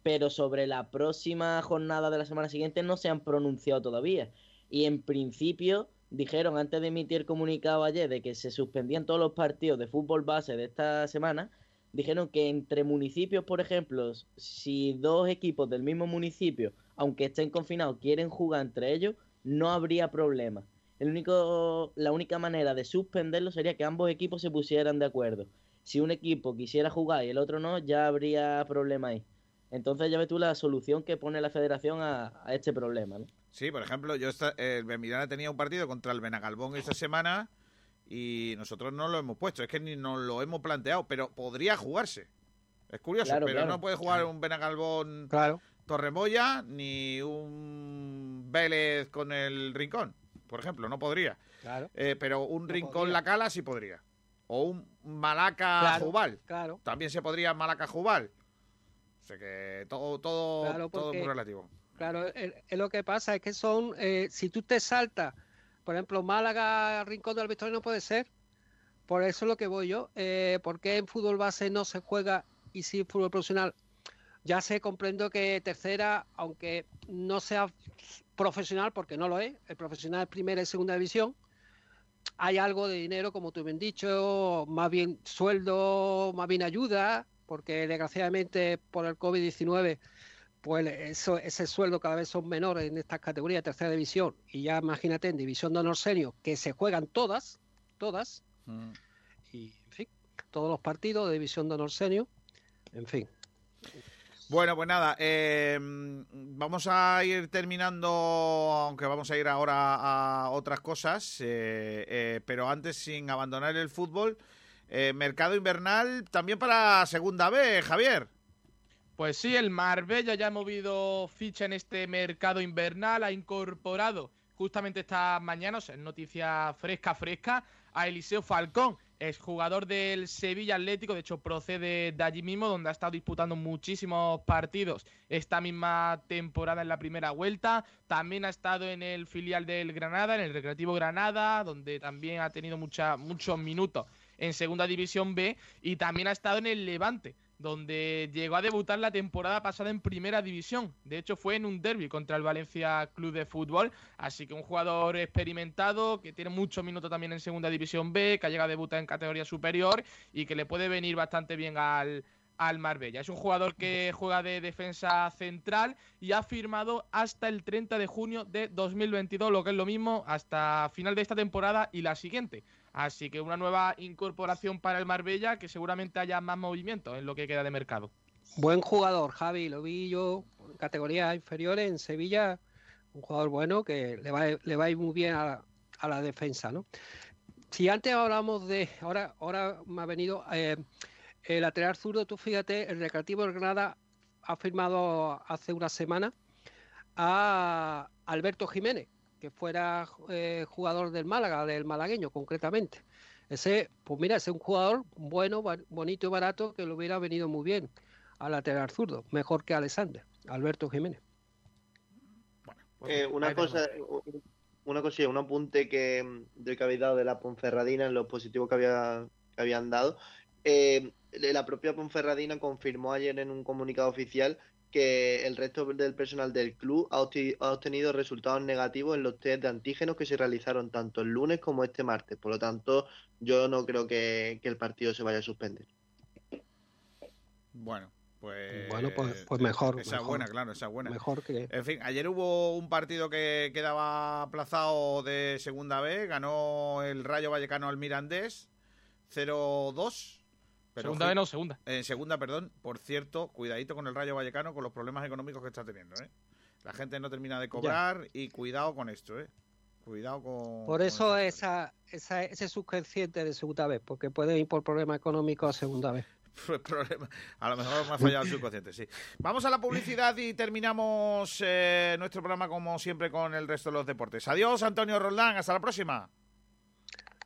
pero sobre la próxima jornada de la semana siguiente no se han pronunciado todavía. Y en principio dijeron antes de emitir comunicado ayer de que se suspendían todos los partidos de fútbol base de esta semana, dijeron que entre municipios, por ejemplo, si dos equipos del mismo municipio, aunque estén confinados, quieren jugar entre ellos, no habría problema. El único, la única manera de suspenderlo sería que ambos equipos se pusieran de acuerdo. Si un equipo quisiera jugar y el otro no, ya habría problema ahí. Entonces ya ves tú la solución que pone la federación a, este problema, ¿no? Sí, por ejemplo, yo esta, el Benvidana tenía un partido contra el Benagalbón esta semana y nosotros no lo hemos puesto, es que ni nos lo hemos planteado, pero podría jugarse. Es curioso, pero no puede jugar un Benagalbón claro. Torremoya ni un Vélez con el Rincón, por ejemplo, no podría. Eh, pero un Rincón La Cala sí podría. O un Malaca Jubal. Claro. También se podría Malaca Jubal. O sea que todo, todo, todo muy relativo. Claro, es, lo que pasa es que son, eh, si tú te saltas, por ejemplo, Málaga, Rincón del Victoria no puede ser. Por eso es lo que voy yo. Eh, ¿Por qué en fútbol base no se juega y si fútbol profesional ya sé, comprendo que tercera, aunque no sea profesional, porque no lo es, el profesional es primera y segunda división, hay algo de dinero, como tú bien dicho, más bien sueldo, más bien ayuda, porque desgraciadamente por el COVID-19, pues eso, ese sueldo cada vez son menores en estas categorías de tercera división. Y ya imagínate en división de honor senior, que se juegan todas, todas, mm. y en fin, todos los partidos de división de honor senior, en fin. Bueno, pues nada, eh, vamos a ir terminando, aunque vamos a ir ahora a otras cosas, eh, eh, pero antes sin abandonar el fútbol, mercado invernal también para segunda vez, Javier. Pues sí, el Marbella ya ha movido ficha en este mercado invernal, ha incorporado justamente esta mañana, o sea, noticia fresca, fresca, a Eliseo Falcón, es jugador del Sevilla Atlético, de hecho procede de allí mismo, donde ha estado disputando muchísimos partidos esta misma temporada en la primera vuelta. También ha estado en el filial del Granada, en el Recreativo Granada, donde también ha tenido mucha, muchos minutos en Segunda División B y también ha estado en el Levante donde llegó a debutar la temporada pasada en Primera División. De hecho, fue en un derby contra el Valencia Club de Fútbol. Así que un jugador experimentado, que tiene muchos minutos también en Segunda División B, que ha llegado a debutar en categoría superior y que le puede venir bastante bien al, al Marbella. Es un jugador que juega de defensa central y ha firmado hasta el 30 de junio de 2022, lo que es lo mismo hasta final de esta temporada y la siguiente. Así que una nueva incorporación para el Marbella que seguramente haya más movimiento en lo que queda de mercado. Buen jugador, Javi, lo vi yo en categorías inferiores en Sevilla, un jugador bueno que le va, le va a ir muy bien a, la defensa, ¿no? Si antes hablamos de, ahora, ahora me ha venido eh, el lateral zurdo, tú fíjate, el Recreativo de Granada ha firmado hace una semana a Alberto Jiménez, que fuera eh, jugador del Málaga, del malagueño concretamente. Ese, pues mira, ese es un jugador bueno, bonito y barato que le hubiera venido muy bien al lateral zurdo, mejor que Alexander, Alberto Jiménez. Pues eh, una cosa, una cosilla, un apunte que de que habéis dado de la Ponferradina en los positivos que, había, que habían dado. Eh, la propia Ponferradina confirmó ayer en un comunicado oficial que el resto del personal del club ha obtenido resultados negativos en los test de antígenos que se realizaron tanto el lunes como este martes. Por lo tanto, yo no creo que, el partido se vaya a suspender. Bueno, pues, bueno, pues, pues mejor. Esa es buena, claro, esa es buena. Mejor que. En fin, ayer hubo un partido que quedaba aplazado de segunda vez. Ganó el Rayo Vallecano al Mirandés 0-2 segunda vez no, segunda. En segunda, perdón. Por cierto, cuidadito con el Rayo Vallecano con los problemas económicos que está teniendo, ¿eh? La gente no termina de cobrar y cuidado con esto, ¿eh? Cuidado con... Por eso esa, esa, ese subconsciente de segunda vez, porque puede ir por problemas económicos a segunda vez. Problema. A lo mejor me ha fallado el subconsciente, sí. Vamos a la publicidad y terminamos eh, nuestro programa como siempre con el resto de los deportes. Adiós, Antonio Roldán. Hasta la próxima.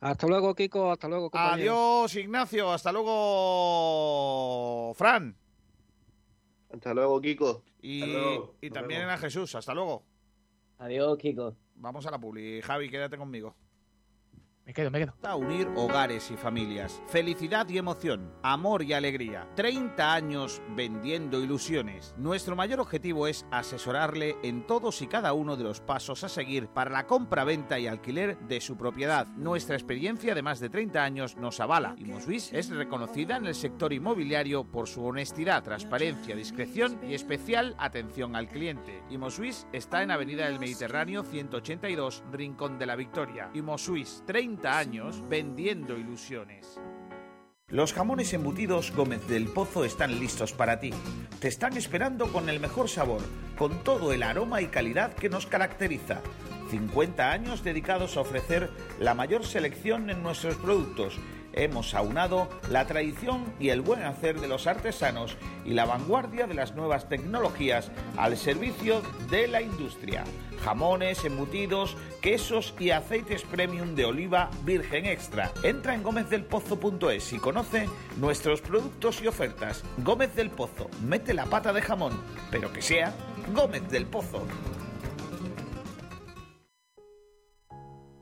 Hasta luego, Kiko. Hasta luego, Adiós, Ignacio. Hasta luego, Fran. Hasta luego, Kiko. Y, y también a Jesús. Hasta luego. Adiós, Kiko. Vamos a la publi. Javi, quédate conmigo. Me quedo, me quedo. A unir hogares y familias. Felicidad y emoción. Amor y alegría. 30 años vendiendo ilusiones. Nuestro mayor objetivo es asesorarle en todos y cada uno de los pasos a seguir para la compra, venta y alquiler de su propiedad. Nuestra experiencia de más de 30 años nos avala y es reconocida en el sector inmobiliario por su honestidad, transparencia, discreción y especial atención al cliente. Imosuis está en Avenida del Mediterráneo 182, Rincón de la Victoria. Imosuis 30 años vendiendo ilusiones. Los jamones embutidos Gómez del Pozo están listos para ti. Te están esperando con el mejor sabor, con todo el aroma y calidad que nos caracteriza. 50 años dedicados a ofrecer la mayor selección en nuestros productos hemos aunado la tradición y el buen hacer de los artesanos y la vanguardia de las nuevas tecnologías al servicio de la industria. Jamones, embutidos, quesos y aceites premium de oliva virgen extra. Entra en gómezdelpozo.es y conoce nuestros productos y ofertas. Gómez del Pozo, mete la pata de jamón, pero que sea Gómez del Pozo.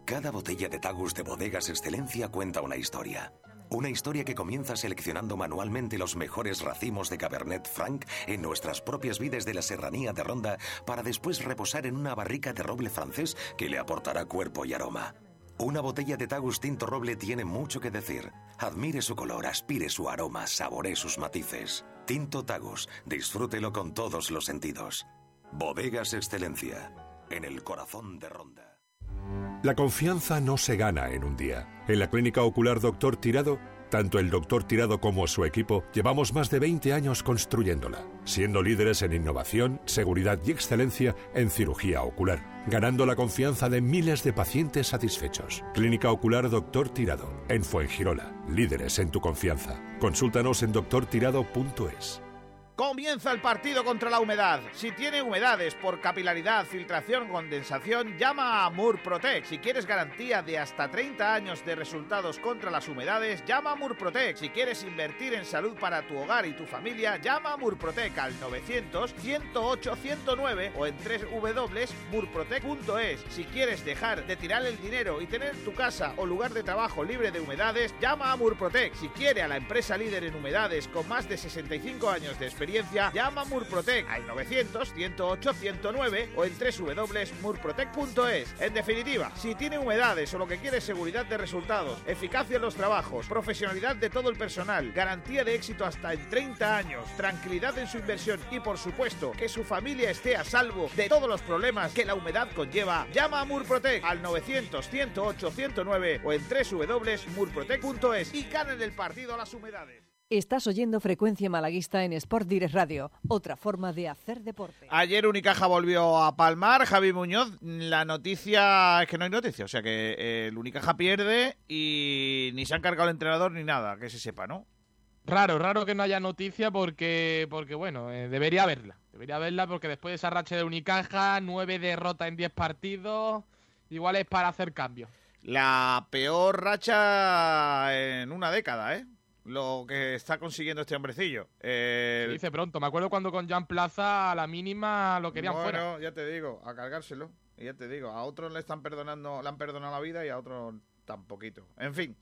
Cada botella de Tagus de Bodegas Excelencia cuenta una historia. Una historia que comienza seleccionando manualmente los mejores racimos de Cabernet Franc en nuestras propias vides de la serranía de Ronda para después reposar en una barrica de roble francés que le aportará cuerpo y aroma. Una botella de Tagus Tinto Roble tiene mucho que decir. Admire su color, aspire su aroma, saboree sus matices. Tinto Tagus, disfrútelo con todos los sentidos. Bodegas Excelencia, en el corazón de Ronda. La confianza no se gana en un día. En la Clínica Ocular Doctor Tirado, tanto el doctor Tirado como su equipo llevamos más de 20 años construyéndola, siendo líderes en innovación, seguridad y excelencia en cirugía ocular, ganando la confianza de miles de pacientes satisfechos. Clínica Ocular Doctor Tirado, en Fuengirola, líderes en tu confianza. Consúltanos en doctortirado.es. Comienza el partido contra la humedad. Si tiene humedades por capilaridad, filtración condensación, llama a Murprotec. Si quieres garantía de hasta 30 años de resultados contra las humedades, llama a Murprotec. Si quieres invertir en salud para tu hogar y tu familia, llama a Murprotec al 900 108 109 o en www.murprotec.es. Si quieres dejar de tirar el dinero y tener tu casa o lugar de trabajo libre de humedades, llama a Murprotec. Si quiere a la empresa líder en humedades con más de 65 años de experiencia, llama a Murprotec al 900 108 109 o en www.murprotec.es. En definitiva, si tiene humedades o lo que quiere es seguridad de resultados, eficacia en los trabajos, profesionalidad de todo el personal, garantía de éxito hasta en 30 años, tranquilidad en su inversión y por supuesto que su familia esté a salvo de todos los problemas que la humedad conlleva, llama a Murprotec al 900 108 109 o en www.murprotec.es y ganen el partido a las humedades. Estás oyendo Frecuencia Malaguista en Sport Direct Radio, otra forma de hacer deporte. Ayer Unicaja volvió a palmar, Javi Muñoz. La noticia es que no hay noticia, o sea que eh, el Unicaja pierde y ni se han cargado el entrenador ni nada, que se sepa, ¿no? Raro, raro que no haya noticia porque, porque bueno, eh, debería haberla. Debería haberla porque después de esa racha de Unicaja, nueve derrotas en diez partidos, igual es para hacer cambios. La peor racha en una década, ¿eh? Lo que está consiguiendo este hombrecillo. Se dice pronto. Me acuerdo cuando con Jan Plaza a la mínima lo querían bueno, fuera. ya te digo, a cargárselo. Ya te digo, a otros le están perdonando, le han perdonado la vida y a otros tan poquito. En fin,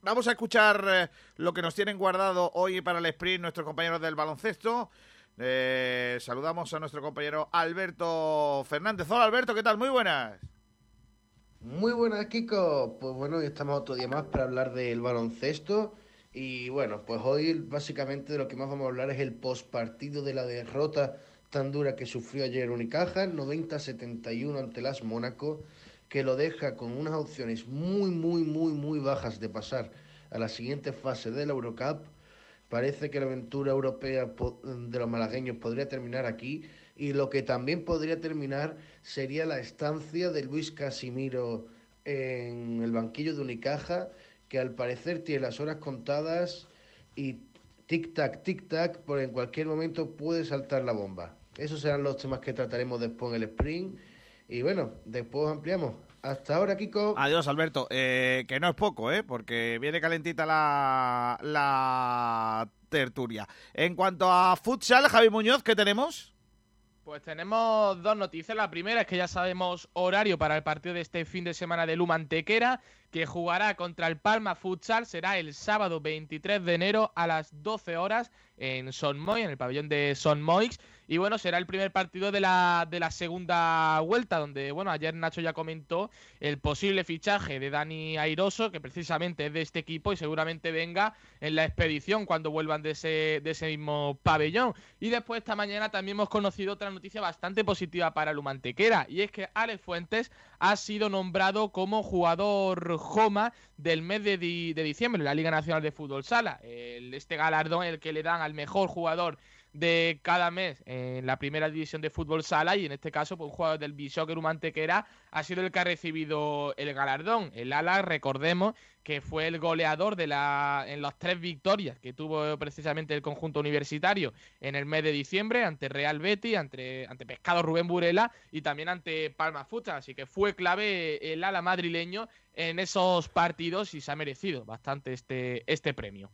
vamos a escuchar eh, lo que nos tienen guardado hoy para el sprint nuestros compañeros del baloncesto. Eh, saludamos a nuestro compañero Alberto Fernández. Hola Alberto, ¿qué tal? Muy buenas. Muy buenas, Kiko. Pues bueno, estamos otro día más para hablar del baloncesto. Y bueno, pues hoy básicamente de lo que más vamos a hablar es el postpartido de la derrota tan dura que sufrió ayer Unicaja, 90-71 ante las Mónaco, que lo deja con unas opciones muy, muy, muy, muy bajas de pasar a la siguiente fase de la Eurocup. Parece que la aventura europea de los malagueños podría terminar aquí y lo que también podría terminar sería la estancia de Luis Casimiro en el banquillo de Unicaja, que al parecer tiene las horas contadas y tic-tac, tic-tac, por en cualquier momento puede saltar la bomba. Esos serán los temas que trataremos después en el sprint. Y bueno, después ampliamos. Hasta ahora, Kiko. Adiós, Alberto. Eh, que no es poco, ¿eh? Porque viene calentita la, la tertulia. En cuanto a futsal, Javi Muñoz, ¿qué tenemos? Pues tenemos dos noticias. La primera es que ya sabemos horario para el partido de este fin de semana de Lumantequera, que jugará contra el Palma Futsal. Será el sábado 23 de enero a las 12 horas en Son Moix, en el pabellón de Son Moix. Y bueno, será el primer partido de la, de la segunda vuelta, donde, bueno, ayer Nacho ya comentó el posible fichaje de Dani Airoso, que precisamente es de este equipo y seguramente venga en la expedición cuando vuelvan de ese, de ese mismo pabellón. Y después esta mañana también hemos conocido otra noticia bastante positiva para Lumantequera, y es que Alex Fuentes ha sido nombrado como jugador Joma del mes de, de diciembre en la Liga Nacional de Fútbol Sala. El, este galardón el que le dan al mejor jugador de cada mes en la primera división de fútbol sala y en este caso pues, un jugador del Bishoker Humantequera ha sido el que ha recibido el galardón. El Ala, recordemos que fue el goleador de la, en las tres victorias que tuvo precisamente el conjunto universitario en el mes de diciembre ante Real Betis, ante, ante Pescado Rubén Burela y también ante Palma Futsal. Así que fue clave el ala madrileño en esos partidos y se ha merecido bastante este, este premio.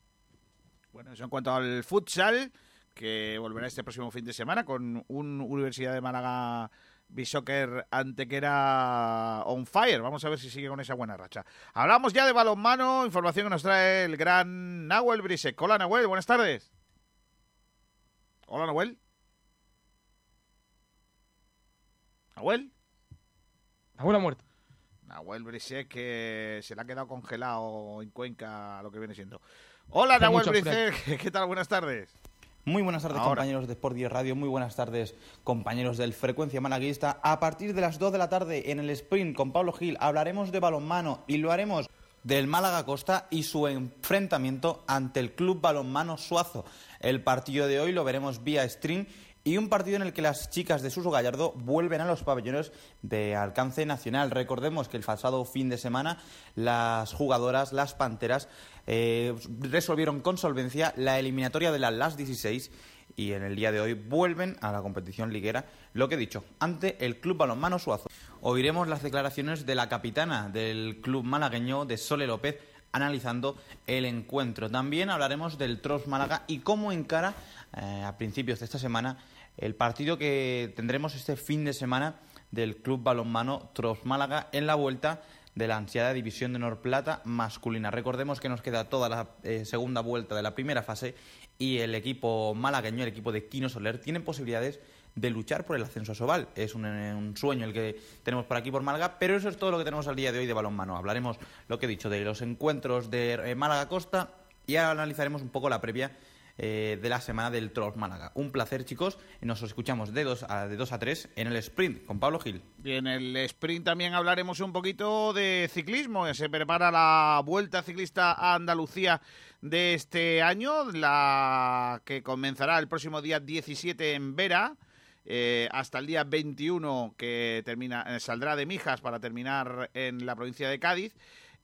Bueno, eso en cuanto al futsal que volverá este próximo fin de semana con un Universidad de Málaga Bishoker era on fire. Vamos a ver si sigue con esa buena racha. Hablamos ya de balonmano, información que nos trae el gran Nahuel Brisek. Hola Nahuel, buenas tardes. Hola Nahuel. Nahuel. Nahuel ha muerto. Nahuel Brisek que se le ha quedado congelado en Cuenca, lo que viene siendo. Hola Nahuel Brisek, ¿qué tal? Buenas tardes. Muy buenas tardes, compañeros de Sport 10 Radio. Muy buenas tardes, compañeros del Frecuencia Malaguista. A partir de las 2 de la tarde en el sprint con Pablo Gil hablaremos de balonmano y lo haremos del Málaga Costa y su enfrentamiento ante el Club Balonmano Suazo. El partido de hoy lo veremos vía stream y un partido en el que las chicas de Suso Gallardo vuelven a los pabellones de alcance nacional. Recordemos que el pasado fin de semana las jugadoras, las Panteras, eh, resolvieron con solvencia la eliminatoria de la Las 16 y en el día de hoy vuelven a la competición liguera, lo que he dicho, ante el Club Balonmano Suazo. Oiremos las declaraciones de la capitana del club malagueño, de Sole López, analizando el encuentro. También hablaremos del Tros Málaga y cómo encara eh, a principios de esta semana el partido que tendremos este fin de semana del Club Balonmano Tros Málaga en la vuelta de la ansiada división de Norplata masculina. Recordemos que nos queda toda la eh, segunda vuelta de la primera fase y el equipo malagueño, el equipo de Quino Soler, tiene posibilidades de luchar por el ascenso a Sobal. Es un, sueño el que tenemos por aquí por Málaga, pero eso es todo lo que tenemos al día de hoy de balonmano. Hablaremos, lo que he dicho, de los encuentros de eh, Málaga Costa y analizaremos un poco la previa eh, de la semana del Trolls Málaga. Un placer, chicos. Nos escuchamos de 2 a, dos a 3 en el sprint con Pablo Gil. Y en el sprint también hablaremos un poquito de ciclismo. Se prepara la Vuelta Ciclista a Andalucía de este año, la que comenzará el próximo día 17 en Vera. Eh, hasta el día 21 que termina, eh, saldrá de Mijas para terminar en la provincia de Cádiz.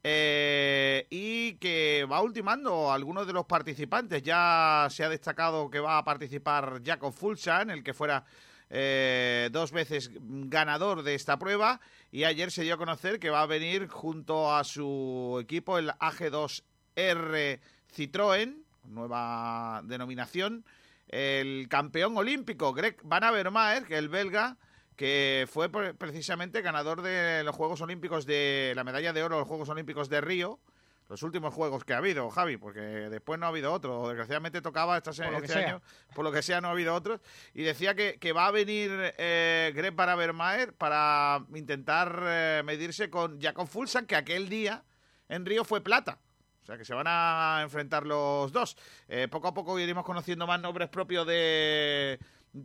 Eh, y que va ultimando algunos de los participantes. Ya se ha destacado que va a participar Jacob Fulsan, el que fuera eh, dos veces ganador de esta prueba. Y ayer se dio a conocer que va a venir junto a su equipo el AG2R Citroën, nueva denominación, el campeón olímpico Greg Van Avermaet, que el belga que fue precisamente ganador de los Juegos Olímpicos de la medalla de oro en los Juegos Olímpicos de Río, los últimos juegos que ha habido, Javi, porque después no ha habido otro. Desgraciadamente tocaba esta Por este sea. año, por lo que sea, no ha habido otros. Y decía que, que va a venir eh, Greg para Vermaer para intentar eh, medirse con Jacob Fulsan, que aquel día en Río fue plata. O sea que se van a enfrentar los dos. Eh, poco a poco iremos conociendo más nombres propios de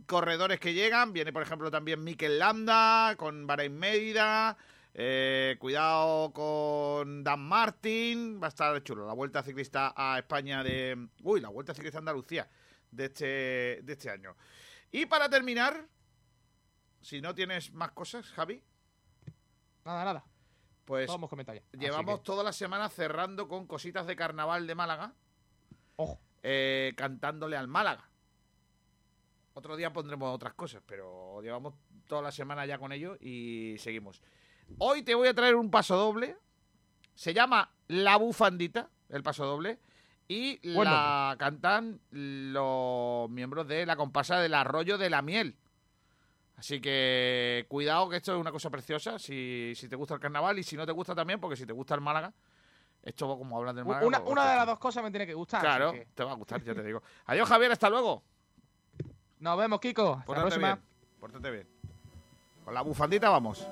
corredores que llegan. Viene, por ejemplo, también Mikel Landa con Bahrein Mérida. Eh, cuidado con Dan Martin. Va a estar chulo. La vuelta ciclista a España de. Uy, la vuelta ciclista a Andalucía de este, de este año. Y para terminar, si no tienes más cosas, Javi. Nada, nada. Pues Todos hemos comentado ya. Así Llevamos que- toda la semana cerrando con cositas de carnaval de Málaga. Ojo. eh, cantándole al Málaga. Otro día pondremos otras cosas, pero llevamos toda la semana ya con ello y seguimos. Hoy te voy a traer un paso doble. Se llama La Bufandita, el paso doble. Y Buen la cantan los miembros de la comparsa del Arroyo de la Miel. Así que cuidado que esto es una cosa preciosa si, si te gusta el carnaval y si no te gusta también, porque si te gusta el Málaga, esto como hablan del Málaga. Una, una de las dos cosas me tiene que gustar. Claro, que te va a gustar, ya te digo. Adiós, Javier, hasta luego. Nos vemos, Kiko. Hasta la Pórtate próxima. bien, pórtate bien. Con la bufandita vamos.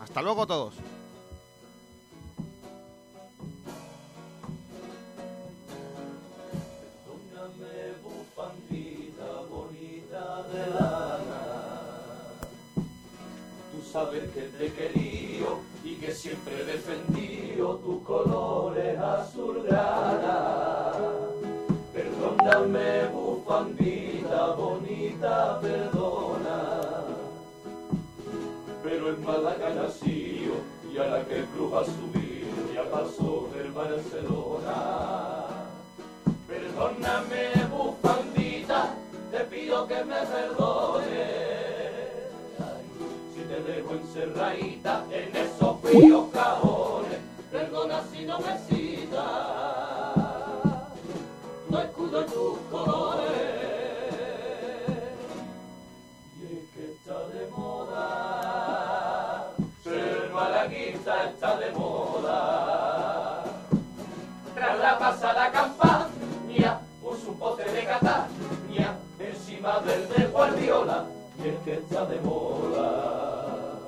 Hasta luego todos. Perdóname, bufandita bonita de lana. Tú sabes que te he querido y que siempre he defendido tus colores azulgrana. Perdóname, bufandita bonita, perdona. Pero en Málaga nació y a la que el ha subido ya pasó del Barcelona. Perdóname, bufandita, te pido que me perdones. Ay, si te dejo encerradita en esos fríos cajones, perdona si no me encima del de Guardiola y es que está de moda.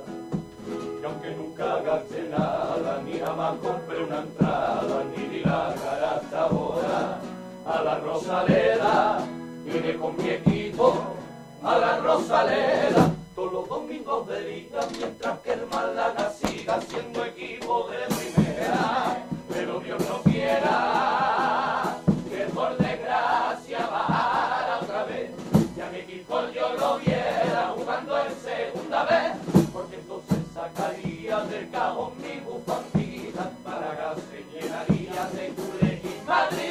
Y aunque nunca gasté nada, ni jamás compré una entrada, ni di la cara hasta ahora a la Rosaleda, iré con mi equipo a la Rosaleda todos los domingos de liga mientras que el Málaga siga siendo equipo de primera pero Dios no quiera Madrid.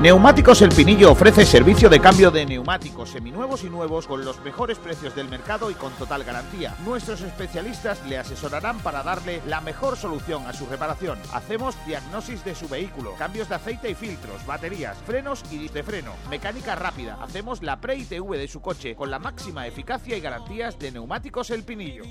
Neumáticos El Pinillo ofrece servicio de cambio de neumáticos seminuevos y nuevos con los mejores precios del mercado y con total garantía. Nuestros especialistas le asesorarán para darle la mejor solución a su reparación. Hacemos diagnosis de su vehículo, cambios de aceite y filtros, baterías, frenos y de freno, mecánica rápida. Hacemos la pre-ITV de su coche con la máxima eficacia y garantías de Neumáticos El Pinillo.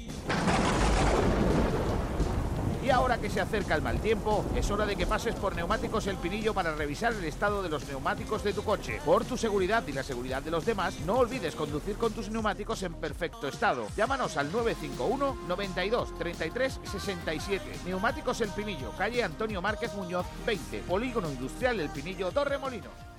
Y ahora que se acerca el mal tiempo, es hora de que pases por Neumáticos El Pinillo para revisar el estado de los neumáticos de tu coche. Por tu seguridad y la seguridad de los demás, no olvides conducir con tus neumáticos en perfecto estado. Llámanos al 951 92 33 67. Neumáticos El Pinillo, calle Antonio Márquez Muñoz, 20, Polígono Industrial El Pinillo, Torremolinos.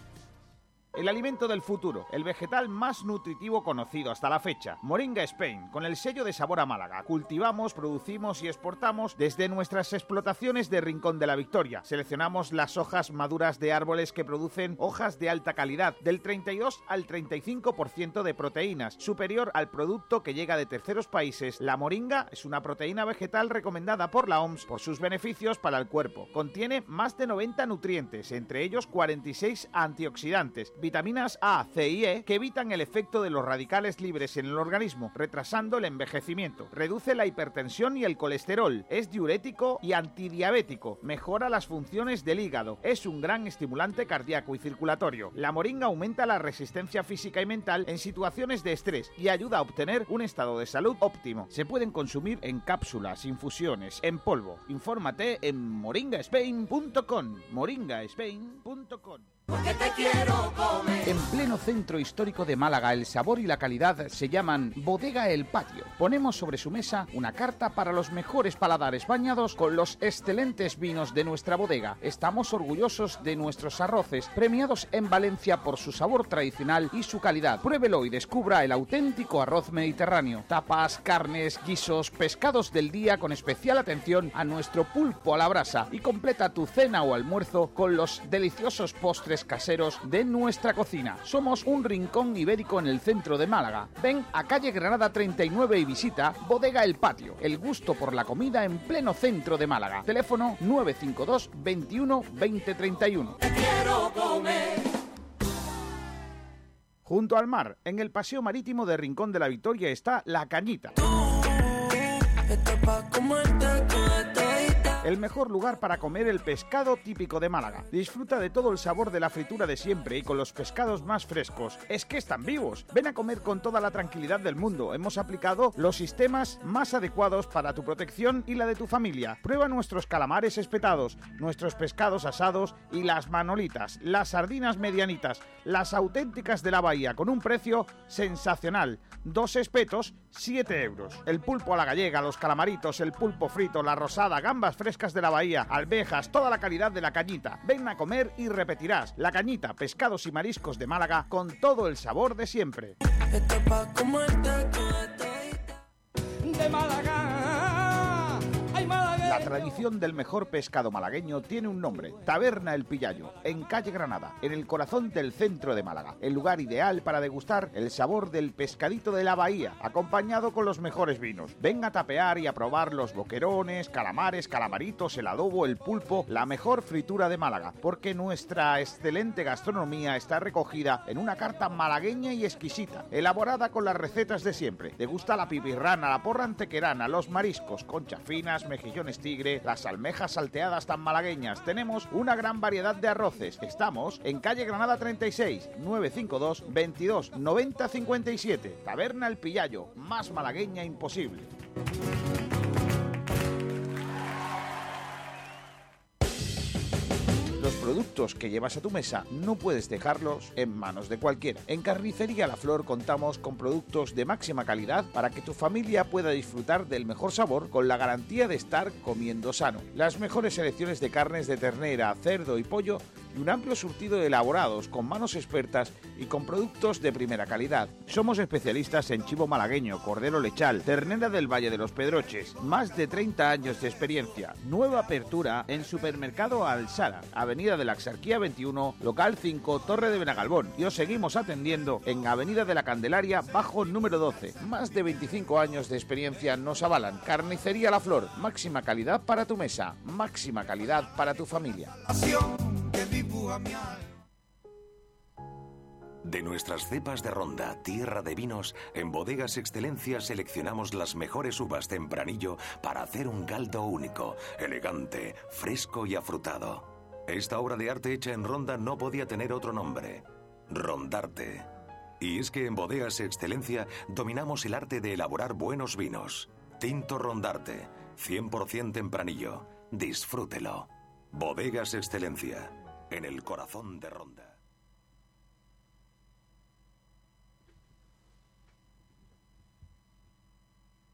El alimento del futuro, el vegetal más nutritivo conocido hasta la fecha. Moringa Spain, con el sello de sabor a Málaga. Cultivamos, producimos y exportamos desde nuestras explotaciones de Rincón de la Victoria. Seleccionamos las hojas maduras de árboles que producen hojas de alta calidad, del 32 al 35% de proteínas, superior al producto que llega de terceros países. La moringa es una proteína vegetal recomendada por la OMS por sus beneficios para el cuerpo. Contiene más de 90 nutrientes, entre ellos 46 antioxidantes, vitaminas A, C y E que evitan el efecto de los radicales libres en el organismo, retrasando el envejecimiento. Reduce la hipertensión y el colesterol, es diurético y antidiabético, mejora las funciones del hígado, es un gran estimulante cardíaco y circulatorio. La moringa aumenta la resistencia física y mental en situaciones de estrés y ayuda a obtener un estado de salud óptimo. Se pueden consumir en cápsulas, infusiones, en polvo. Infórmate en moringaspain.com. moringaspain.com. Porque te quiero comer. Centro histórico de Málaga, el sabor y la calidad se llaman Bodega El Patio. Ponemos sobre su mesa una carta para los mejores paladares bañados con los excelentes vinos de nuestra bodega. Estamos orgullosos de nuestros arroces, premiados en Valencia por su sabor tradicional y su calidad. Pruébelo y descubra el auténtico arroz mediterráneo. Tapas, carnes, guisos, pescados del día con especial atención a nuestro pulpo a la brasa y completa tu cena o almuerzo con los deliciosos postres caseros de nuestra cocina. Somos un rincón ibérico en el centro de Málaga. Ven a calle Granada 39 y visita Bodega El Patio. El gusto por la comida en pleno centro de Málaga. Teléfono 952 21 20 31. Quiero comer. Junto al mar, en el paseo marítimo de Rincón de la Victoria está La Cañita. El mejor lugar para comer el pescado típico de Málaga. Disfruta de todo el sabor de la fritura de siempre y con los pescados más frescos. Es que están vivos. Ven a comer con toda la tranquilidad del mundo. Hemos aplicado los sistemas más adecuados para tu protección y la de tu familia. Prueba nuestros calamares espetados, nuestros pescados asados y las manolitas, las sardinas medianitas, las auténticas de la bahía con un precio sensacional. Dos espetos, 7 euros. El pulpo a la gallega, los calamaritos, el pulpo frito, la rosada, gambas frescas de la bahía, alvejas, toda la calidad de la cañita. Ven a comer y repetirás. La cañita, pescados y mariscos de Málaga con todo el sabor de siempre. De Málaga. La tradición del mejor pescado malagueño tiene un nombre, Taberna El Pillayo, en calle Granada, en el corazón del centro de Málaga. El lugar ideal para degustar el sabor del pescadito de la bahía, acompañado con los mejores vinos. Ven a tapear y a probar los boquerones, calamares, calamaritos, el adobo, el pulpo, la mejor fritura de Málaga, porque nuestra excelente gastronomía está recogida en una carta malagueña y exquisita, elaborada con las recetas de siempre. Degusta la pipirrana, la porra antequerana, los mariscos, conchas finas, mejillones tigre, las almejas salteadas tan malagueñas. Tenemos una gran variedad de arroces. Estamos en calle Granada 36, 952 22 90 57. Taberna El Pillayo, más malagueña imposible. Los productos que llevas a tu mesa no puedes dejarlos en manos de cualquiera. En Carnicería La Flor contamos con productos de máxima calidad para que tu familia pueda disfrutar del mejor sabor con la garantía de estar comiendo sano. Las mejores selecciones de carnes de ternera, cerdo y pollo un amplio surtido de elaborados con manos expertas y con productos de primera calidad. Somos especialistas en chivo malagueño, cordero lechal, ternera del Valle de los Pedroches. Más de 30 años de experiencia. Nueva apertura en Supermercado Alsara, Avenida de la Axarquía 21, local 5, Torre de Benagalbón. Y os seguimos atendiendo en Avenida de la Candelaria, bajo número 12. Más de 25 años de experiencia nos avalan. Carnicería La Flor, máxima calidad para tu mesa, máxima calidad para tu familia. De nuestras cepas de ronda, tierra de vinos, en Bodegas Excelencia seleccionamos las mejores uvas tempranillo para hacer un caldo único, elegante, fresco y afrutado. Esta obra de arte hecha en ronda no podía tener otro nombre. Rondarte. Y es que en Bodegas Excelencia dominamos el arte de elaborar buenos vinos. Tinto Rondarte, 100% tempranillo. Disfrútelo. Bodegas Excelencia, en el corazón de Ronda.